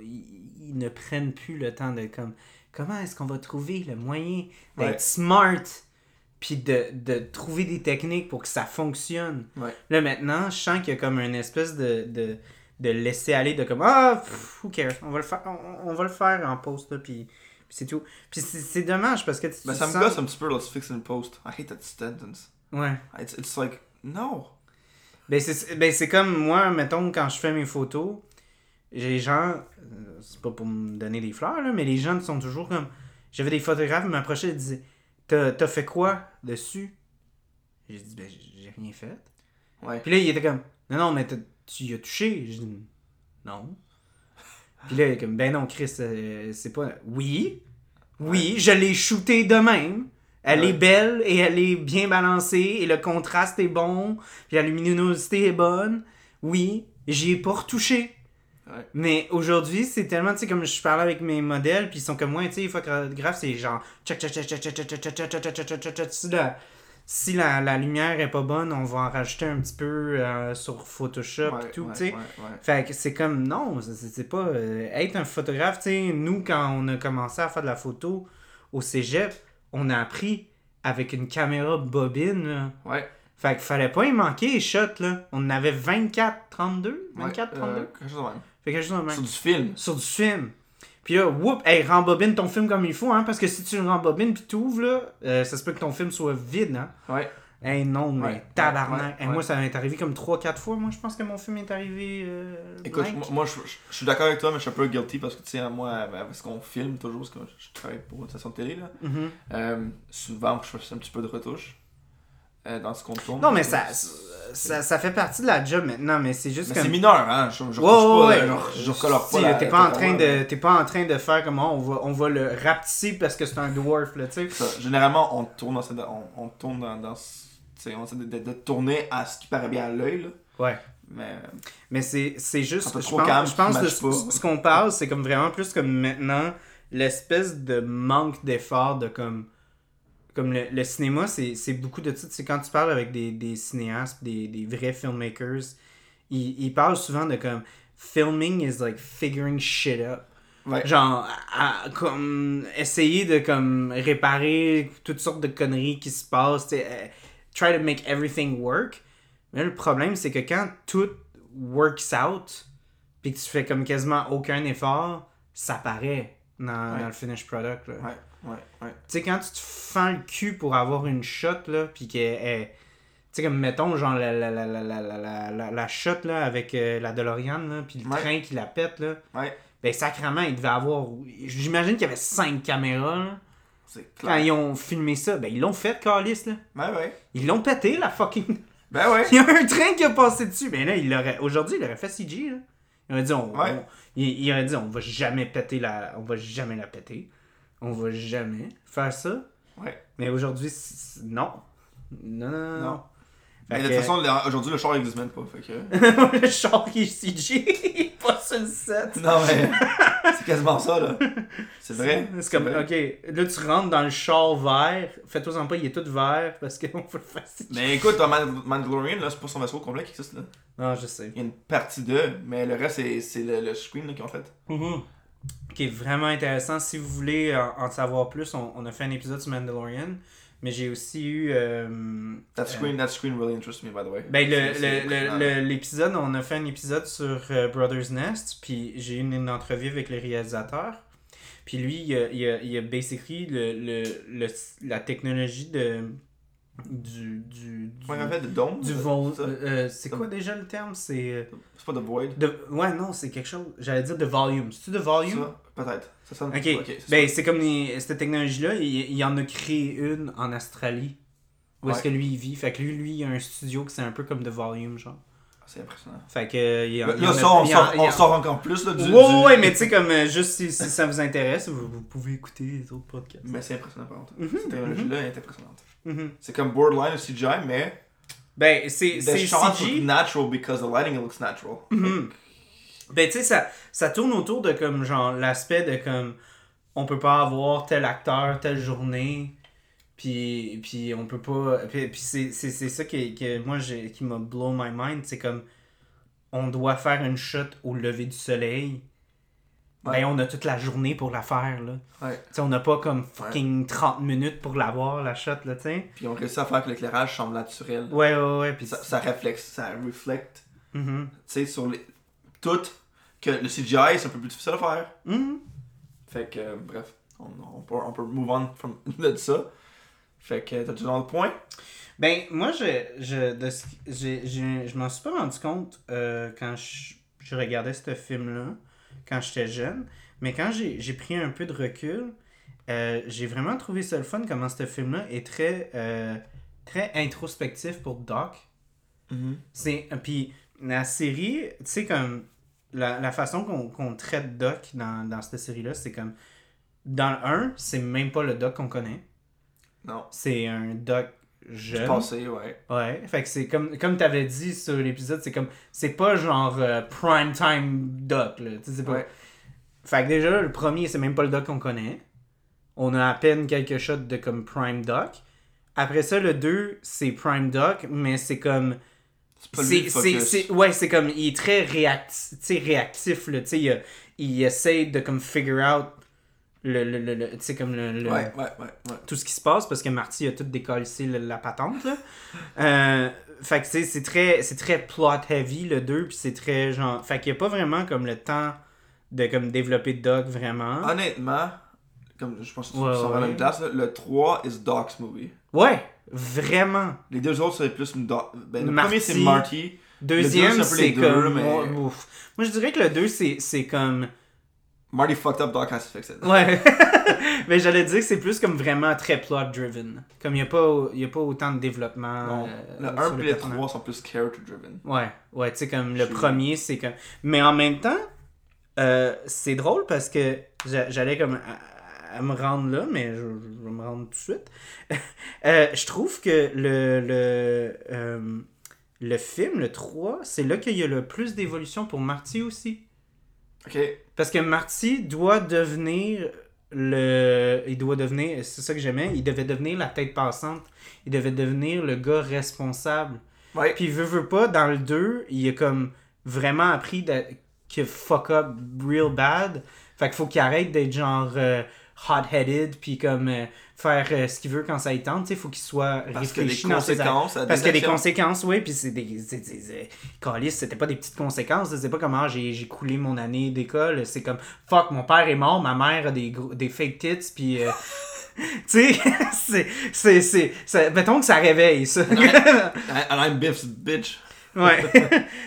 ils ne prennent plus le temps de, comme, comment est-ce qu'on va trouver le moyen d'être Ouais. smart, puis de, de trouver des techniques pour que ça fonctionne? Ouais. Là, maintenant, je sens qu'il y a comme une espèce de, de, de laisser aller, de comme, ah, pff, who cares, on va le faire, on, on va le faire en post, là, puis, puis c'est tout. Puis c'est dommage, parce que tu Ben, ça me gosse un petit peu, let's fix in post. I hate that sentence. Ouais. It's, it's like, no. Ben c'est, ben c'est comme moi, mettons, quand je fais mes photos, les gens, euh, c'est pas pour me donner des fleurs, là, mais les gens sont toujours comme. J'avais des photographes qui m'approchaient et disaient T'as, fait quoi dessus? J'ai dit Ben j'ai rien fait. Ouais. Puis là, il était comme Non, non, mais tu y as touché J'ai dit Non. Puis là, il est comme Ben non, Chris, euh, c'est pas. Oui, oui, je l'ai shooté de même. Elle Ouais. est belle et elle est bien balancée et le contraste est bon, puis la luminosité est bonne. Oui, j'y ai pas retouché. Mais aujourd'hui, c'est tellement, tu sais, comme je parlais avec mes modèles, puis ils sont comme moi, tu sais, photographe, c'est genre, si la, la, lumière est pas bonne, on va en rajouter un petit peu sur Photoshop et tout, tu sais. Fait que c'est comme, non, c'est pas... Être un photographe, tu sais, nous, quand on a commencé à faire de la photo au cégep, on a appris avec une caméra bobine, là. Ouais. Fait qu'il fallait pas y manquer les shots, là. On en avait 24, 32? 24, 32? Quelque chose. Fait même. Sur du film. Sur du film. Puis là, whoop, hey, rembobine ton film comme il faut, hein, parce que si tu le rembobines puis t'ouvres, là, euh, ça se peut que ton film soit vide, hein. Ouais. Hey, non, mais Ouais, tabarnak. ouais, Hey, ouais. Moi, ça m'est arrivé comme 3-4 fois. Moi, je pense que mon film est arrivé. Euh, Écoute, moi, moi, je, je- je suis d'accord avec toi, mais je suis un peu guilty parce que, tu sais, moi, avec ce qu'on filme toujours, parce que je travaille pour une station de télé, là, Mhm. euh, souvent, je fais un petit peu de retouche euh, dans ce qu'on tourne. Non, mais ça, ça, ça fait partie de la job maintenant, mais c'est juste Mais comme. c'est mineur, hein. Je, je retouche ouais, pas, ouais. je, je recolore pas. T'es pas, en train de, pas en train de faire comme oh, on va, on va le rapetisser parce que c'est un dwarf, là, tu sais. Généralement, on tourne dans, cette- on, on tourne dans, dans ce- tu sais, on essaie de, de- de tourner à ce qui paraît bien à l'œil, là. Ouais. Mais Mais c'est, juste. Je pense, calme, je pense pas. ce, ce qu'on parle, c'est comme vraiment plus comme maintenant l'espèce de manque d'effort de comme. Comme le, le cinéma, c'est, beaucoup de ça. C'est quand tu parles avec des, des cinéastes, des, des vrais filmmakers, ils, ils parlent souvent de comme. Filming is like figuring shit up. ouais. genre à- à- comme essayer de comme réparer toutes sortes de conneries qui se passent euh, try to make everything work mais là, le problème c'est que quand tout works out puis que tu fais comme quasiment aucun effort ça paraît dans, Ouais. dans le finished product là. Ouais, ouais, ouais. tu sais quand tu te fends le cul pour avoir une shot là puis que elle- tu sais comme mettons genre la, la, la, la, la, la, la, shot là avec euh, la DeLorean là puis le Ouais. train qui la pète là Ouais. ben, sacrément, il devait avoir. J'imagine qu'il y avait cinq caméras. là. C'est Quand clair. ils ont filmé ça, ben ils l'ont fait, Carlis, là. Ouais, ouais. Ils l'ont pété, la fucking. Ben ouais. Il y a un train qui a passé dessus. Ben là, il l'aurait. Aujourd'hui, il aurait fait CG, là. Il aurait dit, on, Ouais. on- il, il aurait dit, on va jamais péter la. On va jamais la péter. On va jamais faire ça. Ouais. Mais aujourd'hui, non. Non, non, non. Non. Mais de toute façon, aujourd'hui, le char n'existe même pas. Fait que... le char qui est CG, pas sur le set. Non, mais c'est quasiment ça, là. C'est vrai. C'est comme, vrai. ok, là tu rentres dans le char vert, fais-toi en pas, il est tout vert parce qu'on peut le faire CG. Mais écoute, Mandalorian, là, c'est pas son vaisseau complet qui existe, là. Non, je sais. Il y a une partie d'eux, mais le reste, c'est, le, le screen qu'ils ont fait. Qui est vraiment intéressant. Si vous voulez en, en savoir plus, on, on a fait un épisode sur Mandalorian, mais j'ai aussi eu. euh, That euh, screen, that screen really interests me, by the way. Ben, l'épisode, on a fait un épisode sur euh, Brothers Nest, puis j'ai eu une, une entrevue avec le réalisateur. Puis lui, il a, il a, il a basically le, le, le- la technologie de, du. du, du, Ouais, en fait, Dome. du c'est vol. ça? euh, euh, c'est quoi déjà le terme? C'est. euh, C'est pas The Void. de, ouais, non, c'est quelque chose. J'allais dire de volume. C'est-tu de volume? Peut-être. Ça sonne. Ok, c'est ben c'est comme les- cette technologie-là, il, il en a créé une en Australie. Où est-ce que lui il vit. Fait que lui, lui, il a un studio que c'est un peu comme de volume, genre. C'est impressionnant. Fait que. euh, y en- Là, y en ça, on, en- sort, en- encore plus, là, du. Ouais, ouais, mais tu sais, comme euh, juste si, si ça vous intéresse, vous, vous pouvez écouter les autres podcasts. Mais c'est impressionnant, par contre. Mhm, Cette technologie-là est impressionnante. Mhm. C'est comme borderline au CGI, mais. Ben, c'est The look natural because the lighting looks natural. Mhm. Ben, tu sais, ça, ça tourne autour de comme, genre, l'aspect de comme, on peut pas avoir tel acteur, telle journée, puis, puis on peut pas. Puis, puis c'est, c'est, c'est ça qui, que moi, j'ai, qui m'a blow my mind, c'est comme, on doit faire une shot au lever du soleil. Ouais. Ben, on a toute la journée pour la faire, là. Ouais. On n'a pas comme fucking 30 minutes pour l'avoir, la shot, là, tu sais. Puis on réussit à faire que l'éclairage semble naturel. Ouais, ouais, ouais. Puis Ça, ça reflète, ça reflète, Mhm. tu sais, sur les. Tout. Que le CGI, c'est un peu plus difficile à faire. Mhm. Fait que, euh, bref, on, on, peut, on peut move on from, de ça. Fait que, t'as-tu dans le point? Ben, moi, je, je, de je m'en suis pas rendu compte euh, quand je, je regardais ce film-là, quand j'étais jeune. Mais quand j'ai j'ai pris un peu de recul, euh, j'ai vraiment trouvé ça le fun comment ce film-là est très, euh, très introspectif pour Doc. C'est puis la série, tu sais comme la, la façon qu'on qu'on traite Doc dans, dans cette série là, c'est comme dans le 1, c'est même pas le Doc qu'on connaît. Non. C'est un Doc Je jeune. pensais, ouais. Ouais, fait que c'est comme comme t'avais dit sur l'épisode, c'est comme c'est pas genre euh, prime time Doc là, tu sais c'est pas. Ouais. Fait que déjà le premier, c'est même pas le Doc qu'on connaît. On a à peine quelques shots de comme prime Doc. Après ça le 2, c'est prime Doc, mais c'est comme C'est c'est, c'est, ouais, c'est comme, il est très réactif, tu sais, réactif, là, tu sais, il, il essaie de, comme, figure out le, le, le, le- tu sais, comme, le, le- Ouais, ouais, tout ce qui se passe, parce que Marty a tout décollissé la, la patente, là. Euh, fait que, tu sais, c'est très, c'est très plot heavy, le 2, puis c'est très, genre, fait qu'il n'y a pas vraiment, comme, le temps de, comme, développer Doc, vraiment. Honnêtement, comme je pense que tu à la même place, là, le 3 is Doc's movie. Ouais, vraiment. Les deux autres, c'est plus une Doc. Ben, le Marty. premier, c'est Marty. Deuxième, c'est c'est deux, comme, mais- moi, ouf. Moi, je dirais que le 2, c'est, c'est comme... Marty fucked up, Doc has to fix it. Ouais. Mais j'allais dire que c'est plus comme vraiment très plot driven. Comme il n'y a, pas- y a pas autant de développement. Non, euh, le sur 1 et le personnage. 3 sont plus character driven. Ouais, ouais, tu sais, comme le premier, c'est comme. Mais en même temps, euh, c'est drôle parce que j'a- j'allais comme à, à me rendre là, mais je, je vais me rendre tout de suite. Euh, je trouve que le, le, euh, le film, le 3, c'est là qu'il y a le plus d'évolution pour Marty aussi. Ok. Parce que Marty doit devenir le. Il doit devenir. C'est ça que j'aimais. Il devait devenir la tête passante. Il devait devenir le gars responsable. Ouais. Puis, veut, veut pas, dans le 2, il a comme vraiment appris de- que fuck up real bad. Fait qu'il faut qu'il arrête d'être genre euh, hot-headed, puis comme euh, faire euh, ce qu'il veut quand ça y tente. Tu sais, il faut qu'il soit Parce que les réfléchi dans conséquences. parce des que les actions- conséquences, oui, puis c'est des. c'est- Câlisse, c'était pas des petites conséquences. C'est pas comme ah, j'ai j'ai coulé mon année d'école. C'est comme fuck, mon père est mort, ma mère a des, gros- des fake tits, puis. euh, tu sais, c'est. c'est- Mettons que ça réveille, ça. And I'm Biff's bitch. Ouais.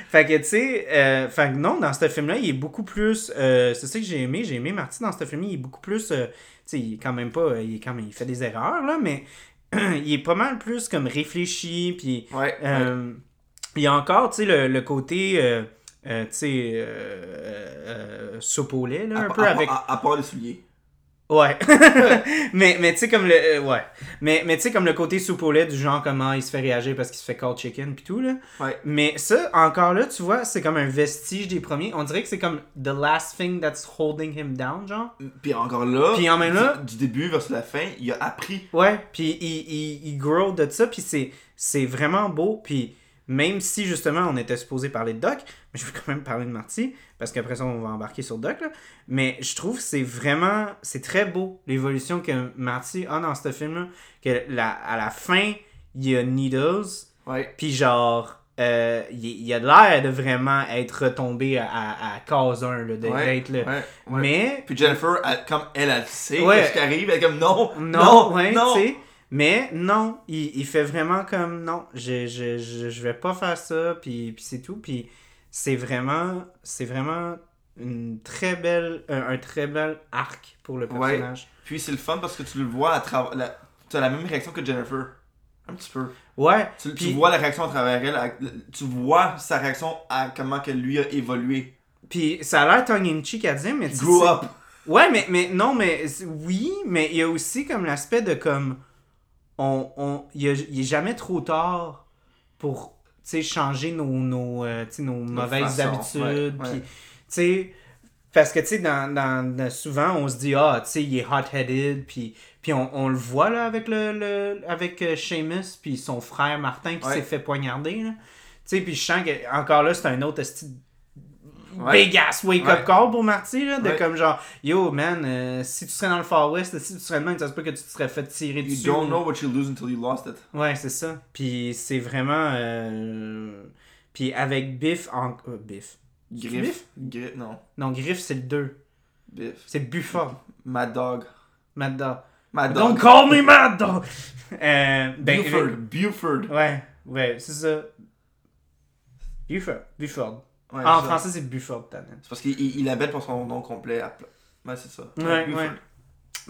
fait que, tu sais, euh, fait que non, dans ce film-là, il est beaucoup plus. euh, c'est ça que j'ai aimé. J'ai aimé Marty dans ce film-là. Il est beaucoup plus. euh, sais, il est quand même pas. Il, est quand même, il fait des erreurs, là, mais il est pas mal plus comme réfléchi. Puis. Ouais. ouais. euh, il y a encore, tu sais, le, le côté. euh, euh, tu sais, euh, euh, soupe au lait, là, À, un peu à- avec. à- à part les souliers. Ouais. mais mais tu sais comme le euh, ouais. Mais mais tu sais comme le côté soupe au lait du genre comment il se fait réagir parce qu'il se fait cold chicken puis tout là. Ouais. Mais ça encore là, tu vois, c'est comme un vestige des premiers. On dirait que c'est comme the last thing that's holding him down genre. Puis encore là, Puis en même du- là- du, début vers la fin, il a appris. Ouais, puis il, il, il grow de ça puis c'est c'est vraiment beau puis même si justement on était supposé parler de Doc, mais je veux quand même parler de Marty parce qu'après ça on va embarquer sur Doc là. Mais je trouve que c'est vraiment c'est très beau l'évolution que Marty a dans ce film là que la, à la fin il y a Needles puis genre euh, il, il a l'air de vraiment être retombé à, à, à cause 1 là, de- Ouais. d'être là. Ouais. ouais. Mais Puis Jennifer, elle- comme elle, elle sait ce qui arrive, elle est comme non, Non, non, non. Mais non, il, il fait vraiment comme non, je, je, je, je vais pas faire ça, puis, puis c'est tout. Puis c'est vraiment, c'est vraiment une très belle, un, un très bel arc pour le Ouais. personnage. Puis c'est le fun parce que tu le vois à travers. Tu as la même réaction que Jennifer. Un petit peu. Ouais, Tu, vois la réaction à travers elle. à- Tu vois sa réaction à comment que lui a évolué. puis ça a l'air tongue-in-cheek à dire, mais tu c'est- up. Ouais, mais, mais non, mais oui, mais il y a aussi comme l'aspect de comme. On, on, il, y a- il est jamais trop tard pour changer nos, euh, mauvaises façons, habitudes. ouais, ouais. parce que tu dans, souvent on se dit, ah, tu sais, il est hot-headed, puis, on, on le voit là avec, le, le, avec euh, Seamus, puis son frère Martin qui Ouais. s'est fait poignarder. là. Tu sais, puis je sens que encore là, c'est un autre esti Ouais. big ass wake up Ouais. call pour Marty là, de Ouais. comme genre yo man euh, si tu serais dans le Far West si tu serais de même ça se peut que tu te serais fait tirer You dessus don't know what you lose until you lost it. ouais c'est ça puis c'est vraiment euh, puis avec Biff en euh, Biff Griff. Griff. Non. non Griff c'est le 2 Biff. c'est Bufford Mad Dog. Mad Dog Mad don't Dog. call me Mad Dog euh, ben, Buford. Buford. ouais ouais c'est ça Bufford Bufford Ouais, Ah, en ça. français c'est Bufford Tannen C'est parce qu'il il, il l'appelle pour son nom complet. à Ouais, c'est ça. Ouais, Buford. ouais.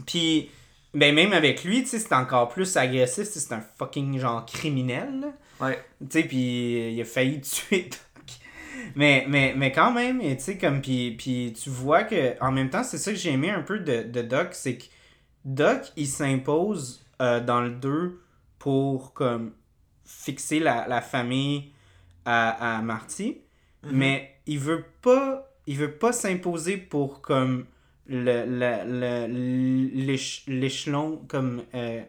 Puis, ben même avec lui, tu sais, c'est encore plus agressif, c'est un fucking genre criminel, là. Ouais. Tu sais, puis il a failli tuer Doc. Mais, mais, mais quand même, tu sais, comme, puis, puis tu vois que, en même temps, c'est ça que j'ai aimé un peu de, de Doc, c'est que Doc, il s'impose euh, dans le 2 pour, comme, fixer la, la famille à, à Marty, Mhm. mais il veut pas, il veut pas s'imposer pour, comme, le, le, le- l'échelon, comme, euh,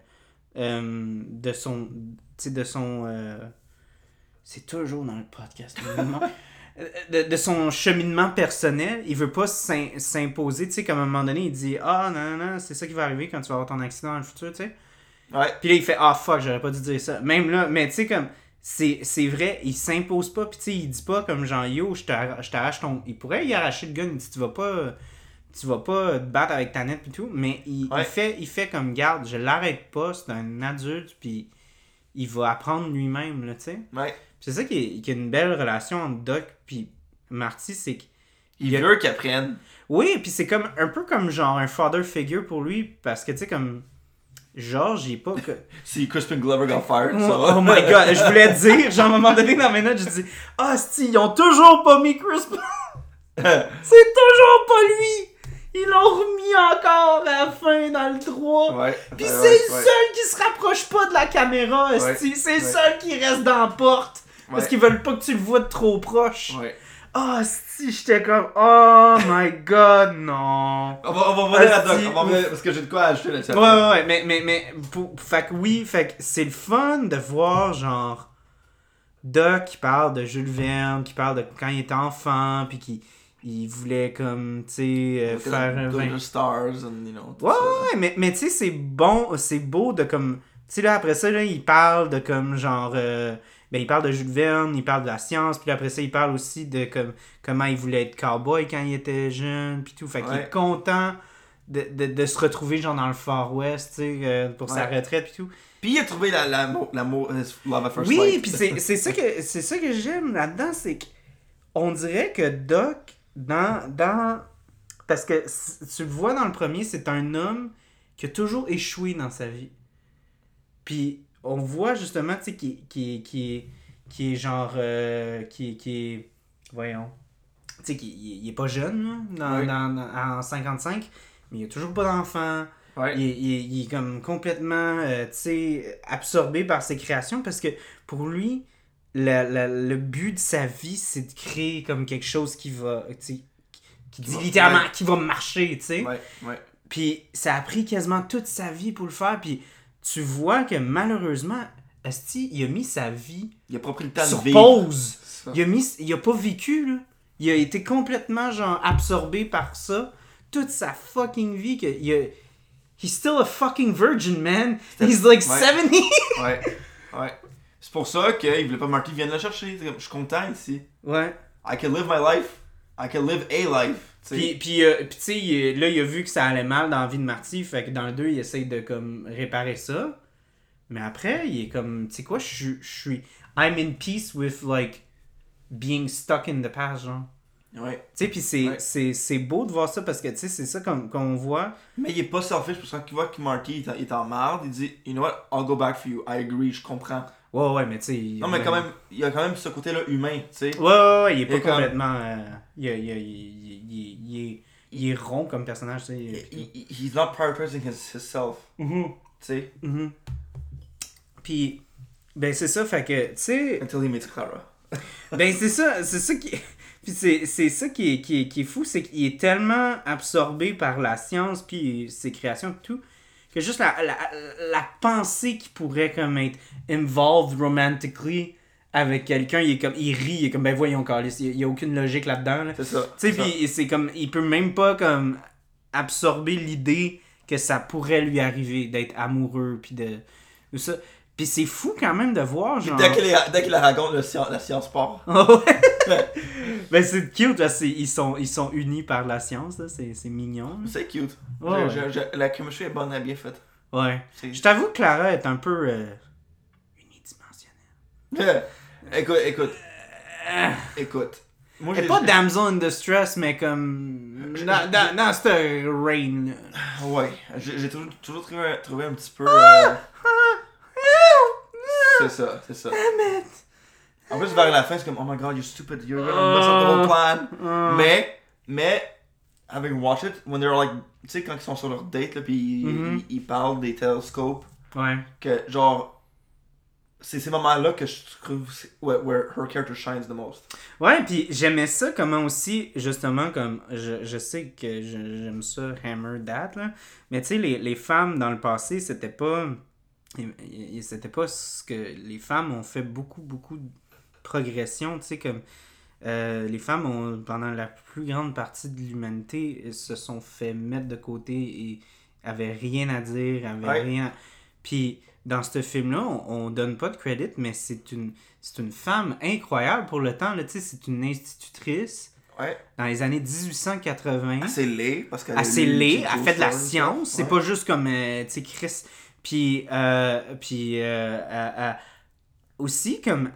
euh, de son, de son, euh, c'est toujours dans le podcast, de, de son cheminement personnel, il veut pas s'im- s'imposer, tu sais, comme à un moment donné, il dit Ah, non, non, non, c'est ça qui va arriver quand tu vas avoir ton accident dans le futur, tu sais. Ouais. Puis là, il fait Ah, fuck, j'aurais pas dû dire ça. Même là, mais tu sais, comme, c'est vrai, il s'impose pas, puis tu sais, il dit pas comme genre Yo, je t'arra- je t'arrache ton. Il pourrait y arracher le gun, il dit Tu vas pas. Tu vas pas te battre avec ta net et tout, mais il, fait, il fait comme garde, je l'arrête pas, c'est un adulte, puis il va apprendre lui-même, là, tu sais. Ouais. C'est ça qui est, qui est une belle relation entre Doc puis Marty, c'est que Il a- veut qu'il apprenne. oui, puis c'est comme un peu comme genre un father figure pour lui parce que tu sais comme Il est pas que Si Crispin Glover got fired, Oh, ça va. oh my god, je voulais dire, genre à un moment donné dans mes notes, je dis "Ah, si, ils ont toujours pas mis Chris Paul. C'est toujours pas lui. Ils l'ont remis encore à la fin dans le 3. ouais. Puis ouais, c'est ouais, le seul qui se rapproche pas de la caméra, c'est le seul qui reste dans la porte. Parce qu'ils veulent pas que tu le vois de trop proche. Ouais. Ah, si, j'étais comme, oh my god, non. On va, on va revenir à Asti, Doc. On va revenir- parce que j'ai de quoi ajouter là-dessus. Ouais, ouais, ouais, mais, mais, mais, pour, fait que oui, fait que c'est le fun de voir, genre, Doc qui parle de Jules Verne, qui parle de quand il était enfant, puis qui il voulait, comme, tu sais, euh, faire un vin. Stars and, you know, tout Ouais, ouais, mais, mais tu sais, c'est bon, c'est beau de comme. Tu sais, là, après ça, là, il parle de comme genre. euh, ben, il parle de Jules Verne, il parle de la science, puis après ça, il parle aussi de comme comment il voulait être cowboy quand il était jeune, puis tout. Fait qu'il Ouais. est content de, de, de se retrouver genre dans le Far West, tu sais, euh, pour sa retraite et tout. Puis il a trouvé la- l'amour, l'amour, his love at first Oui, puis c'est c'est ça que c'est ça que j'aime là-dedans, c'est que on dirait que Doc dans dans parce que tu le vois dans le premier, c'est un homme qui a toujours échoué dans sa vie. Puis on voit justement tu sais qui qui qui est qui est genre euh, qui qui est voyons tu sais qui il est pas jeune là, dans, Oui. dans- dans- en 55 mais il a toujours pas d'enfant Ouais. il, est- il il est comme complètement euh, tu sais, absorbé par ses créations parce que pour lui, la- la- le but de sa vie, c'est de créer comme quelque chose qui va, tu sais, qui, qui dit littéralement, ouais. qui va marcher, tu sais. Ouais. Puis ça a pris quasiment toute sa vie pour le faire. Puis tu vois que malheureusement, Esti, il a mis sa vie Il a pas pris le temps sur de pause. Il a, mis, il a pas vécu, là. Il a été complètement, genre, absorbé par ça. Toute sa fucking vie. Que, il a, he's still a fucking virgin, man. He's like Ouais. 70. Ouais, ouais. C'est pour ça qu'il voulait pas que Marty vienne le chercher. Je suis content ici. ouais. I can live my life. I can live a life. Puis, puis, euh, puis tu sais, il- là, il a vu que ça allait mal dans la vie de Marty. Fait que dans le 2, il essaye de, comme, réparer ça. Mais après, il est comme, tu sais quoi, je suis-. I'm in peace with, like, being stuck in the past, genre. Ouais. Tu sais, puis c'est, Ouais. c'est, c'est beau de voir ça parce que, tu sais, c'est ça comme, qu'on voit. Mais il est pas selfish parce que quand il voit que Marty en, est en marde, il dit You know what, I'll go back for you. I agree, je comprends. Ouais, ouais, mais tu sais. Non, mais quand même, il y a quand même ce côté-là humain, tu sais. Ouais, ouais, ouais, il est pas complètement. euh, il, est, il est rond comme personnage, tu sais. He- he- He's not prioritizing his, himself, Mhm, tu sais. mhm. Puis, ben c'est ça, fait que, tu sais. Until he meets Clara. Ben c'est ça, c'est ça qui. Puis c'est, c'est ça qui est, qui, est, qui est fou, c'est qu'il est tellement absorbé par la science, puis ses créations et tout, que juste la, la, la pensée qui pourrait comme être involved romantically avec quelqu'un, il est comme il rit, il est comme ben voyons Carlis, il y a aucune logique là-dedans. Là. C'est ça. Tu sais, c'est ça. puis c'est comme il peut même pas comme absorber l'idée que ça pourrait lui arriver d'être amoureux puis de, de ça. Puis c'est fou quand même de voir genre Dès qu'il qu'il raconte le science, la science part. Ah ouais? ben c'est cute là, ils sont ils sont unis par la science là, c'est c'est mignon. C'est cute. Je- je- la chemistry est bonne, est bien faite. Ouais. Je t'avoue que Clara est un peu euh, unidimensionnelle. écoute, écoute. Euh, Écoute. Moi, j'ai- pas damsel in distress mais comme dans, dans, dans cette rain. Ouais, j'ai toujours, toujours trouvé, trouvé un petit peu. euh, C'est ça, c'est ça. En plus, vers la fin, c'est comme, oh my god, you're stupid, you're gonna mess up the whole plan. Ah. Mais, mais, having watched it, when they're like, tu sais, quand ils sont sur leur date, là, pis ils, Mhm. ils- ils parlent des télescopes, Ouais. que genre, c'est ces moments-là que je trouve, where, where her character shines the most. Ouais, puis j'aimais ça comment aussi, justement, comme je, je sais que j'aime ça, Hammer That, là, mais tu sais, les, les femmes dans le passé, c'était pas. Il- C'était pas ce que. Les femmes ont fait beaucoup, beaucoup de progression, tu sais, comme. euh, les femmes ont, pendant la plus grande partie de l'humanité, elles se sont fait mettre de côté et avaient rien à dire, avaient Ouais. rien. à- Puis dans ce film-là, on, on donne pas de credit, mais c'est une, c'est une femme incroyable pour le temps. Là, tu sais, c'est une institutrice Ouais, dans les années 1880. assez laid, parce qu'elle a assez lu laid, elle fait de la science. C'est ouais. pas juste comme, euh, tu sais, Chris. Puis, euh, puis euh, euh, euh, aussi, comme,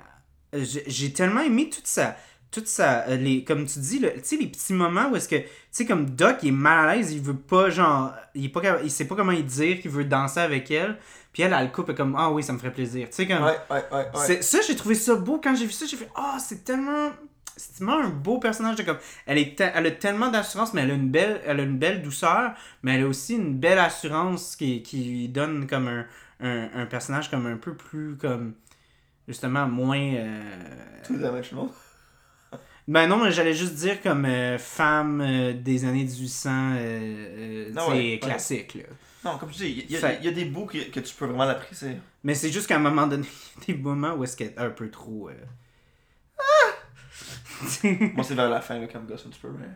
j'ai tellement aimé toute sa. Toute sa, euh, les, comme tu dis, le- tu sais, les petits moments où est-ce que, tu sais, comme Doc, il est mal à l'aise, il veut pas, genre, il, est pas, il sait pas comment il dire qu'il veut danser avec elle, puis elle, elle le coupe, est comme, ah oui, ça me ferait plaisir. Tu sais, comme, Ouais, ouais, ouais, ouais. c'est- ça, j'ai trouvé ça beau. Quand j'ai vu ça, j'ai fait Ah, c'est tellement. C'est tellement un beau personnage. de comme, elle, est elle a tellement d'assurance, mais elle a, une belle, elle a une belle douceur, mais elle a aussi une belle assurance qui, qui lui donne comme un, un, un personnage comme un peu plus comme. Justement, moins. euh, Two-dimensional. Ben non, mais j'allais juste dire comme euh, femme euh, des années 1800, euh, euh, Ah sais, ouais, classique. Là. Non, comme tu dis, il y, a- y des bouts que, que tu peux vraiment l'apprécier. Mais c'est juste qu'à un moment donné, il y a des moments où est-ce qu'elle est un peu trop. euh, Moi, c'est vers la fin, là, comme gosse un petit peu, mais.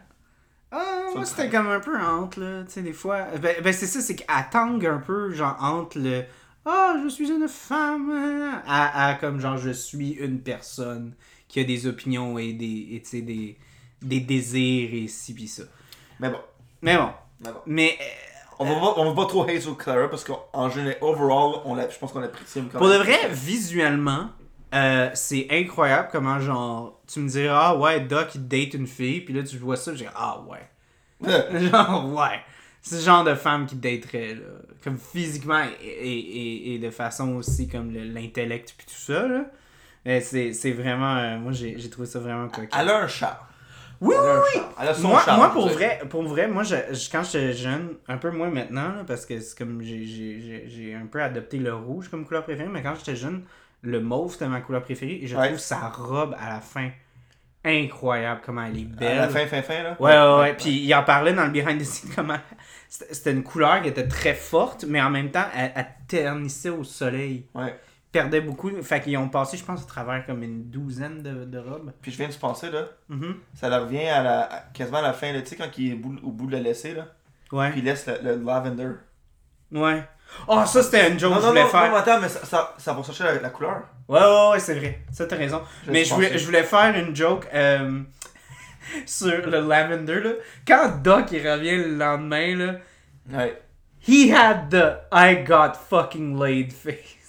Ah, moi c'était comme un peu entre, là, tu sais, des fois. Ben, ben, c'est ça, c'est qu'elle tangue un peu, genre, entre le Ah, je suis une femme, à, à comme, genre, je suis une personne qui a des opinions et des, et, tu sais, des, des désirs et ci pis ça. Mais bon. Mais bon, Mais bon. Mais euh, On va, pas, on va pas trop hate sur Clara parce qu'en général, overall, on je pense qu'on l'apprécie. quand pour de vrai, visuellement, euh, c'est incroyable comment, genre, tu me dirais, ah ouais, Doc, il date une fille, puis là, tu vois ça, je dis, ah ouais. Genre, ouais. C'est le genre de femme qui daterait, là. Comme physiquement et, et, et de façon aussi comme le- l'intellect puis tout ça, là. Mais c'est vraiment... euh, moi, j'ai trouvé ça vraiment coquin. Elle a un charme. Oui, oui, charme. Elle a son Moi, moi, pour vrai, pour vrai, moi, je, je- quand j'étais jeune, un peu moins maintenant, là, parce que c'est comme j'ai un peu adopté le rouge comme couleur préférée, mais quand j'étais jeune, le mauve c'était ma couleur préférée et je Ouais. trouve sa robe à la fin incroyable, comment elle est belle. À la fin, fin, fin, là? Ouais, ouais, ouais. Puis il en parlait dans le behind the scenes comment c'était une couleur qui était très forte, mais en même temps, elle, elle ternissait au soleil. Ouais. Perdait beaucoup. Fait qu'ils ont passé, je pense, à travers comme une douzaine de, de robes. Puis je viens de se penser, là. Mhm. Ça leur revient à la, à- quasiment à la fin, là. Tu sais, quand il est au bout, au bout de la laisser, là? Ouais. Puis il laisse le, le lavender. Ouais. Oh, ça, c'était une joke Non, que je non, voulais non, faire. non, attends, mais ça, ça, ça va chercher la, la couleur? Ouais, ouais, ouais, c'est vrai. Ça, t'as raison. Je Mais je voulais, je voulais faire une joke euh, sur le lavender, là. Quand Doc, il revient le lendemain, là, Ouais. he had the I got fucking laid face.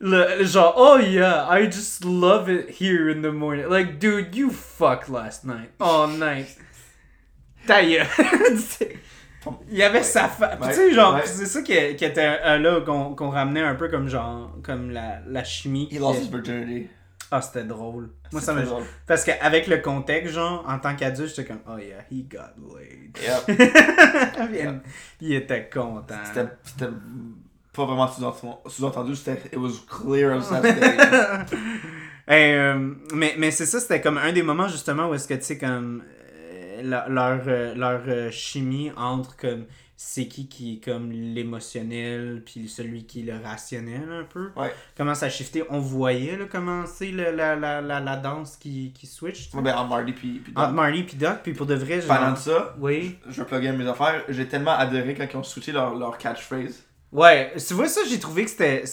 Le, genre, oh yeah, I just love it here in the morning. Like, dude, you fucked last night. All night. Ta. Il y avait sa femme. Ouais, Tu sais, genre, ouais. c'est ça qui, qui était euh, là, qu'on qu'on ramenait un peu comme genre, comme la, la chimie. He lost his virginity. Ah, c'était drôle. Moi, ça me. drôle. Parce qu'avec le contexte, genre, en tant qu'adulte, j'étais comme, oh yeah, he got laid. Yep. il était content. C'était c'était pas vraiment sous-entendu, sous-entendu, c'était it was clear as that day. Hey, euh, mais mais c'est ça, c'était comme un des moments justement où est-ce que tu sais comme leur leur, euh, leur, euh, chimie entre comme c'est qui qui est comme l'émotionnel puis celui qui est le rationnel un peu. Ouais. Comment ça a shifté, on voyait là comment c'est la, la, la, la danse qui, qui switch. Ouais, ben, en Marty puis, puis Entre Doc. Marley puis Doc, puis pour de vrai, genre... Pendant ça, Oui. je vais plugger mes affaires. J'ai tellement adoré quand ils ont switché leur, leur catchphrase. Ouais, tu vois ça, j'ai trouvé que c'était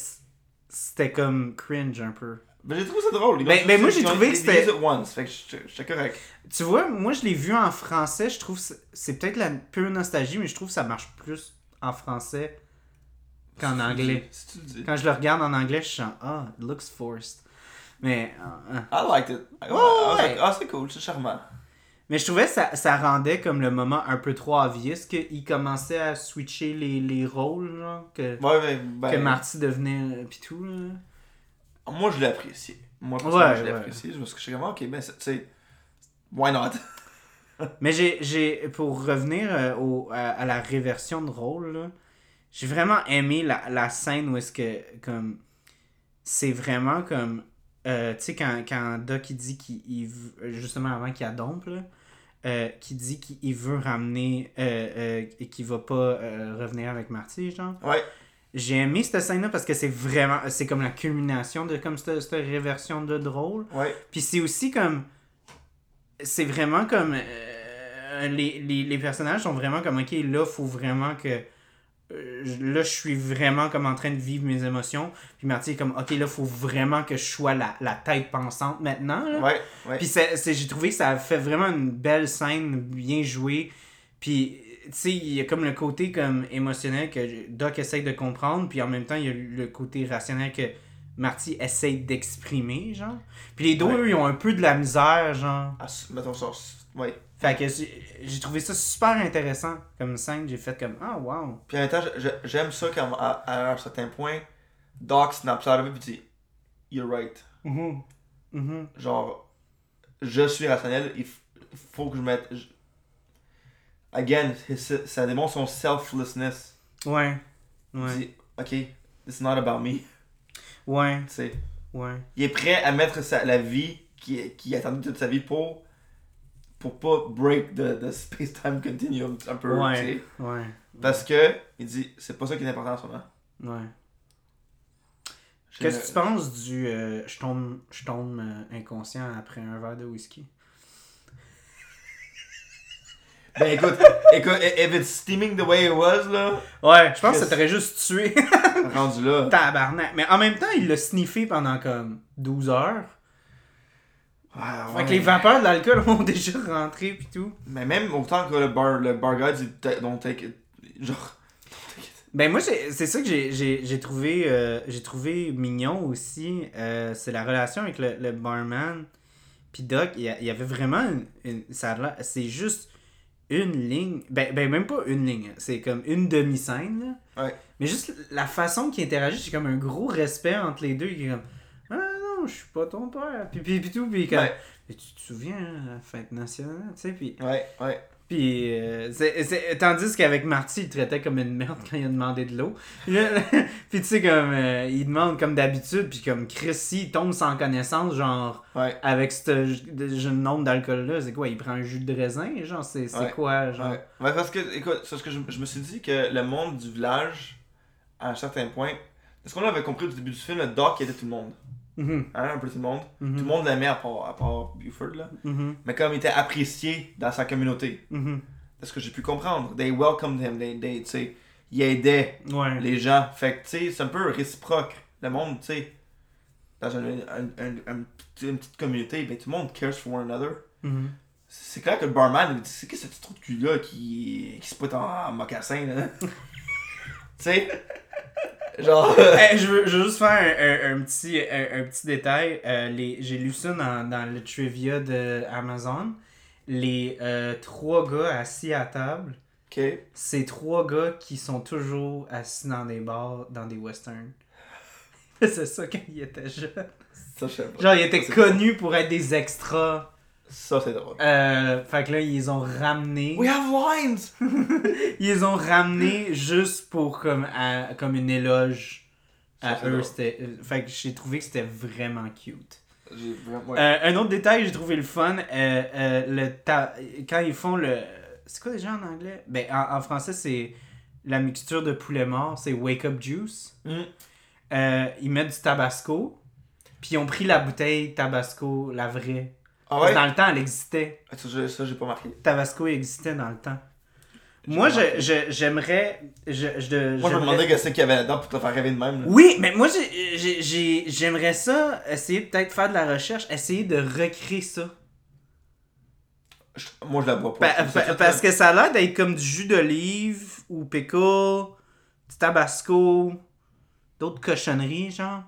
c'était comme cringe un peu. Ben, j'ai trouvé ça drôle. Ben- ben, moi, j'ai trouvé que c'était- fait que j'étais correct. Tu vois, moi je l'ai vu en français, je trouve c'est- peut-être la pure nostalgie, mais je trouve que ça marche plus en français qu'en anglais. Si tu le dis. Quand je le regarde en anglais, je genre, ah, it looks forced. Mais, euh. I liked it. I, was ouais. like, ah, c'est cool, c'est charmant. mais je trouvais que ça, ça rendait comme le moment un peu trop obvious qu'il commençait à switcher les, les rôles, genre, que, Ouais, ben, ben, que Marty devenait euh, pis tout. Là. Moi, je l'ai apprécié. Moi, personnellement, Ouais, je l'ai ouais. apprécié. Parce que je suis comme, ok, ben, tu sais, why not? Mais j'ai, pour revenir euh, au, à, à la réversion de rôle, là, j'ai vraiment aimé la, la scène où est-ce que, comme, c'est vraiment comme, euh, tu sais, quand, quand Doc, il dit qu'il, justement avant qu'il adompe, là, euh, qui dit qu'il veut ramener, euh, euh, et qu'il va pas revenir avec Marty, genre. Ouais. J'ai aimé cette scène-là parce que c'est vraiment, c'est comme la culmination de comme cette, cette réversion de drôle. Ouais. Puis c'est aussi comme. C'est vraiment comme. euh, les, les, les personnages sont vraiment comme, ok, là, faut vraiment que. euh, là, je suis vraiment comme en train de vivre mes émotions. Puis Marty est comme, ok, là, faut vraiment que je sois la, la tête pensante maintenant. là. Ouais. Ouais. Puis c'est- j'ai trouvé que ça a fait vraiment une belle scène, bien jouée. Puis, sais, il y a comme le côté comme émotionnel que Doc essaye de comprendre, puis en même temps, il y a le côté rationnel que Marty essaye d'exprimer, genre. Puis les deux, Ouais. eux, ils ont un peu de la misère, genre. Ah, mettons ça. Ouais. Fait que j'ai trouvé ça super intéressant comme scène. J'ai fait comme, ah, wow. Puis en même temps, j'aime ça quand, à, à un certain point, Doc of it puis dit You're right. Mhm. Mhm. Genre, je suis rationnel, il faut que je mette. Again, his- ça démontre son selflessness. Ouais. Ouais. dit Ok, it's not about me. Ouais. Tu sais. Ouais. Il est prêt à mettre sa, la vie qui, qui a attendu toute sa vie pour. pour pas break the, the space-time continuum un peu. Ouais. tu sais. Ouais. Parce que, il dit c'est pas ça qui est important en ce moment. Ouais. Qu'est-ce que tu penses du euh, je tombe, je tombe euh, inconscient après un verre de whisky? Ben écoute, écoute, if it's steaming the way it was, là, Ouais, je pense que ça t'aurait juste tué. rendu là. Tabarnak. Mais en même temps, il l'a sniffé pendant comme 12 heures. Ouais, Fait que les vapeurs de l'alcool ont déjà rentré pis tout. Mais même autant que le bar, le bar ta- don't take it. Genre. Ben moi, c'est ça que j'ai- j'ai j'ai trouvé, euh, j'ai trouvé mignon aussi. euh, c'est la relation avec le, le barman. Puis Doc, il y, avait vraiment une... une- ça c'est juste une ligne. Ben, ben même pas une ligne. C'est comme une demi-scène. Ouais. Mais juste la façon qu'il interagit, j'ai comme un gros respect entre les deux. qui est comme... Ah non, je suis pas ton père. Puis, puis, puis tout. Puis comme... Ouais. Mais tu te souviens, hein, la fête nationale, tu sais, puis... Ouais, ouais. Puis, euh, c'est- c'est- tandis qu'avec Marty, il traitait comme une merde quand il a demandé de l'eau. Puis, tu sais, comme, euh, il demande comme d'habitude, puis comme Chris, s'il tombe sans connaissance, genre, Ouais. avec ce jeune nombre d'alcool-là, c'est quoi, il prend un jus de raisin, genre, c'est c'est Ouais. quoi, genre? Ouais. Ouais, parce que, écoute, c'est parce que je, je me suis dit que le monde du village, à un certain point, est-ce qu'on avait compris au début du film, le Doc aidait tout le monde? Mhm, Hein, un peu tout le monde. mhm, Tout le monde l'aimait à part, à part Buford, là. mhm, Mais comme il était apprécié dans sa communauté. C'est ce que j'ai pu comprendre. They welcomed him. They, they, tu sais, il aidait Ouais. les gens. Fait que, tu c'est un peu réciproque. Le monde, tu sais, dans un- un- un- une petite communauté, ben, tout le monde cares for one another. C'est clair que le barman, il dit c'est qui ce petit trou de cul-là qui, qui se put en, en mocassin, là? tu sais? Genre. Eh, je, veux, je veux juste faire un, un- un petit, un, un petit détail. Euh, les- J'ai lu ça dans, dans le trivia de Amazon. Les euh, trois gars assis à table, c'est trois gars qui sont toujours assis dans des bars, dans des westerns. c'est ça quand ils étaient jeunes. Ça, je sais pas. Genre, ils étaient connus pour être des extras. Ça, c'est drôle. Euh, fait que là, ils ont ramenés. We have lines! Ils ont ramenés juste pour comme, à- comme une éloge à Ça, eux. fait que j'ai trouvé que c'était vraiment cute. J'ai vraiment. ouais. Euh, un autre détail j'ai trouvé le fun, euh, le ta- quand ils font le... C'est quoi déjà en anglais? Ben, en, en français, c'est la mixture de poulet mort, c'est Wake Up Juice. Mm. Ils mettent du tabasco, puis ils ont pris la bouteille tabasco, la vraie. Ah Parce que ouais? Dans le temps, elle existait. Ça, j'ai- ça, j'ai pas marqué. Tabasco existait dans le temps. Moi, je- je- j'aimerais... Je, je, Moi, je me demandais qu'est-ce qu'il y avait là-dedans pour te faire rêver de même. là. Oui, mais moi, j'ai- j'ai- j'ai- j'aimerais ça, essayer peut-être faire de la recherche, essayer de recréer ça. Moi, je la bois pas. Pa- C'est pa- ça, parce que ça a l'air d'être comme du jus d'olive ou pickle, du tabasco, d'autres cochonneries, genre.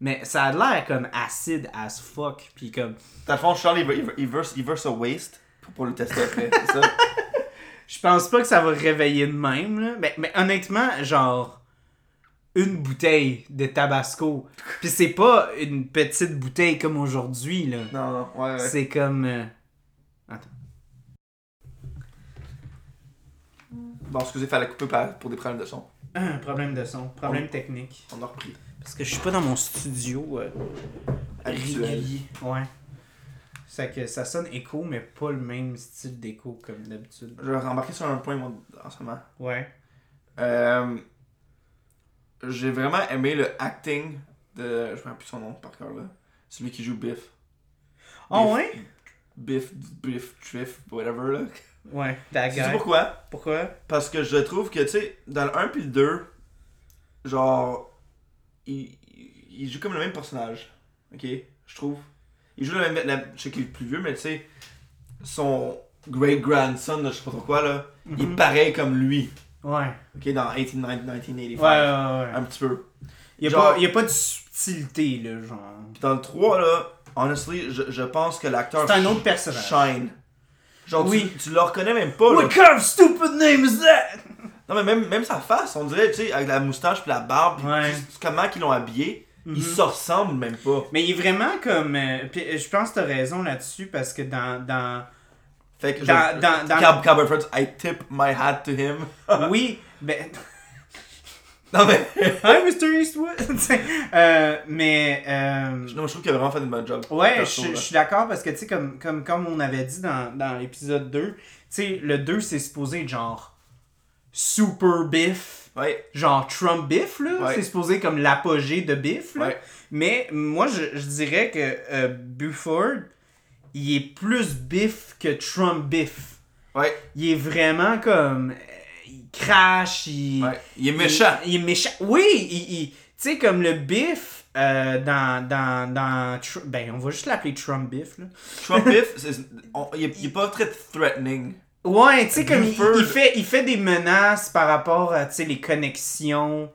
Mais ça a l'air comme acide as fuck. Puis comme. Dans le fond, Charlie, il veut, il veut, il veut, il veut waste pour, pour le tester après. C'est ça? Je pense pas que ça va réveiller de même, là. Mais, mais honnêtement, genre. Une bouteille de tabasco. Puis c'est pas une petite bouteille comme aujourd'hui, là. Non, non, ouais, ouais. C'est comme. euh, Bon, excusez, fallait couper pour des problèmes de son. Un problème de son, problème technique. On a repris. Parce que je suis pas dans mon studio euh, régulier. Ouais. C'est que ça sonne écho, mais pas le même style d'écho comme d'habitude. Je vais remarquer sur un point, moi, en ce moment. Ouais. Euh, J'ai vraiment aimé le acting de. Je me rappelle plus son nom par cœur là. Celui qui joue Biff. Oh ouais? Biff, Biff, Triff, whatever là. Ouais, ta Tu pourquoi? Pourquoi? Parce que je trouve que, tu sais, dans le 1 puis le 2, genre, il, il joue comme le même personnage. Ok? Je trouve. Il joue le même. la- je sais qu'il est plus vieux, mais tu sais, son great grandson, là, je sais pas trop quoi, là, il est Mhm. pareil comme lui. Ouais. Ok? Dans 18, 1985. Ouais, ouais, ouais. Un petit peu. Il y a, a pas de subtilité, là, genre. Puis dans le 3, là, honestly, je, je pense que l'acteur. C'est un autre personnage. Shine. Genre, Oui. tu, tu le reconnais même pas, là. What kind of stupid name is that? Non, mais même, même sa face, on dirait, tu sais, avec la moustache puis la barbe, puis Ouais. juste comment qu'ils l'ont habillé, Mhm. ils se ressemblent même pas. Mais il est vraiment comme. euh, puis, euh, je pense que t'as raison là-dessus parce que dans. dans... Fait que Dans- je, dans- dans- I tip my hat to him. oui, ben. non, mais. Hi, Mr. Eastwood! Tu sais, euh, mais. euh, non, je trouve qu'il a vraiment fait une bonne job. Ouais, Perso, je, là. je suis d'accord parce que, tu sais, comme, comme, comme on avait dit dans, dans l'épisode 2, tu sais, le 2, c'est supposé être genre super biff, Ouais, genre Trump biff, là. Ouais. C'est supposé comme l'apogée de biff, là. ouais. Mais moi, je, je dirais que euh, Buford, il est plus biff que Trump biff. Ouais, Il est vraiment comme. euh, il crache, il. Il est méchant. Il, il est méchant. Oui, il, il- tu sais, comme le Biff euh, dans, dans, Ben, on va juste l'appeler Trump Biff, là. Trump Biff, on- il, est, il est pas très threatening. Ouais, tu sais, comme il, fait, il fait des menaces par rapport à, tu sais, les connexions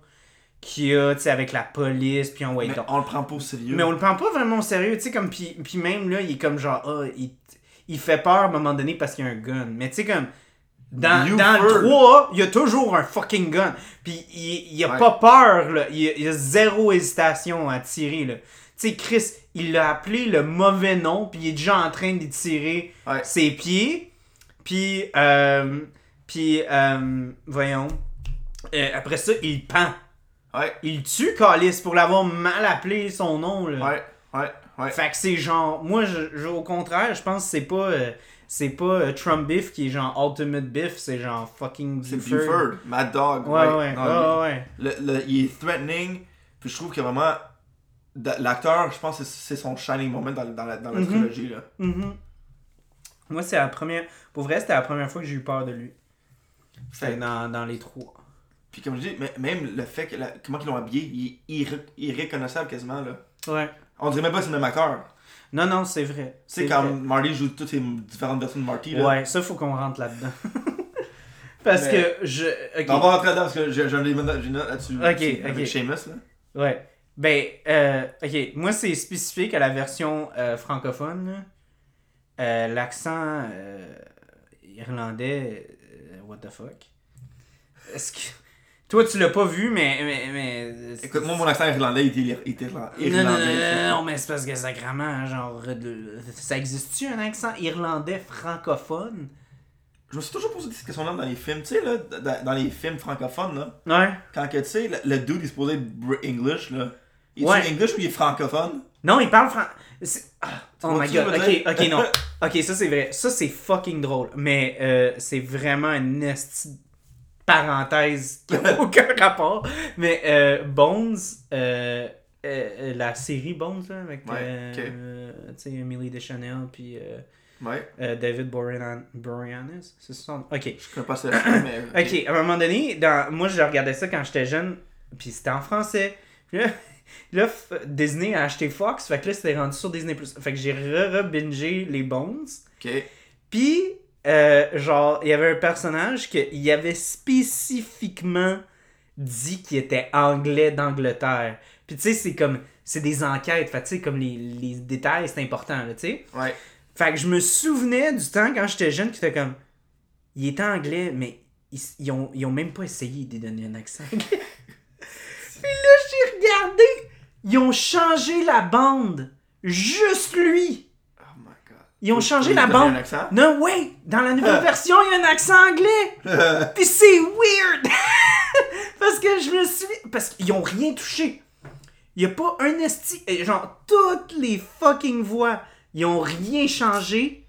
qu'il y a, tu sais, avec la police, puis on va Mais on le prend pas au sérieux. Mais on le prend pas vraiment au sérieux, tu sais, comme, puis puis même là, il est comme genre, ah, il, il fait peur à un moment donné parce qu'il y a un gun. Mais tu sais, comme, dans, dans le 3, il y a toujours un fucking gun. Puis il, il a Ouais. pas peur, là. Il, il a zéro hésitation à tirer, là. Tu sais, Chris, il l'a appelé le mauvais nom, puis il est déjà en train d'y tirer Ouais. ses pieds. Puis, euh, puis, euh, voyons. Euh, après ça, il pend. Ouais, Il tue Calis pour l'avoir mal appelé son nom, là. ouais, ouais, ouais. Fait que c'est genre, moi, je, je- au contraire, je pense que c'est pas, euh, c'est pas Trump Biff qui est genre Ultimate Biff, c'est genre fucking C'est Buford. Buford, Mad Dog. Ouais, ouais, Non, ouais, ouais. le- le- il est threatening. Puis je trouve que vraiment, l'acteur, je pense que c'est son shining moment dans, dans la, dans la Mhm. trilogie. Là. Mhm. Moi, c'est la première. Pour vrai, c'était la première fois que j'ai eu peur de lui. C'était dans, dans les trois. Puis comme je dis, même le fait que la- comment ils l'ont habillé, il est irré- irréconnaissable quasiment. Là. Ouais. On dirait même pas que c'est le même acteur. Non, non, c'est vrai. Tu sais, C'est quand vrai. Marty joue toutes les différentes versions de Marty. Là. Ouais, ça, faut qu'on rentre là-dedans. Parce Mais- que je. On va rentrer là-dedans parce que j'ai un élément-. Ok, là-dessus, ok. Avec Seamus. Là. Ouais. Ben, euh, ok. Moi, c'est spécifique à la version euh, francophone. Euh, L'accent euh, irlandais, euh, what the fuck? Est-ce que. Toi, tu l'as pas vu, mais. mais, mais Écoute, moi, mon accent irlandais, il était, irlandais. Non, non, non, non, non, mais c'est parce que sacrément, hein, genre. Ça existe-tu un accent irlandais francophone? Je me suis toujours posé cette question-là dans les films. Tu sais, là, dans, les films francophones, là, Ouais. quand que, tu sais, le, le dude, il est supposé être English, là. Il est Ouais. English ou il est francophone? Non, il parle français. Oh vois my god, ok, ok, non. Ok, ça c'est vrai. Ça c'est fucking drôle. Mais euh, c'est vraiment une esti- parenthèse qui n'a aucun rapport. Mais euh, Bones, euh, la série Bones, là, avec Ouais, ok. tu sais, Emily Deschanel puis Ouais. euh, David Borean- Boreanaz. C'est son. Ok. Je connais pas ça, mais. Ok, à un moment donné, dans... moi je regardais ça quand j'étais jeune, puis c'était en français. Puis là, là, Disney a acheté Fox, fait que là c'était rendu sur Disney+. Fait que j'ai re-bingé les Bones. Ok. Puis, euh, genre, il y avait un personnage qu'il avait spécifiquement dit qu'il était anglais d'Angleterre. Puis tu sais, c'est comme, c'est des enquêtes, fait que tu sais, comme les, les détails, c'est important, là, tu sais. Ouais. Fait que je me souvenais du temps quand j'étais jeune qui était comme. Il était anglais, mais ils, ils ont, ils ont même pas essayé de lui donner un accent. Puis là, j'ai regardé. Ils ont changé la bande. Juste lui. Oh my god. Ils ont changé la bande. un accent? Non, ouais, dans la nouvelle version, il y a un accent anglais. Puis c'est weird. parce que je me suis. Parce qu'ils ont rien touché. Il y a pas un esti. Genre, toutes les fucking voix, ils ont rien changé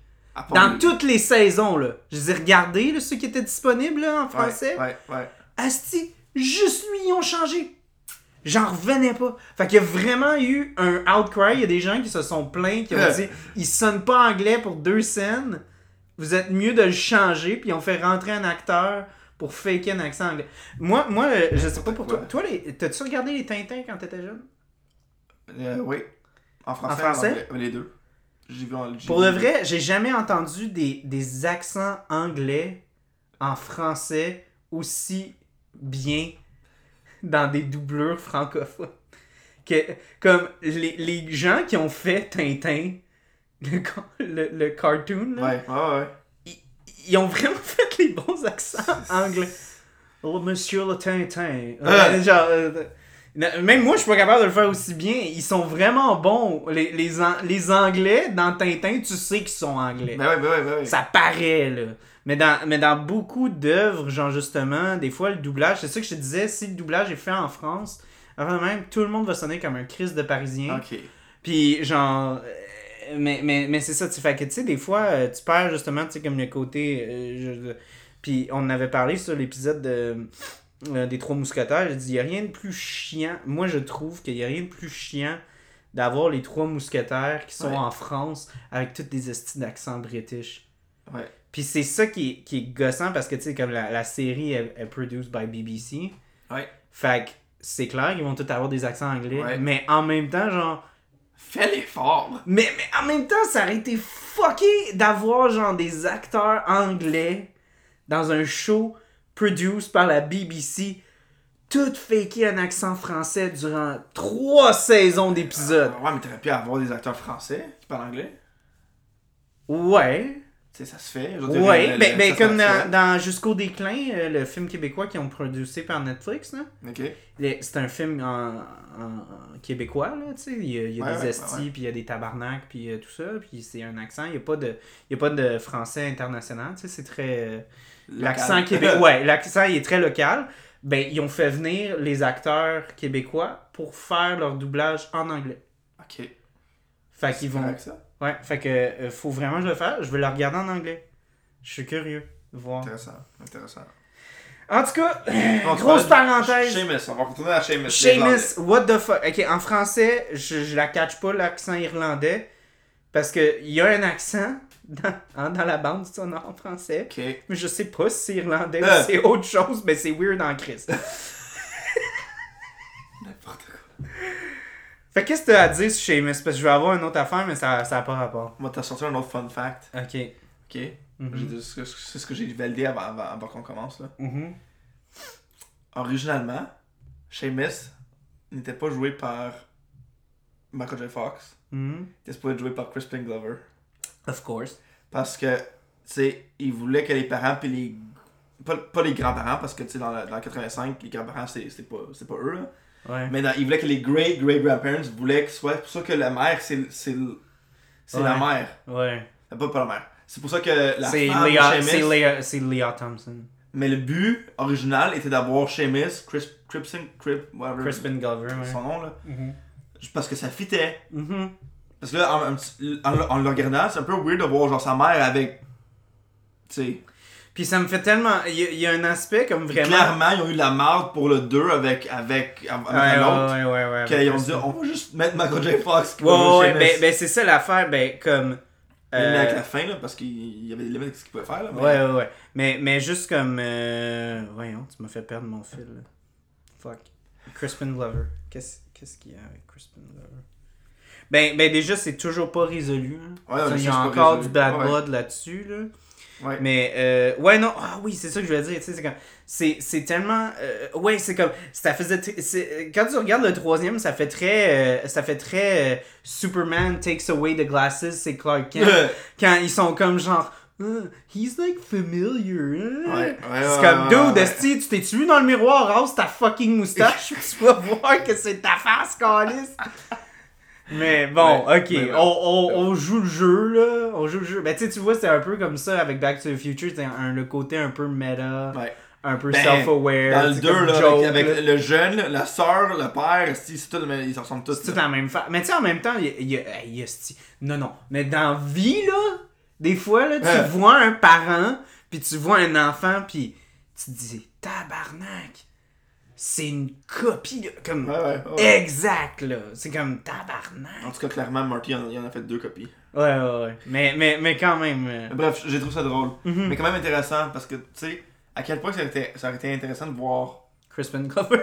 dans toutes les saisons, là. Je les ai regardés, là, ceux qui étaient disponibles là, en Ouais, français. Ouais, ouais. Asti, juste lui, ils ont changé. J'en revenais pas. Fait qu'il y a vraiment eu un outcry. Il y a des gens qui se sont plaints, qui ont dit il sonne pas anglais pour deux scènes. Vous êtes mieux de le changer. Puis ils ont fait rentrer un acteur pour faker un accent anglais. Moi, moi euh, je sais pas pour toi. Toi, t'as-tu regardé les Tintins quand t'étais jeune? Euh, oui. En français. En français? les deux. Vu Pour le vrai, j'ai jamais entendu des, des accents anglais en français aussi bien dans des doublures francophones. Que, comme les, les gens qui ont fait Tintin, le, le, le cartoon, là, Ouais, ouais, ouais. ils, ils ont vraiment fait les bons accents anglais. Oh, monsieur le Tintin. Euh. Genre, euh, même moi, je suis pas capable de le faire aussi bien. Ils sont vraiment bons. Les, les, les Anglais, dans Tintin, tu sais qu'ils sont anglais. Ben ouais, ben ouais, ben ouais. Ça paraît, là. Mais dans, mais dans beaucoup d'œuvres, genre justement, des fois, le doublage, c'est ça que je te disais, si le doublage est fait en France, avant même, tout le monde va sonner comme un Christ de Parisien. Ok. Puis, genre. euh, Mais, mais, mais c'est ça, tu fais que, tu sais, des fois, euh, tu perds justement, tu sais, comme le côté. euh, je- Puis, on en avait parlé sur l'épisode de, euh, des Trois Mousquetaires. J'ai dit, il n'y a rien de plus chiant. Moi, je trouve qu'il n'y a rien de plus chiant d'avoir les Trois Mousquetaires qui sont Ouais. en France avec toutes des estis d'accent british. Ouais. Puis, c'est ça qui est, qui est gossant parce que, tu sais, comme la, la série est, est produced by BBC. Ouais. Fait que c'est clair qu'ils vont tous avoir des accents anglais. Ouais. Mais en même temps, genre. Fais l'effort. Mais, mais en même temps, ça aurait été fucké d'avoir genre des acteurs anglais dans un show produced par la BBC, tout faker un accent français durant trois saisons d'épisodes. Ouais, mais t'aurais pu avoir des acteurs français qui parlent anglais. Ouais. Sais, ça se fait. Ouais, le- ben, ben, comme dans, Jusqu'au déclin, euh, le film québécois qu'ils ont produit par Netflix, là. C'est un film en, québécois, là, tu sais. Il y a, il y a Ouais, des ouais, estis, puis il y a des tabarnaks, puis euh, tout ça. Puis c'est un accent. Il n'y a, pas de- il y a pas de français international, tu sais. C'est très... euh, L'accent québécois. Ouais, l'accent il est très local. Ben, ils ont fait venir les acteurs québécois pour faire leur doublage en anglais. Ok. Fait qu'ils vont... Avec ça. Ouais, fait que euh, faut vraiment que je le fasse. Je vais le regarder en anglais. Je suis curieux de voir. Intéressant. Intéressant. En tout cas, On se grosse parenthèse. Seamus, on va retourner à Seamus. Seamus, what the fuck? Ok, en français, je, je la catch pas l'accent irlandais. Parce que il y a un accent dans, dans la bande sonore en français. Ok. Mais je sais pas si c'est irlandais Euh. ou c'est autre chose, mais c'est weird en Christ. N'importe quoi. Fait qu'est-ce que t'as à dire sur Seamus? Parce que je vais avoir une autre affaire, mais ça n'a pas rapport. Moi, t'as sorti un autre fun fact. Ok. Ok. Mhm. C'est ce que j'ai validé avant, avant, avant qu'on commence. Là. Mhm. Originalement, Seamus n'était pas joué par Michael J. Fox. Mhm. Il était supposé être joué par Crispin Glover. Of course. Parce que, tu sais, il voulait que les parents puis les. Pas, pas les grands-parents, parce que, tu sais, dans, la- dans le 85, les grands-parents, c'est c'est pas, c'est pas eux, là. Ouais. Mais dans- il voulait que les great great grandparents voulaient que ce soit. C'est pour ça que la mère, c'est c'est c'est la mère. Ouais. Euh, Pas, pas la mère. C'est pour ça que la C'est femme Léa, c'est Léa, c'est Léa Thompson. Mais le but original était d'avoir Seamus, Chris, Cripson, Crip, whatever, Crispin Glover, ouais. son nom là, Mhm. juste parce que ça fitait. Mhm. Parce que là, en- en le regardant, c'est un peu weird de voir genre sa mère avec. Tu sais. Puis ça me fait tellement. Il y, a- il y a un aspect comme vraiment. Clairement, ils ont eu la marde pour le 2 avec, avec, avec Ouais, l'autre. ouais, ouais, Qu'ils ont dit, on va juste mettre Michael J. Fox. qui Ouais, ben, ben c'est ça l'affaire, ben comme. Même euh, avec la fin, là, parce qu'il il y avait des limites de ce qu'il pouvait faire. Là, mais- Ouais, ouais, ouais. Mais, mais juste comme. euh, Voyons, tu m'as fait perdre mon fil. Là. Fuck. Crispin Glover. Qu'est-ce qu'est-ce qu'il y a avec Crispin Glover? Ben, ben déjà, c'est toujours pas résolu. hein. Ouais, ouais, mais il y a encore résolu. du bad blood là-dessus. Là. Ouais. Mais, euh, ouais, non, ah oui, c'est ça que je veux dire, tu sais, c'est comme, c'est, c'est tellement, euh, ouais, c'est comme, ça faisait, quand tu regardes le troisième, ça fait très, euh, ça fait très, euh, Superman takes away the glasses, c'est Clark Kent, quand ils sont comme genre, Ah, he's like familiar, hein? Ouais, ouais, c'est comme, ouais, dude, esti, tu t'es-tu vu dans le miroir, rase ta fucking moustache, tu vas voir que c'est ta face, calice. Mais bon, Ouais, ok, mais on, on, on joue le jeu là, on joue le jeu. Ben tu sais, tu vois, c'est un peu comme ça avec Back to the Future, c'est un, le côté un peu méta, Ouais. un peu Ben, self-aware. Dans le c'est 2, comme là, joke, avec, là. le jeune, la soeur, le père, c'est tout, ils se ressemblent tous. C'est toute là. la même face. Mais tu sais, en même temps, il y a, y a- y Non, non. Mais dans vie, là, des fois, là, tu vois un parent, puis tu vois un enfant, puis tu te dis, tabarnak, c'est une copie, comme, Ouais, ouais, ouais. exact, là. C'est comme tabarnak. En tout cas, clairement, Marty en, il en a fait deux copies. Ouais, ouais, ouais. Mais, mais, mais quand même. euh, Bref, j'ai trouvé ça drôle. mhm. Mais quand même intéressant parce que, tu sais, à quel point ça aurait, été, ça aurait été intéressant de voir. Crispin Glover.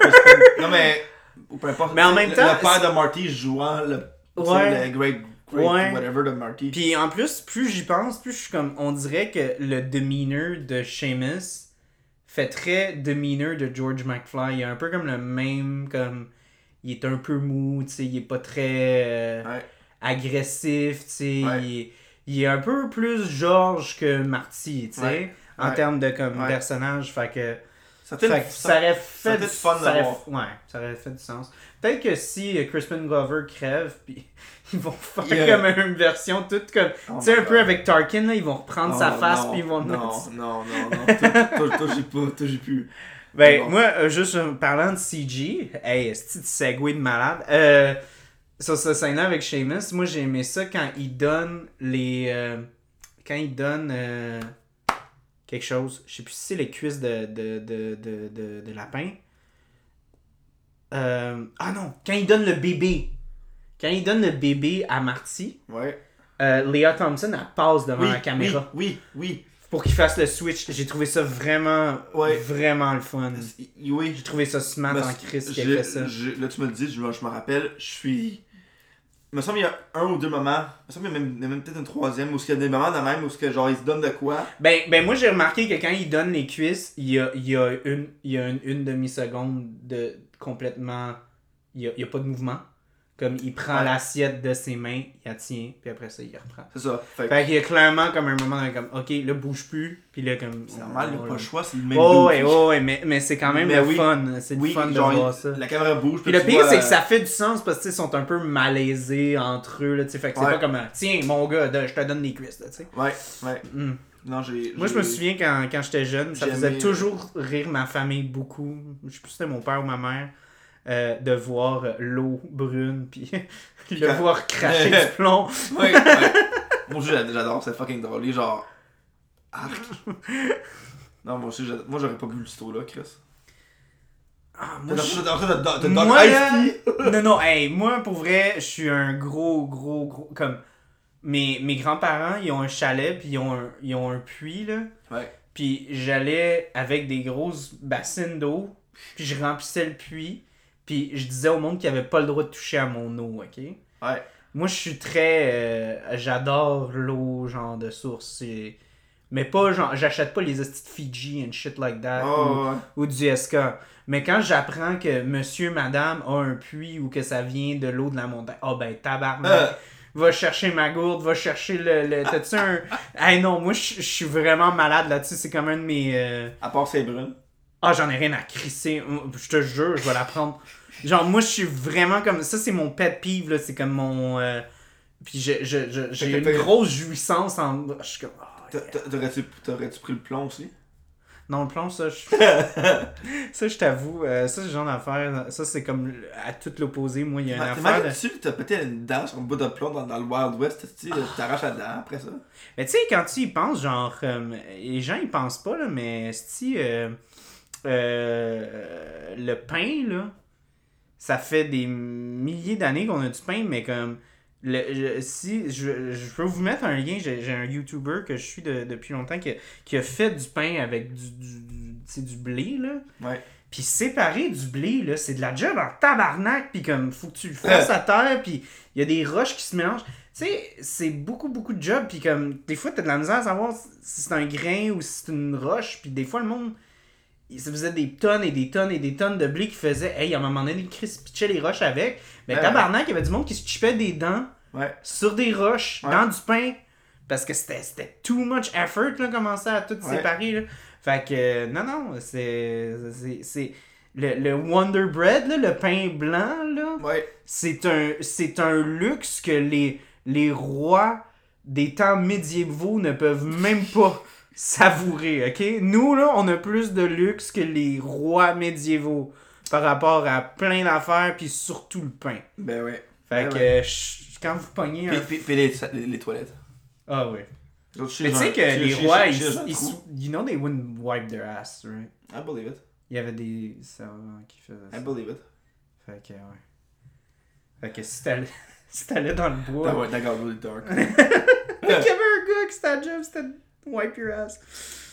non, mais. Ou peu importe. Mais en même le- temps, Le père de Marty jouant le. Ouais. Le great, great Ouais. whatever de Marty. Puis en plus, plus j'y pense, plus je suis comme. On dirait que le demeanor de Seamus fait très demeanor de George McFly. Il est un peu comme le même, comme. Il est un peu mou, tu sais, il est pas très euh, Ouais. agressif, tu sais. Ouais. Il, est, il est un peu plus George que Marty, tu sais, Ouais. en termes de comme personnage. Fait que. Ça Fait fait que ça aurait fait, du, été fun de ça aurait- voir. ouais, ça aurait fait du sens. Peut-être que si euh, Crispin Glover crève, puis ils vont faire Yeah. comme une version toute comme. Oh tu sais, un peu avec Tarkin, là, ils vont reprendre Non, sa face, non, puis ils vont Non, non, non, non. Toi, j'ai pas. Toi, j'ai plus. Ben, Bon. moi, euh, juste en parlant de CG, hey, c'est segway de malade? Euh, sur ce scène-là avec Seamus, moi j'ai aimé ça quand il donne les. euh, quand il donne euh, quelque chose, je sais plus si c'est les cuisses de, de, de, de, de, lapin. Ah non, quand il donne le bébé. Quand il donne le bébé à Marty, Ouais. euh, Léa Thompson, elle passe devant Oui, la caméra. Oui, oui, oui. pour qu'il fasse le switch. J'ai trouvé ça vraiment, Ouais. vraiment le fun. Oui. J'ai trouvé ça smart en Christ qu'il j'ai- a fait ça. j'ai- Là, tu me le dis, je, me- je me rappelle, je suis. Il me semble qu'il y a un ou deux moments, il me semble qu'il y a même, peut-être un troisième, où il y a des moments de même où ce que, genre, il se donne de quoi. Ben, ben moi j'ai remarqué que quand il donne les cuisses, il y a, il y a une, il y a une, une demi-seconde de complètement. Il y a, il y a pas de mouvement. Comme il prend Ouais. l'assiette de ses mains, il la tient, puis après ça il reprend. C'est ça. Fait qu'il y a clairement comme un moment de comme ok là bouge plus, puis là comme. c'est normal, il n'y a pas le choix, c'est le même Oh ouais, oh ouais, mais, mais c'est quand même Mais le oui. fun. C'est le Oui, fun de genre, voir il- ça. la caméra bouge. Puis le pire, vois c'est que ça fait du sens parce que tu sais, ils sont un peu malaisés entre eux. Là, tu sais, fait que c'est pas comme un, Tiens, mon gars, de- je te donne des cuisses. Là, tu sais. Ouais, ouais. Mm. Non. Moi, je me souviens quand, quand j'étais jeune, ça faisait toujours rire ma famille beaucoup. Je sais plus si c'était mon père ou ma mère. Euh, de voir euh, l'eau brune puis le Quand- voir cracher du plomb. Ouais, ouais. J'a- j'adore, c'est fucking drôle. Genre. Arc. non, moi aussi, moi j'aurais pas bu le sto là, Chris. Ah, moi, je- Moi, là- Tea? non, non, hey, moi, pour vrai, je suis un gros, gros, gros. Comme. Mes, mes grands-parents, ils ont un chalet, puis ils ont un, ils ont un puits, là. Ouais. Puis j'allais avec des grosses bassines d'eau, puis je remplissais le puits, puis je disais au monde qu'il avait pas le droit de toucher à mon eau, ok? Ouais. Moi, je suis très. euh, J'adore l'eau, genre de source. Mais pas genre. J'achète pas les hosties de Fiji and shit like that. ou- Oh, ouais. ou du SK. Mais quand j'apprends que monsieur, madame a un puits ou que ça vient de l'eau de la montagne, oh ben tabarnak, Euh. va chercher ma gourde, va chercher le. le T'as-tu un. hey non, moi je je suis vraiment malade là-dessus, c'est comme un de mes. euh, À part c'est brune. Ah, j'en ai rien à crisser, je te jure, je vais la prendre. Genre, moi je suis vraiment comme. Ça, c'est mon pet peeve, là, c'est comme mon. euh, Puis je- je- je- j'ai une grosse jouissance en. Je suis comme. ah, T'a- t'a- T'aurais-tu pris le plomb aussi? Non, le plomb, ça, je... ça, je t'avoue, euh, ça, c'est le genre d'affaire, ça, c'est comme à tout l'opposé. Moi, il y a une affaire de... Que t'as pété une dent sur un bout de plomb dans, dans le Wild West, tu sais, t'arraches la dent après ça? Mais tu sais, quand tu y penses, genre, euh, les gens, ils pensent pas, là, mais si euh, euh, le pain, là, ça fait des milliers d'années qu'on a du pain, mais comme... Le, je- si je, je peux vous mettre un lien, j'ai un YouTuber que je suis de- depuis longtemps qui a, qui a fait du pain avec du, du, du, du blé, là. Ouais. Puis séparer du blé, là, c'est de la job en tabarnak. Puis comme, faut que tu le fasses à terre. Puis il y a des roches qui se mélangent. Tu sais, c'est beaucoup, beaucoup de job. Puis comme, des fois, t'as de la misère à savoir si c'est un grain ou si c'est une roche. Puis des fois, le monde, se faisait des tonnes et des tonnes et des tonnes de blé qui faisait, hey, à un moment donné, Chris pitchait les roches avec. Mais Ouais. tabarnak, il y avait du monde qui se chipait des dents Ouais. sur des roches, Ouais. dans du pain. Parce que c'était c'était too much effort, là, commencer à tout Ouais. séparer, là. Fait que, euh, non, non, c'est. c'est- C'est. Le, le Wonder Bread, là, le pain blanc, là, c'est un, c'est un luxe que les, les rois des temps médiévaux ne peuvent même pas savourer, ok? Nous, là, on a plus de luxe que les rois médiévaux par rapport à plein d'affaires, puis surtout le pain. Ben ouais. Fait Ben que, ouais. je- quand vous pognez un... Puis, les, les, les toilettes. Ah oui. Mais tu sais que les rois, ils, ils, trou. you know they wouldn't wipe their ass, right? I believe it. Il y avait des servants qui faisaient I ça. believe it. Fait que, ouais. Fait que si t'allais, si t'allais dans le bois... That, that got really dark. Fait qu'il y avait un gars qui c'était job, c'était wipe your ass.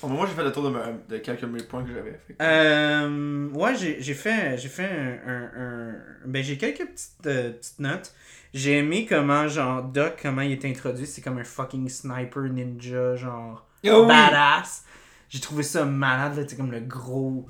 Bon, moi, j'ai fait le tour de, ma- de quelques mes points que j'avais. Fait que- Euh, ouais, j'ai j'ai fait, j'ai fait un, un- un- Ben, j'ai quelques petites, euh, petites notes. J'ai aimé comment, genre, Doc, comment il est introduit. C'est comme un fucking sniper ninja, genre, Oh oui! badass. J'ai trouvé ça malade, là, tu sais, comme le gros...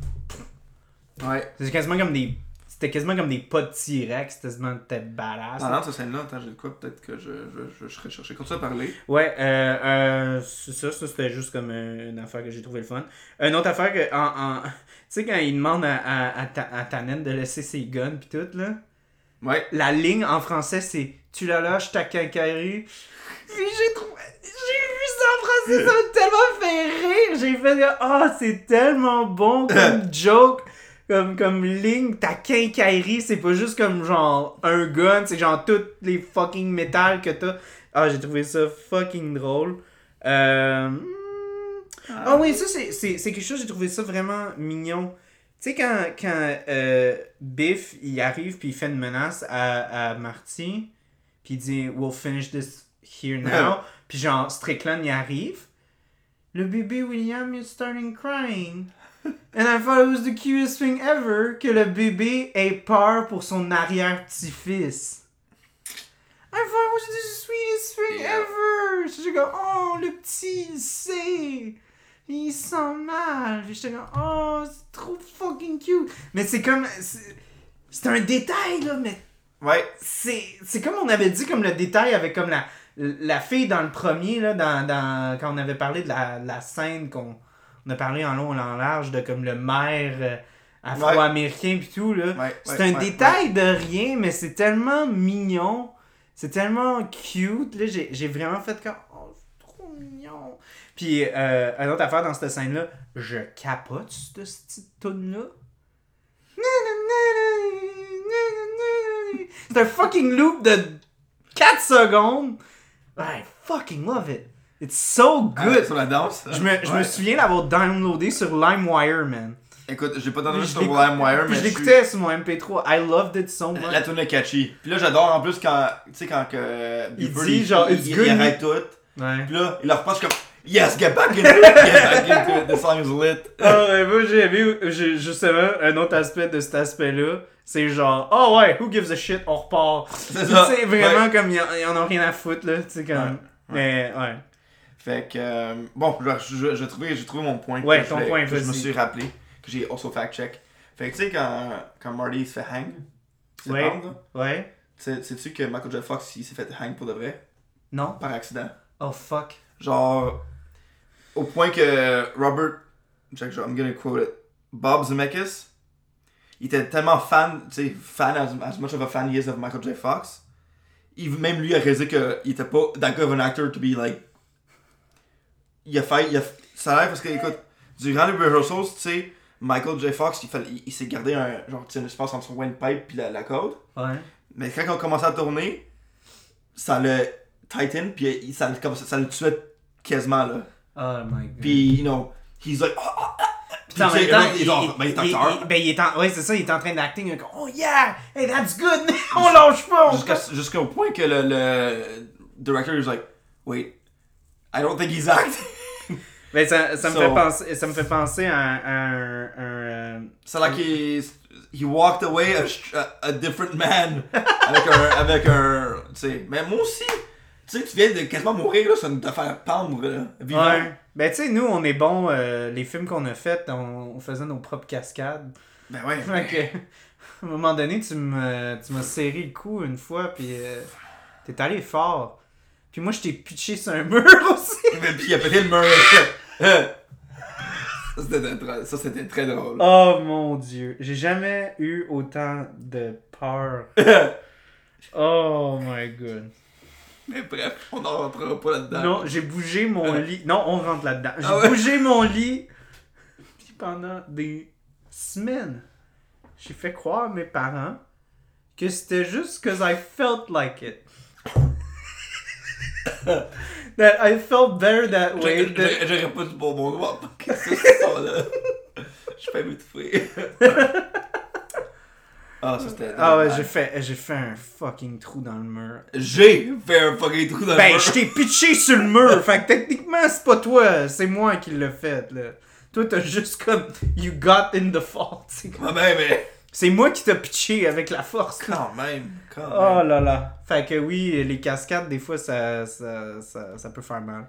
Ouais. C'était quasiment comme des... C'était quasiment comme des pas de T-Rex, c'était quasiment t'es badass. Ah non, cette scène-là, attends, j'ai de quoi Peut-être que je, je, je, je serais cherché. Continue à parler. Ouais, euh, euh, c'est ça, ça c'était juste comme euh, une affaire que j'ai trouvé le fun. Une autre affaire que, en, en- tu sais, quand il demande à, à, à, Ta- à Tannen de laisser ses guns pis tout, là, Ouais. la ligne en français c'est Tu la lâches ta quincaillerie. Puis j'ai trouvé. J'ai vu ça en français, ça m'a tellement fait rire. J'ai fait Ah, c'est tellement bon comme joke. Comme, comme ligne, ta quincaillerie, c'est pas juste comme genre un gun, c'est genre tous les fucking métal que t'as. Ah, j'ai trouvé ça fucking drôle. Euh... hmm. Ah oui, ça c'est- c'est c'est quelque chose, j'ai trouvé ça vraiment mignon. Tu sais, quand, quand euh, Biff, il arrive puis il fait une menace à, à Marty, puis il dit « We'll finish this here now », puis genre Strickland, il arrive, le bébé William is starting crying. And I thought it was the cutest thing ever que le bébé ait peur pour son arrière-petit-fils. I thought it was the sweetest thing Yeah. ever. J'étais comme, oh, le petit, il sait. Il se sent mal. J'étais comme, oh, c'est trop fucking cute. Mais c'est comme, c'est un détail, là, mais Ouais. c'est c'est comme on avait dit comme le détail avec comme la la fille dans le premier là dans, dans quand on avait parlé de la, la scène qu'on on a parlé en long et en large de comme le maire euh, afro-américain puis tout là. Ouais, c'est ouais, un ouais, détail de rien mais c'est tellement mignon c'est tellement cute. Là j'ai j'ai vraiment fait comme oh c'est trop mignon puis euh, une autre affaire dans cette scène là je capote cette petite tune là c'est un fucking loop de 4 secondes. I fucking love it. It's so Ah, good. sur la danse. je me, je me souviens l'avoir downloadé sur LimeWire, man. Écoute, j'ai pas entendu sur LimeWire, mais je l'écoutais sur mon MP3. I loved it so much. La tune est catchy. Puis là, j'adore en plus quand, tu sais, quand que Il Bieber, dit, genre, il, it's il- il arrête tout. Ouais. Puis là, il leur repasse comme Yes, get back into it, get back into it, the song is lit. Ah ouais, moi j'ai aimé justement un autre aspect de cet aspect-là. C'est genre, oh ouais, who gives a shit, on repart. C'est vraiment Ouais. comme ils en, ils en ont rien à foutre, là. Tu sais, comme. Ouais, Mais ouais. Fait que, euh, bon, je- je- j'ai trouvé, trouvé mon point. Ouais, que ton point, que je me suis rappelé, que j'ai also fact-check. Fait que, tu sais, quand, quand Marty se fait hang, se Ouais. là, Ouais. sais- sais-tu que Michael J. Fox, il s'est fait hang pour de vrai, Non? par accident? Oh fuck. Genre, au point que Robert, check, I'm gonna quote it, Bob Zemeckis, il était tellement fan, tu sais, fan, as, as much of a fan he is of Michael J. Fox, il, même lui a réalisé qu'il était pas that good of an actor to be like. Il a fait, il a, ça a l'air parce que, écoute, durant les rehearsals, tu sais, Michael J. Fox, il, fallait- il, il s'est gardé un, genre, espace entre son windpipe puis la, la corde. Ouais. Mais quand on a commencé à tourner, ça le tighten, puis ça, comme ça, ça le tuait quasiment, là. Oh my god. Puis, you know, he's like, ah, ah. Puis en même temps, il, il- ben, il ben, il est en, ouais, c'est ça, il est en train d'acting. Oh yeah, hey, that's good, on lâche pas. Jusqu'au point que le, le director is like, wait, I don't think he's acting. Ben, ça, ça, me So- fait penser, ça me fait penser à, un- à un. un, euh, C'est like he, he walked away a, a, a different man. avec un. Avec un tu sais, mais moi aussi, tu sais, tu viens de quasiment mourir, là, ça nous te faire pendre, là, vivant. ouais. Ben, tu sais, nous, on est bons. euh, les films qu'on a faits, on, on faisait nos propres cascades. Ben ouais. Fait à un moment donné, tu me- tu m'as serré le cou une fois, puis euh, t'es allé fort. Puis moi, je t'ai pitché sur un mur aussi. Mais puis il a pété le mur. Ça, c'était très, drôle. Oh mon dieu, j'ai jamais eu autant de peur. Oh my god. Mais bref, on n'en rentrera pas là-dedans. Non, j'ai bougé mon lit. Non, on rentre là-dedans. J'ai Ah ouais? bougé mon lit. Puis pendant des semaines, j'ai fait croire à mes parents que c'était juste because I felt like it. that I felt better that way. J'aurais pas du bon bon doigt. Qu'est-ce que c'est ça, là? Je fais m'étouffer. Ah, ça c'était. Ah ouais, j'ai fait, j'ai fait un fucking trou dans le mur. J'ai fait un fucking trou dans le Ben, mur. je t'ai pitché sur le mur. fait que techniquement, c'est pas toi, c'est moi qui l'ai fait, là. Toi, t'as juste comme. You got in the fault. Comme- Ah ben, mais. C'est moi qui t'ai pitché avec la force. Quand même. Quand Oh là là. Fait que oui, les cascades, des fois, ça, ça, ça, ça peut faire mal.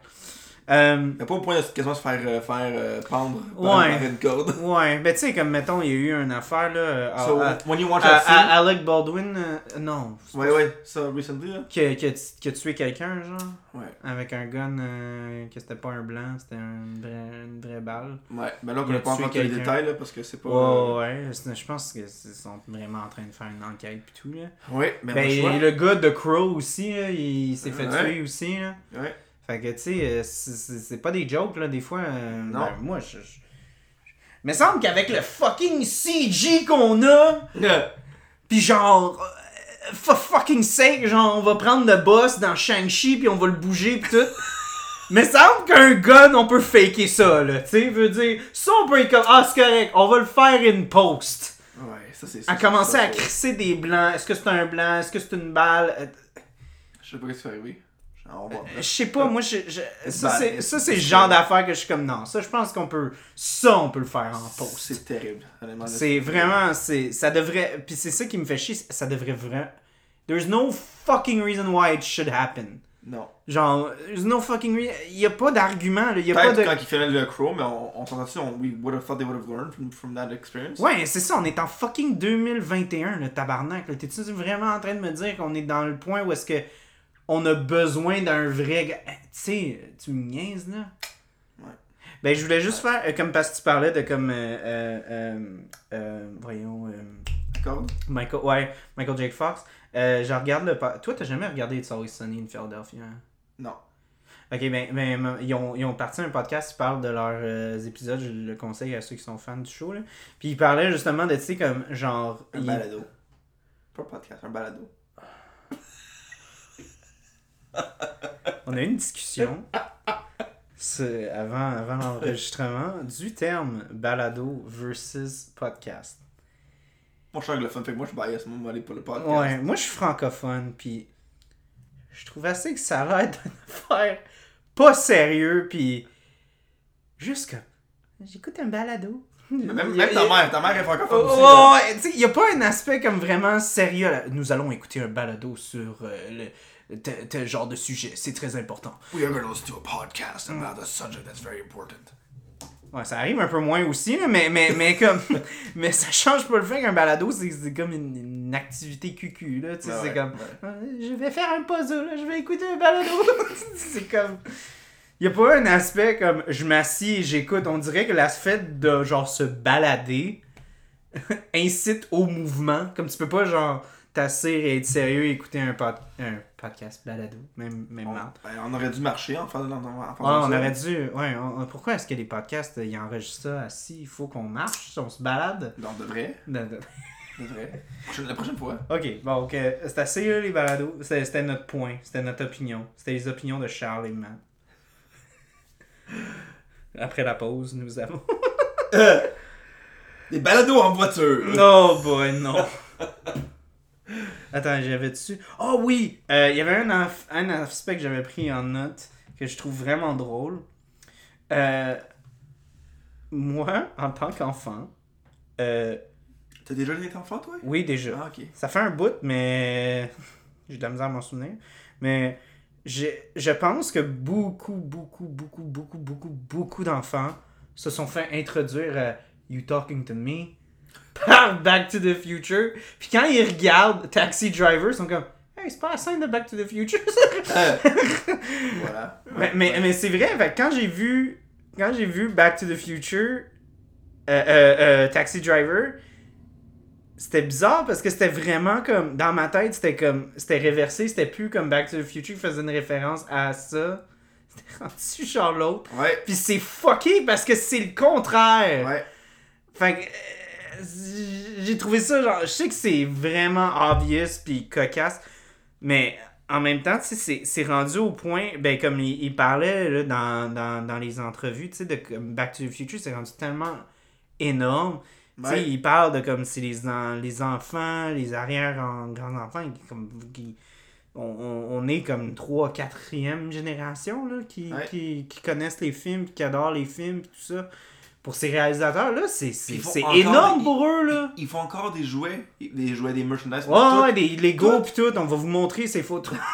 Euh, Mais pas au point de quasiment se faire, euh, faire euh, pendre par, Ouais. par une corde. ouais, ben tu sais, comme mettons, il y a eu une affaire, là. à- So, à- when you watch à- scene. Alec Baldwin, euh, non. Ouais, pas- ouais, ça, recently, là. Qui, a- qui, a, qui a tué quelqu'un, genre. Ouais. Avec un gun, euh, que c'était pas un blanc, c'était une vraie, une vraie balle. Ouais, mais là, on Il a connaît pas encore tous les détails, là, parce que c'est pas. euh, Ouais, ouais, je pense qu'ils sont vraiment en train de faire une enquête pis tout, là. Ouais, mais Ben, le choix. le gars de Crow aussi, là, il s'est fait Ouais. tuer aussi, là. Ouais. Fait que, tu sais, euh, c'est- pas des jokes, là, des fois. euh, Non. ben, moi, je. je- Mais semble qu'avec le fucking CG qu'on a, pis genre. euh, For fucking sake, genre, on va prendre le boss dans Shang-Chi pis on va le bouger pis tout. Mais semble qu'un gun, on peut faker ça, là. Tu sais, veut dire, ça on peut être comme, ah, c'est correct, on va le faire in post. Ouais, ça c'est. À ça, commencer ça, à crisser des blancs. Est-ce que c'est un blanc? Est-ce que c'est une balle? Euh, Je sais pas ce est arrivé. Va- Je sais pas, moi, je, je- ça, c'est, le genre d'affaire que je suis comme non. Ça, je pense qu'on peut. Ça, on peut le faire en post. C'est terrible, C'est vraiment. c'est Ça devrait. Puis c'est ça qui me fait chier. Ça devrait vraiment. There's no fucking reason why it should happen. Non. Genre, there's no fucking reason. Il y a pas d'argument, là. Il y a pas de. quand ils filmaient le Crow, mais on, on s'entend dessus, on, we would have thought they would have learned from, from that experience? Ouais, c'est ça, on est en fucking 2021, le tabarnak. là. T'es-tu vraiment en train de me dire qu'on est dans le point où est-ce que on a besoin d'un vrai gars. Eh, Tu sais, tu me niaises là? Ouais. Ben, je voulais juste faire, euh, comme parce que tu parlais de comme. euh, euh, euh, voyons. D'accord? Michael, ouais, Michael Jake Fox. Je regarde le. Toi, t'as jamais regardé It's Always Sunny in Philadelphia? hein? Non. Ok, ben, ben, ils, ont, ils ont parti un podcast qui parle de leurs euh, épisodes. Je le conseille à ceux qui sont fans du show. Là. Puis ils parlaient justement de, tu sais, comme genre. Un ils- balado. Pas un podcast, un balado. On a eu une discussion c'est avant, avant l'enregistrement du terme balado versus podcast. Moi, je suis anglophone, fait que moi, je suis bias, moi, je vais aller pour le podcast. Ouais, moi je suis francophone, puis je trouve assez que ça a l'air d'une affaire pas sérieux, puis juste comme j'écoute un balado. Mais Même, ta mère, ta mère est francophone aussi. là. Oh, ouais, tu sais, il n'y a pas un aspect comme vraiment sérieux. là. Nous allons écouter un balado sur euh, le, tel, tel genre de sujet. C'est très important. We are going to listen to a podcast about a subject that's very important? Ouais, ça arrive un peu moins aussi, là, mais, mais, mais comme. mais ça change pas le fait qu'un balado, c'est comme une, une activité cucu, là. Tu sais, Ouais, c'est comme. ouais. Euh, Je vais faire un puzzle, je vais écouter un balado. c'est comme. Y a pas un aspect comme je m'assis et j'écoute. On dirait que l'aspect de genre se balader incite au mouvement. Comme tu peux pas genre et être sérieux et écouter un, pod- un podcast balado. Même, même On, ben, on aurait dû marcher en faisant Ah, on aurait dû. Ouais, on- pourquoi est-ce que les podcasts, ils enregistrent ça assis? Il faut qu'on marche, on se balade? Non, de vrai. De- de- De vrai. La prochaine fois. Ok, bon, ok. C'est assez, là, les balados. C'était c'était notre point, c'était notre opinion. C'était les opinions de Charles et Matt. Après la pause, nous avons. Des balados en voiture. Oh boy, non. Attends, j'avais dessus. Oh oui! Euh, Il y avait un, un aspect que j'avais pris en note que je trouve vraiment drôle. Euh, moi, en tant qu'enfant, euh, T'as déjà été enfant, toi? oui, déjà. Ah, ok. Ça fait un bout, mais j'ai de la misère à m'en souvenir. Mais j'ai- je pense que beaucoup, beaucoup, beaucoup, beaucoup, beaucoup, beaucoup d'enfants se sont fait introduire à You Talking to Me par Back to the Future. Puis quand ils regardent Taxi Driver, ils sont comme Hey, c'est pas la scène de Back to the Future, ça. voilà. Mais, mais, mais c'est vrai, fait quand j'ai vu quand j'ai vu Back to the Future euh, euh, euh, Taxi Driver c'était bizarre parce que c'était vraiment comme dans ma tête c'était comme c'était réversé c'était plus comme Back to the Future qui faisait une référence à ça c'était rendu genre l'autre Ouais. puis c'est fucké parce que c'est le contraire Ouais. fait que euh, j'ai trouvé ça genre je sais que c'est vraiment obvious puis cocasse mais en même temps tu sais c'est- rendu au point ben comme il, il parlait là, dans, dans, dans les entrevues tu sais de comme Back to the Future c'est rendu tellement énorme. Tu sais il parle de comme si les, en- les enfants les arrière grands enfants qui, comme qui on, on, on est comme 3 4e génération là, qui, Ouais. qui, qui connaissent les films qui adorent les films tout ça pour ces réalisateurs là c'est énorme des- pour eux là Ils font encore des jouets, des jouets, des merchandise. Ouais, ouais, des Lego pis tout, on va vous montrer ces photos.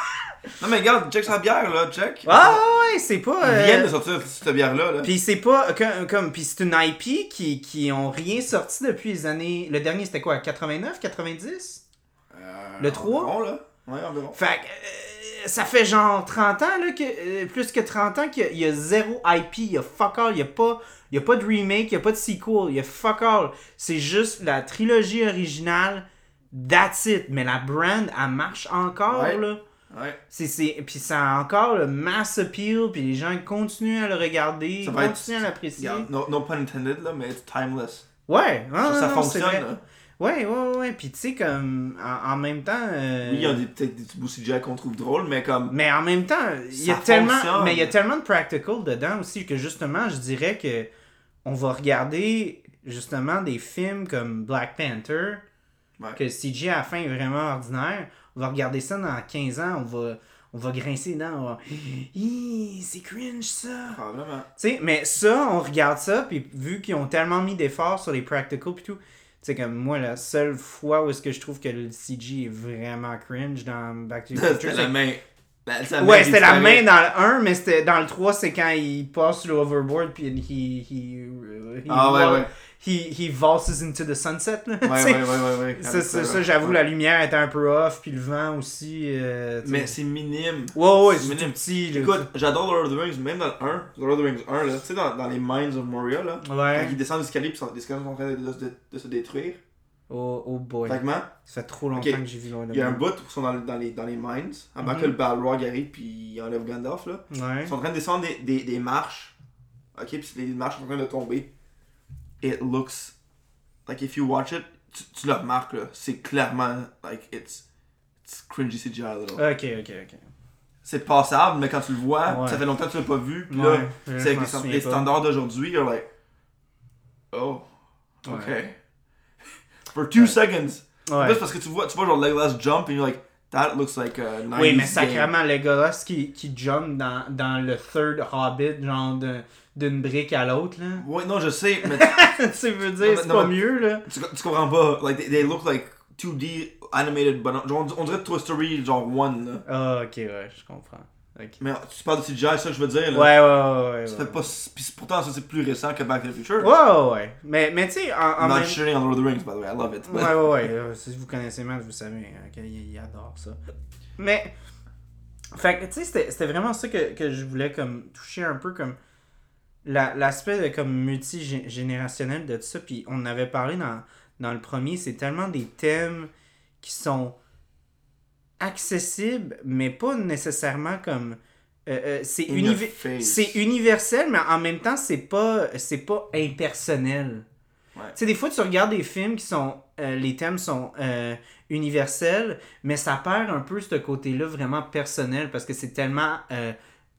Non, mais regarde, check sa bière, là, check. Ah ouais, c'est pas. Ils euh, viennent de sortir cette bière-là. Là. Puis c'est pas comme, comme puis c'est une IP qui qui ont rien sorti depuis les années le dernier c'était quoi 89 90 Euh, le trois? Environ, là. Ouais, environ. Fait que euh, ça fait genre 30 ans là que euh, plus que 30 ans qu'il y a- il y, a zéro IP, il y a fuck all, il y a pas il y a pas de remake, il y a pas de sequel, il y a fuck all. C'est juste la trilogie originale That's it, mais la brand elle marche encore Ouais. là. Ouais. C'est, c'est, puis ça a encore le mass appeal, puis les gens continuent à le regarder, Ça va être- continuent à l'apprécier. Regarde, no, no pun intended, là, mais it's timeless. Ouais, ah, ça, non, non, fonctionne. Ouais, ouais, ouais, puis tu sais, comme, en, en même temps... euh, Oui, il y a peut-être des petits bouts CGI qu'on trouve drôles, mais comme. Mais en même temps, il y a tellement, mais il y a tellement de practical dedans aussi que justement, je dirais que on va regarder justement des films comme Black Panther, Ouais. que CG à la fin est vraiment ordinaire. On va regarder ça dans 15 ans, on va, on va grincer les dents, on va. C'est cringe ça. Probablement. Tu sais, mais ça, on regarde ça, puis vu qu'ils ont tellement mis d'efforts sur les practicals puis tout, sais, comme moi, la seule fois où est-ce que je trouve que le CG est vraiment cringe dans Back to the Future, C'était c'est la main. Ouais, c'était la main dans le 1, mais c'était dans le 3, c'est quand il passe le overboard puis he, Ah ouais, ouais. He, he valses into the sunset. Là, Ouais, ouais, ouais, ouais, ouais. Ça, ça, ça, j'avoue, la lumière était un peu off, puis le vent aussi. euh. Mais c'est minime. Ouais, ouais, c'est c'est minime. petit. là. Écoute, j'adore Lord of the Rings, même dans le 1, Lord of the Rings 1, là, tu sais, dans, dans les Mines of Moria, là, quand ils descendent l'escalier, puis les escaliers sont en train de, de- de se détruire, Oh, oh boy. vaguement, Ça fait trop longtemps Ok. que j'ai vu Lord of il y a un the bout où ils sont dans, dans, les, dans les Mines, avant Mhm. que le Balrog arrive, puis il enlève Gandalf, là. Ouais. Ils sont en train de descendre des, des, des marches, ok, puis les marches sont en train de tomber. It looks, like if you watch it, tu, tu le remarques, là, c'est clairement, like, it's, it's cringy CGI a little. Ok, ok, ok. C'est passable, mais quand tu le vois, Ouais. ça fait longtemps que tu l'as pas vu, puis Ouais, là, c'est avec les, standards d'aujourd'hui, you're like, oh, ok. Ouais. For two seconds. Ouais. plus, parce que tu vois, tu vois genre Legolas jump, and you're like, that looks like a 90s Oui, mais sacrément, Legolas qui, qui jump dans, dans le third Hobbit, genre de- d'une brique à l'autre, là. Ouais, non, je sais, mais tu veux dire, c'est non, pas mais- mieux, là? tu, tu comprends pas. Like, they, they look like 2D animated, but genre, on dirait Toy Story, genre 1, là. Ah, ok, ouais, je comprends. Ok. Mais tu parles de CGI, c'est ça que je veux dire, là. Ouais, ouais, ouais. ouais, Ça ouais. fait pas... si- Puis pourtant, ça, c'est plus récent que Back to the Future. Ouais, ouais, ouais. Mais, mais tu sais, en, en I'm not même shitting on Lord of the Rings, by the way, I love it. but- Ouais, ouais, ouais. euh, Si vous connaissez Matt, vous savez hein, qu'il il adore ça. Mais, fait que, tu sais, c'était c'était vraiment ça que, que je voulais comme toucher un peu comme l'aspect comme multigénérationnel de tout ça. Puis on avait parlé dans, dans le premier, c'est tellement des thèmes qui sont accessibles, mais pas nécessairement comme. euh, euh, c'est univer- universel, mais en même temps, c'est pas, pas impersonnel. Ouais. Tu sais, des fois, tu regardes des films qui sont. euh, les thèmes sont euh, universels, mais ça perd un peu ce côté-là vraiment personnel parce que c'est tellement.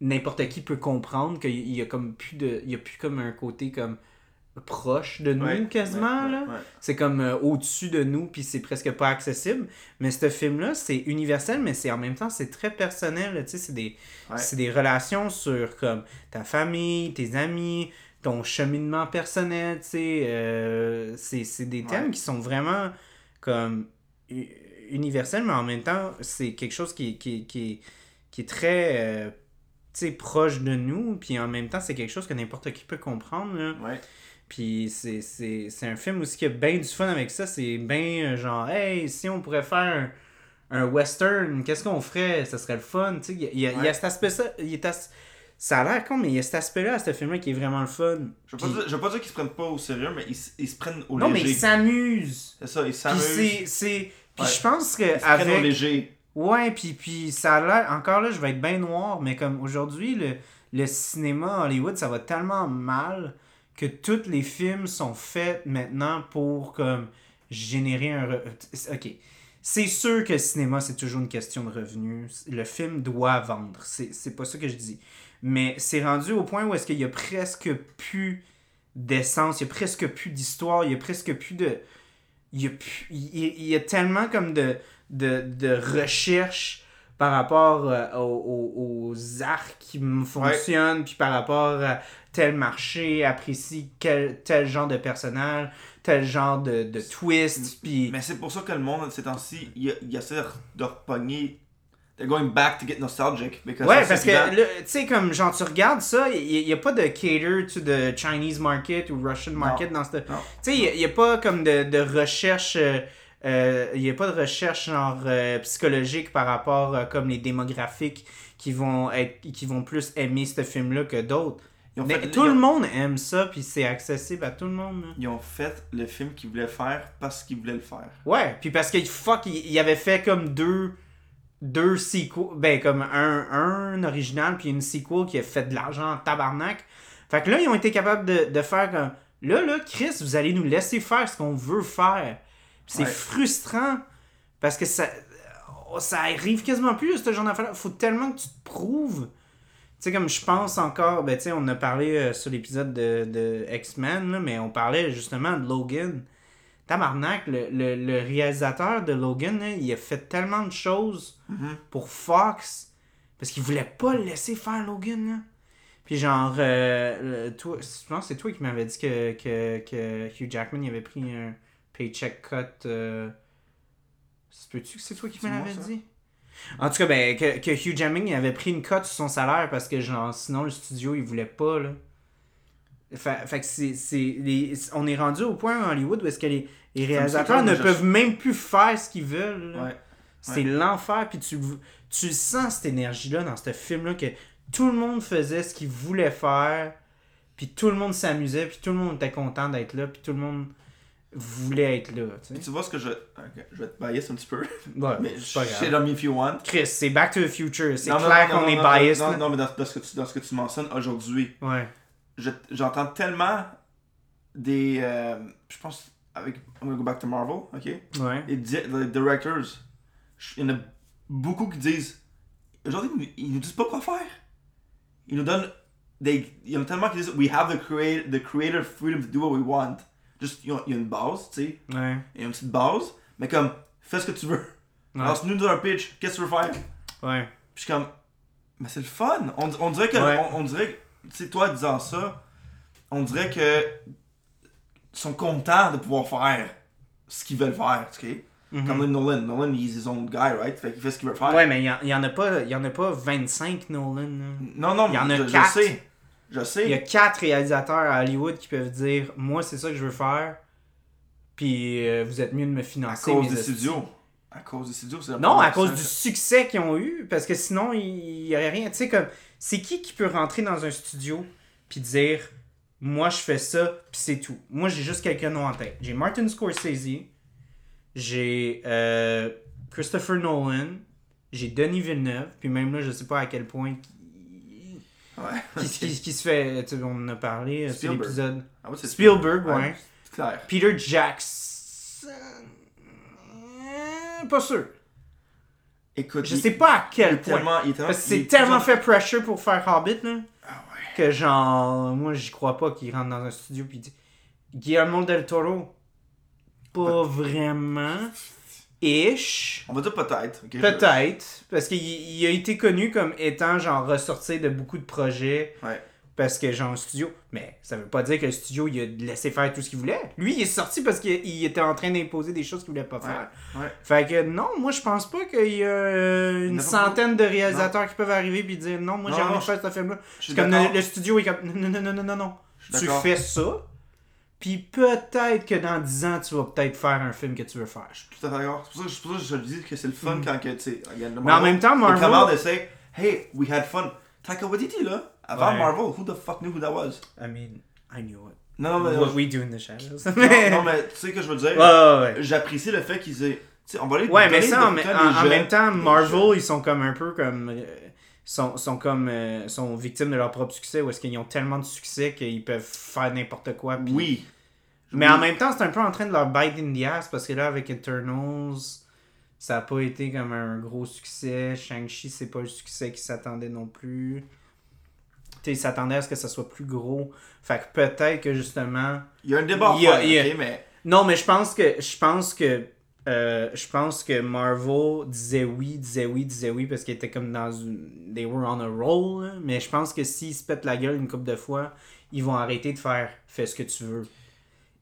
N'importe qui peut comprendre qu'il y a comme plus de. Il y a plus comme un côté comme proche de nous Ouais, quasiment ouais, là. ouais. C'est comme euh, au-dessus de nous, puis c'est presque pas accessible. Mais ce film-là, c'est universel, mais c'est en même temps, c'est très personnel. là, Tu sais, c'est des, c'est des relations sur comme ta famille, tes amis, ton cheminement personnel. Tu sais, euh, c'est, c'est des thèmes qui sont vraiment comme universels, mais en même temps, c'est quelque chose qui, qui, qui, qui est très. euh, sais, proche de nous, puis en même temps, c'est quelque chose que n'importe qui peut comprendre. Là. Ouais. Puis c'est, c'est, c'est un film aussi qui a bien du fun avec ça. C'est bien euh, genre, hey, si on pourrait faire un, un western, qu'est-ce qu'on ferait? Ça serait le fun. Il y a, y a- y a cet aspect-là. il est as- Ça a l'air con, mais il y a cet aspect-là à ce film-là qui est vraiment le fun. Je veux pas Puis- dire, je veux pas dire qu'ils se prennent pas au sérieux, mais ils, ils se prennent au non, mais léger. il s'amuse. C'est ça, ils Puis s'amusent. c'est. c'est... Puis Ouais. je pense que Ils se prennent au avec. léger. Ouais, puis, puis ça a l'air. Encore là, je vais être bien noir, mais comme aujourd'hui, le, le cinéma Hollywood, ça va tellement mal que tous les films sont faits maintenant pour comme générer un. Ok. C'est sûr que le cinéma, c'est toujours une question de revenus. Le film doit vendre. C'est pas ça que je dis. Mais c'est rendu au point où est-ce qu'il y a presque plus d'essence, il y a presque plus d'histoire, il y a presque plus de. Il y a, plus- il y a tellement comme de, de, de recherche par rapport euh, aux, aux- arts qui fonctionnent, puis par rapport à tel marché apprécie quel, tel genre de personnage, tel genre de, de twist, puis... Mais c'est pour ça que le monde, ces temps-ci, il, il essaie de repogner. They're going back to get nostalgic. Because Ouais, parce que, tu sais, comme, genre, tu regardes ça, il n'y a, pas de cater to the Chinese market ou Russian market dans ce... Tu sais, il n'y a, pas comme de, de recherche... euh, Il n'y a pas de recherche, genre, euh, psychologique par rapport, euh, comme, les démographiques qui vont être qui vont plus aimer ce film-là que d'autres. Ils fait, tout ils le monde aime ça, puis c'est accessible à tout le monde. là. ils ont fait le film qu'ils voulaient faire parce qu'ils voulaient le faire. Ouais, puis parce que fuck, il, il avait fait comme deux deux sequels, ben comme un, un original puis une sequel qui a fait de l'argent en tabarnak. Fait que là, ils ont été capables de, de faire comme là, là, Chris, vous allez nous laisser faire ce qu'on veut faire. C'est Ouais. frustrant parce que ça ça arrive quasiment plus, ce genre d'affaire Faut tellement que tu te prouves. Tu sais, comme je pense encore, ben tu sais, on a parlé euh, sur l'épisode de, de X-Men, là, mais on parlait justement de Logan. Tabarnak, le, le, le réalisateur de Logan, là, il a fait tellement de choses Mhm. pour Fox Parce qu'il voulait pas le laisser faire Logan, là. Puis genre, euh, toi, je pense que c'est toi qui m'avais dit que, que, que Hugh Jackman il avait pris un paycheck cut. Euh... Peux-tu que c'est toi qui me l'avais dit? En tout cas, ben, que, que Hugh il avait pris une cote sur son salaire parce que genre, sinon le studio il voulait pas, là. Fait, fait que c'est, c'est les- on est rendu au point en Hollywood où est-ce que les, les réalisateurs ne peuvent même plus faire ce qu'ils veulent. là. Ouais. C'est l'enfer, puis tu, tu sens cette énergie-là dans ce film-là, que tout le monde faisait ce qu'il voulait faire, puis tout le monde s'amusait, puis tout le monde était content d'être là, puis tout le monde voulait être là. Tu sais. Tu vois ce que je. ok, je vais te bias un petit peu. Ouais, mais shit on me if you want. Chris, c'est Back to the Future, c'est clair non, qu'on est biased. Non, mais dans, dans ce que tu, dans ce que tu mentionnes aujourd'hui, Ouais. je- j'entends tellement des. euh, je pense. Avec, I'm gonna go back to Marvel, ok? Ouais. Les, di- les directors, il y en a beaucoup qui disent. Aujourd'hui, ils nous- disent pas quoi faire. Ils nous donnent. Il y en a tellement qui disent We have the, create, the creative freedom to do what we want. Juste, il y a il une base, tu sais. Ouais. Il y a une petite base, mais comme, fais ce que tu veux. Ouais. Lance-nous dans un pitch, qu'est-ce que tu veux faire? Ouais. Puis je suis comme, mais c'est le fun. On, on dirait que, Ouais. on, on dirait, tu sais, toi disant ça, on dirait que ils sont contents de pouvoir faire ce qu'ils veulent faire, tu sais. Mhm. Comme Nolan. Nolan, he's his own guy, right? Fait qu'il fait ce qu'il veut faire. Ouais, mais il y en- il y, en a pas, il y en a pas 25 Nolan. Non, non, Il y en a je, je quatre. sais. Je sais. Il y a quatre réalisateurs à Hollywood qui peuvent dire Moi, c'est ça que je veux faire. Puis euh, vous êtes mieux de me à financer. cause mes des studios. À cause des studios, c'est Non, à cause du succès qu'ils ont eu. Parce que sinon, il n'y aurait rien. Tu sais, comme. C'est qui qui peut rentrer dans un studio puis dire Moi, je fais ça, puis c'est tout. Moi, j'ai juste quelques noms en tête. J'ai Martin Scorsese. J'ai euh, Christopher Nolan. J'ai Denis Villeneuve. Puis même là, je sais pas à quel point. Ouais. qui, qui- qui se fait. tu sais, on en a parlé. euh, C'est Spielberg. l'épisode. Ah ouais, c'est Spielberg, ouais. C'est clair. Peter Jackson. Euh, Pas sûr. Écoute, Je il- sais pas à quel point. tellement- il tellement- Parce que c'est est tellement fait pressure pour faire Hobbit, là, Ah ouais. que genre, moi, j'y crois pas qu'il rentre dans un studio puis il dit Guillermo del Toro, pas vraiment. Ish. On va dire peut-être. je- Peut-être. Parce qu'il il a été connu comme étant, genre, ressorti de beaucoup de projets. Ouais. Parce que, genre, studio. Mais ça veut pas dire que le studio, il a laissé faire tout ce qu'il voulait. Lui, il est sorti parce qu'il il était en train d'imposer des choses qu'il voulait pas faire. Ouais. Fait que non, moi je pense pas qu'il y a une centaine de réalisateurs qui peuvent arriver et dire non, moi j'ai envie de faire ce film-là. Comme le, le studio est comme non, non, non, non, non, non. Tu fais ça, puis peut-être que dans 10 ans tu vas peut-être faire un film que tu veux faire. Tout à fait d'accord. C'est pour ça que- c'est pour ça que je te dis que c'est le fun quand que, tu sais, le Mm. Mais en même temps, Marvel. camarades essaient, hey, we had fun. Taika Waititi, là, avant Ouais. Marvel, who the fuck knew who that was? I mean, I knew it. Non, mais, What we do in the shadows. non, mais... non, mais tu sais que je veux dire, Ouais, ouais, ouais. j'apprécie le fait qu'ils aient. Tu sais, on va aller Ouais, mais ça, en, même temps, Marvel, ils sont comme un peu comme. euh, sont, sont comme. euh, sont victimes de leur propre succès, ou est-ce qu'ils ont tellement de succès qu'ils peuvent faire n'importe quoi. Oui. Mais Oui. en même temps, c'est un peu en train de leur bite in the ass parce que là, avec Eternals, ça a pas été comme un gros succès. Shang-Chi, c'est pas le succès qu'ils s'attendaient non plus. Tu ils s'attendaient à ce que ça soit plus gros. Fait que peut-être que justement. Il y a un débat a- a- mais. Non, mais je pense que. Je pense que. Euh, je pense que Marvel disait oui, disait oui, disait oui parce qu'il était comme dans une. They were on a roll. là. Mais je pense que s'ils se pètent la gueule une couple de fois, ils vont arrêter de faire fais ce que tu veux.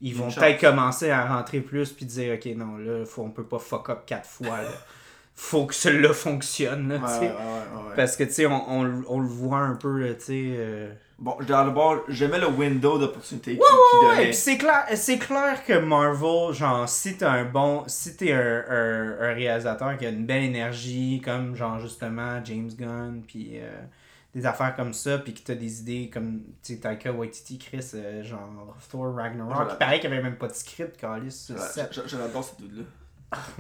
Ils vont peut-être commencer à rentrer plus puis dire ok non là faut, on peut pas fuck up quatre fois là. faut que celui-là fonctionne là, Ouais, tu sais. ouais, ouais, parce que tu sais on, on, on le voit un peu tu sais euh, Bon, dans le bord, j'aimais le window d'opportunité qui, qui Ouais, donnait. puis c'est clair, c'est clair que Marvel, genre, si t'as un bon, si t'es un, un, un réalisateur qui a une belle énergie, comme genre justement James Gunn, puis euh, des affaires comme ça, puis que t'as des idées comme, tu sais, Taika Waititi, Chris, euh, genre Thor Ragnarok, il paraît qu'il y avait même pas de script, Calis, sur cette dude-là.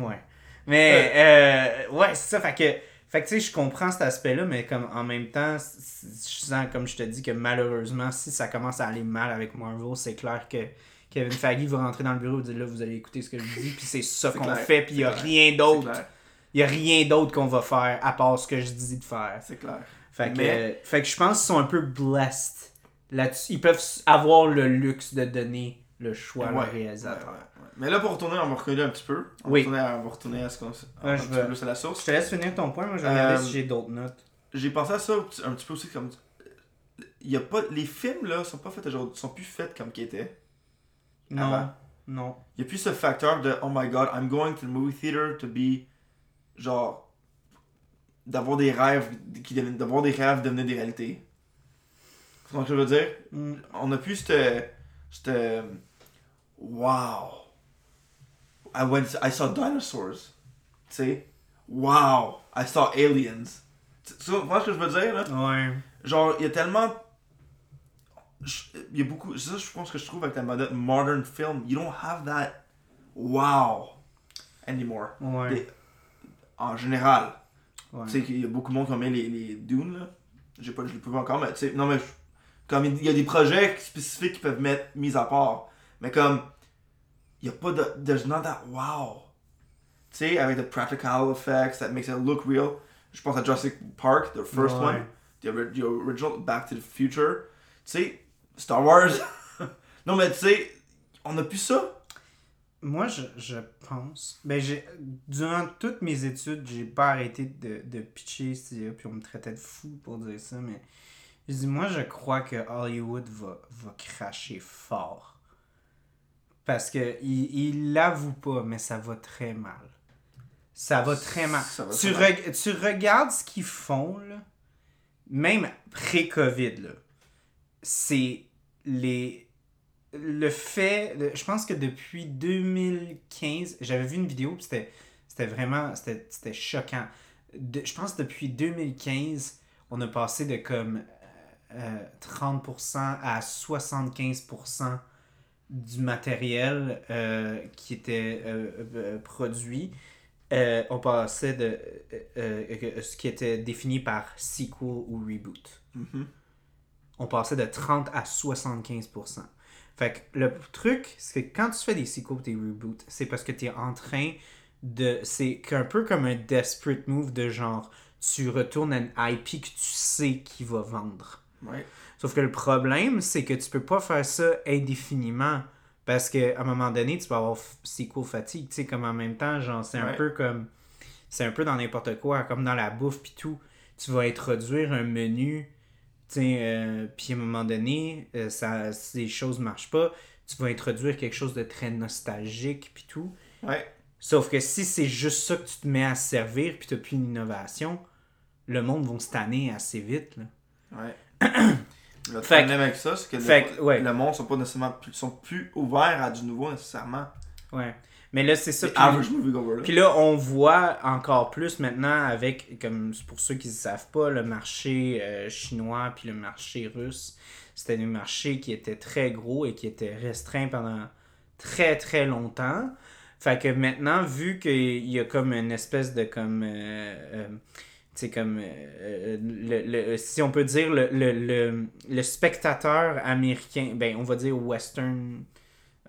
Ouais. Mais, euh, ouais, c'est ça. Fait que, fait que tu sais, je comprends cet aspect-là, mais comme en même temps, je sens, comme je te dis, que malheureusement, si ça commence à aller mal avec Marvel, c'est clair que Kevin Feige va rentrer dans le bureau et dire là, vous allez écouter ce que je dis, puis c'est ça qu'on fait, puis il n'y a rien d'autre. Il y a rien d'autre qu'on va faire à part ce que je dis de faire. C'est clair. Fait que, Mais- euh, fait que je pense qu'ils sont un peu blessed là-dessus. Ils peuvent avoir le luxe de donner le choix à leur réalisateur. ouais, ouais, ouais. Mais là, pour retourner, on va reculer un petit peu. On Oui. va retourner à, on va retourner à ce qu'on Ouais, un je petit veux- peu plus à la source. Je te laisse finir ton point, moi je vais regarder Euh, si j'ai d'autres notes. j'ai pensé à ça un petit peu aussi comme. Il y a pas, les films là sont pas faits aujourd'hui, sont plus faits comme qu'ils étaient. Non. Avant. Non. Il y a plus ce facteur de oh my god, I'm going to the movie theater to be genre d'avoir des rêves qui deviennent d'avoir des rêves devenir des réalités. Tu comprends ce que je veux dire? Mm. On a plus cette cette wow. I went I saw dinosaurs. Tu sais? Wow, I saw aliens. Tu comprends ce que je veux dire là? Ouais. Genre, il y a tellement. Il y a beaucoup. C'est ça, je pense que je trouve avec la mode- modern film. You don't have that wow anymore. Ouais. Des- En général. ouais. Tu sais qu'il y a beaucoup de monde qui ont mis les, les Dune, là. J'ai pas, je l'ai pas vu encore, mais tu sais, non, mais comme il y a des projets spécifiques qui peuvent mettre mis à part. Mais comme, y a pas de. There's not that wow. Tu sais, avec the practical effects that makes it look real. Je pense à Jurassic Park, the first Ouais. one. The, ori- the original, Back to the Future. Tu sais, Star Wars. non, mais tu sais, on a plus ça? Moi, je, je pense. Ben, j'ai, durant toutes mes études, j'ai pas arrêté de, de pitcher, puis on me traitait de fou pour dire ça, mais je dis, moi, je crois que Hollywood va, va cracher fort. Parce que il, l'avoue pas, mais ça va très mal. Ça va très mal. Va Tu, très mal. reg- tu regardes ce qu'ils font, là, même pré-COVID, c'est les. Le fait. je pense que depuis 2015, j'avais vu une vidéo, c'était, c'était vraiment. C'était, c'était choquant. De- je pense que depuis 2015, on a passé de comme euh, 30% à 75% du matériel euh, qui était euh, euh, produit. Euh, on passait de ce qui était défini par sequel ou reboot. Mhm. On passait de 30 à 75%. Fait que le truc, c'est que quand tu fais des sequels ou des reboots, c'est parce que tu es en train de. C'est un peu comme un desperate move de genre, tu retournes à une IP que tu sais qui va vendre. Ouais. Sauf que le problème, c'est que tu peux pas faire ça indéfiniment. Parce qu'à un moment donné, tu vas avoir f- sequel fatigue. Tu sais, comme en même temps, genre, c'est un peu comme. C'est un peu dans n'importe quoi, comme dans la bouffe puis tout. Tu vas introduire un menu, tu sais, euh, puis à un moment donné, euh, ça, si les choses marchent pas, tu vas introduire quelque chose de très nostalgique puis tout. Ouais. Sauf que si c'est juste ça que tu te mets à servir puis tu plus une innovation, le monde va se tanner assez vite. Là. Ouais. Le Fait problème avec ça, c'est que, fait le, que, ouais. le monde sont pas nécessairement plus, sont plus ouverts à du nouveau nécessairement. Ouais. Mais là, c'est ça. Puis- là. Puis là, on voit encore plus maintenant avec, comme pour ceux qui ne savent pas, le marché euh, chinois puis le marché russe. C'était des marchés qui étaient très gros et qui étaient restreints pendant très très longtemps. Fait que maintenant, vu qu'il y a comme une espèce de comme. euh, euh, sais, comme. euh, le, le- si on peut dire, le, le, le, spectateur américain, ben, on va dire western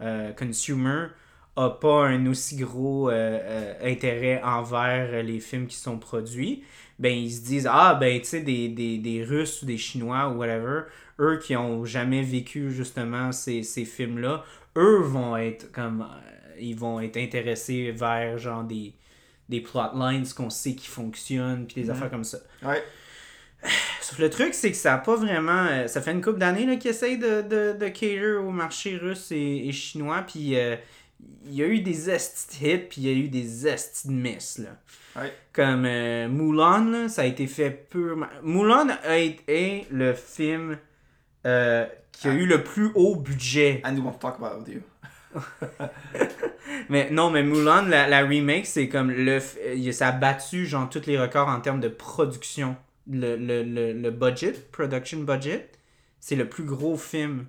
euh, consumer, a pas un aussi gros euh, euh, intérêt envers les films qui sont produits, ben ils se disent ah ben tu sais des, des, des Russes ou des Chinois ou whatever, eux qui ont jamais vécu justement ces, ces films là, eux vont être comme euh, ils vont être intéressés vers genre des des plotlines qu'on sait qui fonctionnent puis des affaires comme ça. Ouais. Sauf le truc, c'est que ça a pas vraiment. euh, Ça fait une couple d'années qu'ils essayent de, de, de cater au marché russe et, et chinois. Puis euh, il y a eu des estis hits, puis il y a eu des estis de miss. Là. Ouais. Comme euh, Mulan, là, ça a été fait purement. Mulan a été le film euh, qui a Ah. eu le plus haut budget. And we want to talk about it with you. Mais non, mais Mulan, la, la remake, c'est comme le. Ça a battu genre tous les records en termes de production. Le, le, le, le budget, production budget, c'est le plus gros film.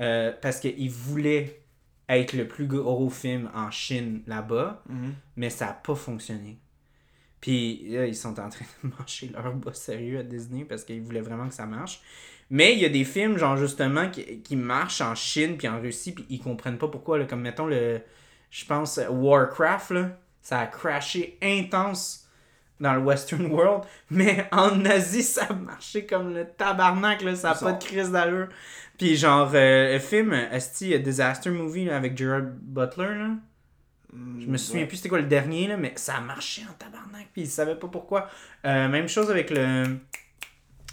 euh, parce qu'il voulait être le plus gros film en Chine là-bas, Mhm. mais ça n'a pas fonctionné. Puis là, ils sont en train de manger leur bas sérieux à Disney parce qu'ils voulaient vraiment que ça marche. Mais il y a des films, genre justement, qui, qui marchent en Chine puis en Russie, puis ils comprennent pas pourquoi. Là, comme mettons le. Je pense Warcraft, là, ça a crashé intense dans le Western World, mais en Asie, ça a marché comme le tabarnak, là, ça a pas de crise d'allure. Puis genre, euh, le film, Esti, Disaster Movie là, avec Gerard Butler, là. Je me souviens plus c'était quoi le dernier, là, mais ça a marché en tabarnak, puis ils savaient pas pourquoi. Euh, même chose avec le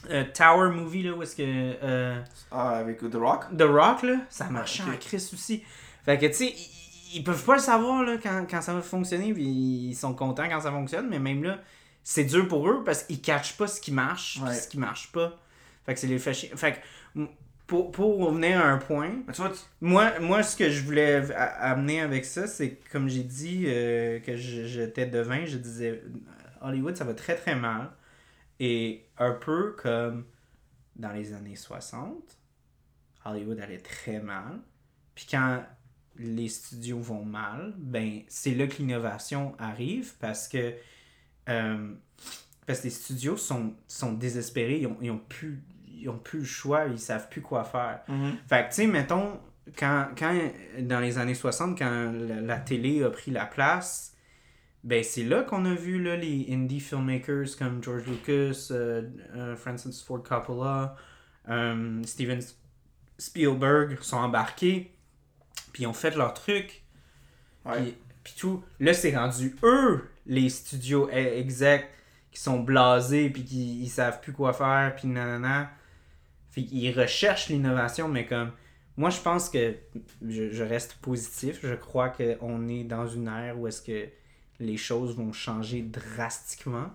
euh, Tower Movie, là, où est-ce que. euh, Ah, avec The Rock? The Rock, là, ça a marché ok. en Chris aussi. Fait que, tu sais, ils, ils peuvent pas le savoir, là, quand, quand ça va fonctionner, puis ils sont contents quand ça fonctionne, mais même là, c'est dur pour eux parce qu'ils catchent pas ce qui marche, Ouais. ce qui marche pas. Fait que c'est les fait chier. Fait que, pour, pour revenir à un point, Mais tu vois, tu- moi, moi, ce que je voulais amener avec ça, c'est que, comme j'ai dit euh, que j'étais devin, je disais Hollywood, ça va très très mal. Et un peu comme dans les années 60, Hollywood allait très mal. Puis quand les studios vont mal, ben c'est là que l'innovation arrive parce que euh, parce que les studios sont, sont désespérés, ils ont, ils ont plus ils ont plus le choix, ils savent plus quoi faire. Fait que, tu sais, mettons, quand, quand, dans les années 60, quand la, la télé a pris la place, ben c'est là qu'on a vu là, les indie filmmakers comme George Lucas, euh, euh, Francis Ford Coppola, euh, Steven Spielberg sont embarqués, puis ils ont fait leur truc, puis, tout. Là, c'est rendu eux, les studios e- execs, qui sont blasés, puis qui ils savent plus quoi faire, puis nanana. Fait qu'ils recherchent l'innovation, mais comme. Moi, je pense que je, je reste positif. Je crois qu'on est dans une ère où est-ce que les choses vont changer drastiquement.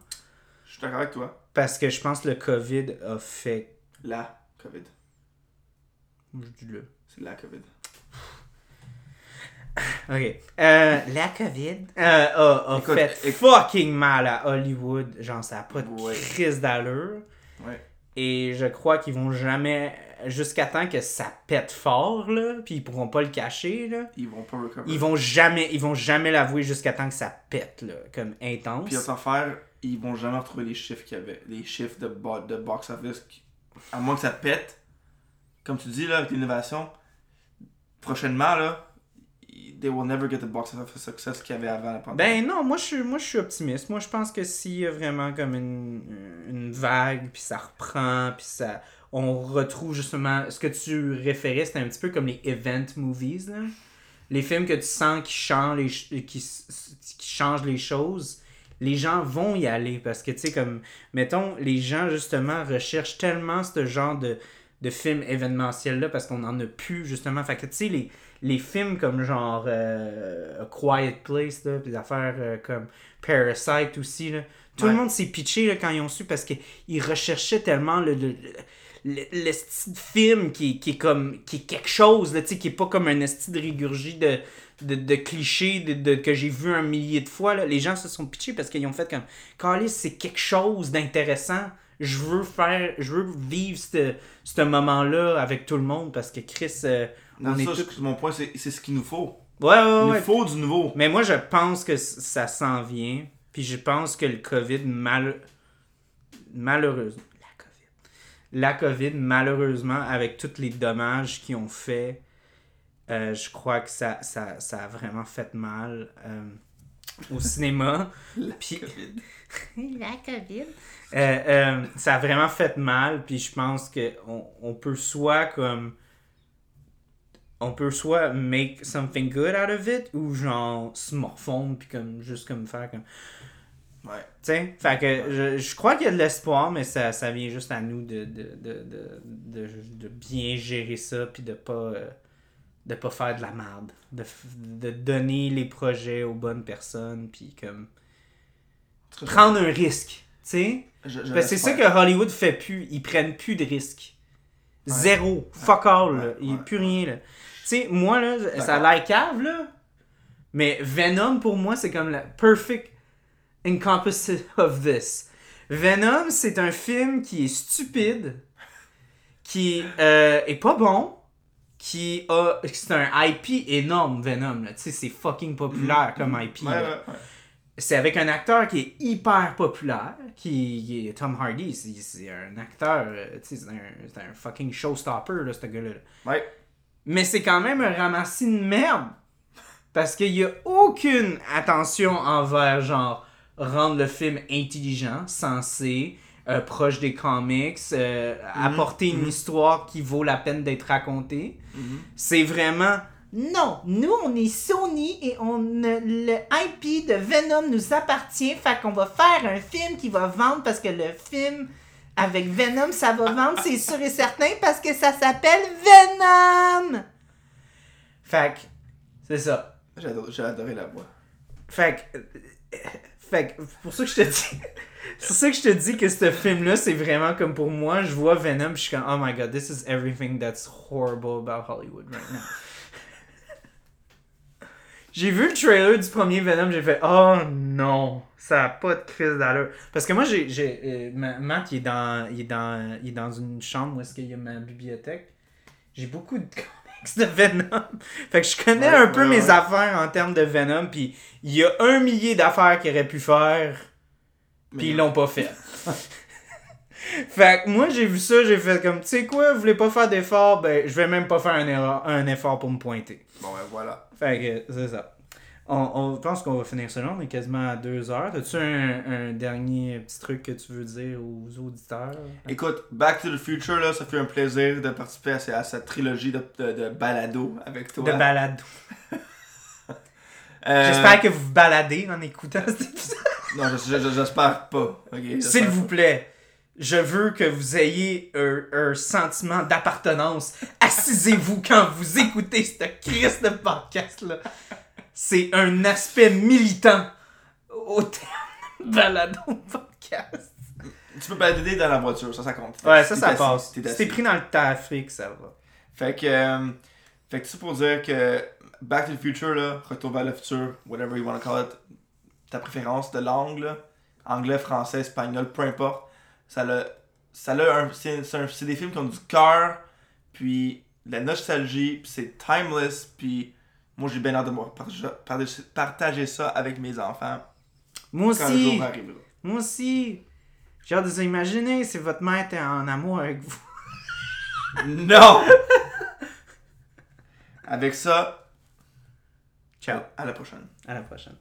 je suis d'accord avec toi. Parce que je pense que le COVID a fait. La COVID. Je dis le. C'est la COVID. Ok. Euh, la COVID? euh, a, a Écoute, fait fucking mal à Hollywood. Genre, ça n'a pas de Ouais. crise d'allure. Ouais. Et je crois qu'ils vont jamais. Jusqu'à temps que ça pète fort, là, puis ils pourront pas le cacher, là. Ils vont pas recover. Ils vont jamais, ils vont jamais l'avouer jusqu'à temps que ça pète, là, comme intense. Puis autre affaire, ils vont jamais retrouver les chiffres qu'il y avait. Les chiffres de, bo- de box office. À moins que ça pète. Comme tu dis là, avec l'innovation, prochainement là, they will never get the box office success qu'il y avait avant la pandémie. Ben non, moi je suis moi je suis optimiste. Moi je pense que s'il y a vraiment comme une, une vague puis ça reprend puis ça on retrouve justement ce que tu référais, c'était un petit peu comme les event movies là. Les films que tu sens qui changent les qui, qui changent les choses, les gens vont y aller parce que tu sais comme mettons les gens justement recherchent tellement ce genre de de films événementiels là parce qu'on en a plus justement fait que tu sais les les films comme genre euh, A Quiet Place, là, puis des affaires euh, comme Parasite aussi, là, tout Ouais. le monde s'est pitché là, quand ils ont su parce qu'ils recherchaient tellement le, le, le, le style de film qui, qui est comme qui est quelque chose, là, qui est pas comme un style de régurgie de, de, de clichés de, de- que j'ai vu un millier de fois. Là. Les gens se sont pitchés parce qu'ils ont fait comme Carlis, c'est quelque chose d'intéressant. Je veux faire, je veux vivre ce ce moment-là avec tout le monde parce que Chris, euh, Non, est ça, mon point, c'est ce qu'il nous faut. Ouais, ouais, Il ouais. nous faut du nouveau. Mais moi, je pense que ça s'en vient. Puis je pense que le COVID, mal... malheureusement, la COVID, la COVID, malheureusement, avec tous les dommages qu'ils ont fait, euh, je crois que ça, ça, ça a vraiment fait mal euh, au cinéma. Puis, la COVID. Euh, euh, ça a vraiment fait mal, puis je pense que on, on peut soit comme. On peut soit make something good out of it, ou genre se morfondre, puis comme juste comme faire comme. Ouais. Fait que je, je crois qu'il y a de l'espoir, mais ça, ça vient juste à nous de, de, de, de, de, bien gérer ça, puis de pas. euh, de pas faire de la merde. De, de donner les projets aux bonnes personnes, puis comme. prendre un risque, tu sais. C'est ça que. Hollywood fait plus. Ils prennent plus de risques. Ouais. Zéro. Fuck all, là. Il n'y a plus rien, là. Tu sais, moi, là, ça a l'air cave, là. Mais Venom, pour moi, c'est comme la perfect encompass of this. Venom, c'est un film qui est stupide, qui euh, est pas bon, qui a... C'est un IP énorme, Venom. Tu sais, c'est fucking populaire comme IP, Ouais, ouais, ouais. c'est avec un acteur qui est hyper populaire, qui, qui est Tom Hardy. C'est, un acteur, euh, tu sais, c'est un, un fucking showstopper, là, ce gars-là. Ouais. Mais c'est quand même un ramassis de merde. Parce qu'il y a aucune attention envers, genre, rendre le film intelligent, sensé, euh, proche des comics, euh, apporter une mhm. histoire qui vaut la peine d'être racontée. Mhm. C'est vraiment Non, nous, on est Sony et on le IP de Venom nous appartient. Fait qu'on va faire un film qui va vendre parce que le film avec Venom, ça va vendre, c'est sûr et certain, parce que ça s'appelle Venom! Fait que, c'est ça. J'ai adoré, j'ai adoré la voix. Fait que, fait pour ça que je te dis, c'est ça que je te dis que ce film-là, c'est vraiment comme pour moi, je vois Venom, je suis comme, oh my god, this is everything that's horrible about Hollywood right now. J'ai vu le trailer du premier Venom, j'ai fait, oh non, ça a pas de crise d'allure. Parce que moi, j'ai, j'ai euh, Ma- Matt, il est dans, il est dans, il est dans une chambre où est-ce qu'il y a ma bibliothèque. J'ai beaucoup de de Venom. Fait que je connais Ouais, un peu ouais, mes ouais. affaires en termes de Venom, puis il y a un millier d'affaires qu'ils auraient pu faire, puis ils l'ont pas fait. fait que moi, j'ai vu ça, j'ai fait comme, tu sais quoi, vous voulez pas faire d'effort, ben, je vais même pas faire un, erreur- un effort pour me pointer. Bon, ben voilà. Fait que c'est ça. On, on pense qu'on va finir ça là, on est quasiment à deux heures. As-tu un, un dernier petit truc que tu veux dire aux auditeurs? Écoute, Back to the Future, là, ça fait un plaisir de participer à, ce- à cette trilogie de, de, de balado avec toi. De balade. Euh, J'espère que vous vous baladez en écoutant cet épisode. Non, je- je- j'espère pas. S'il vous plaît, je veux que vous ayez un, un sentiment d'appartenance. Assisez-vous quand vous écoutez cette crise de podcast-là. C'est un aspect militant au terme de balado podcast. Tu peux balader dans la voiture, ça, ça compte. Ouais, ça, ça passe. Si t'es pris dans le trafic, ça va. Fait que, euh, fait que tout ça pour dire que Back to the Future, là, Retour vers le futur, whatever you want to call it, ta préférence de langue, là, anglais, français, espagnol, peu importe, ça l'a, ça l'a c'est, c'est c'est des films qui ont du cœur, puis de la nostalgie, puis c'est timeless, puis moi j'ai bien hâte de voir partager, ça avec mes enfants Moi quand le aussi. jour. Moi aussi. J'ai hâte de s'imaginer si votre mère était en amour avec vous. Non! avec ça, Ciao. à la prochaine. À la prochaine.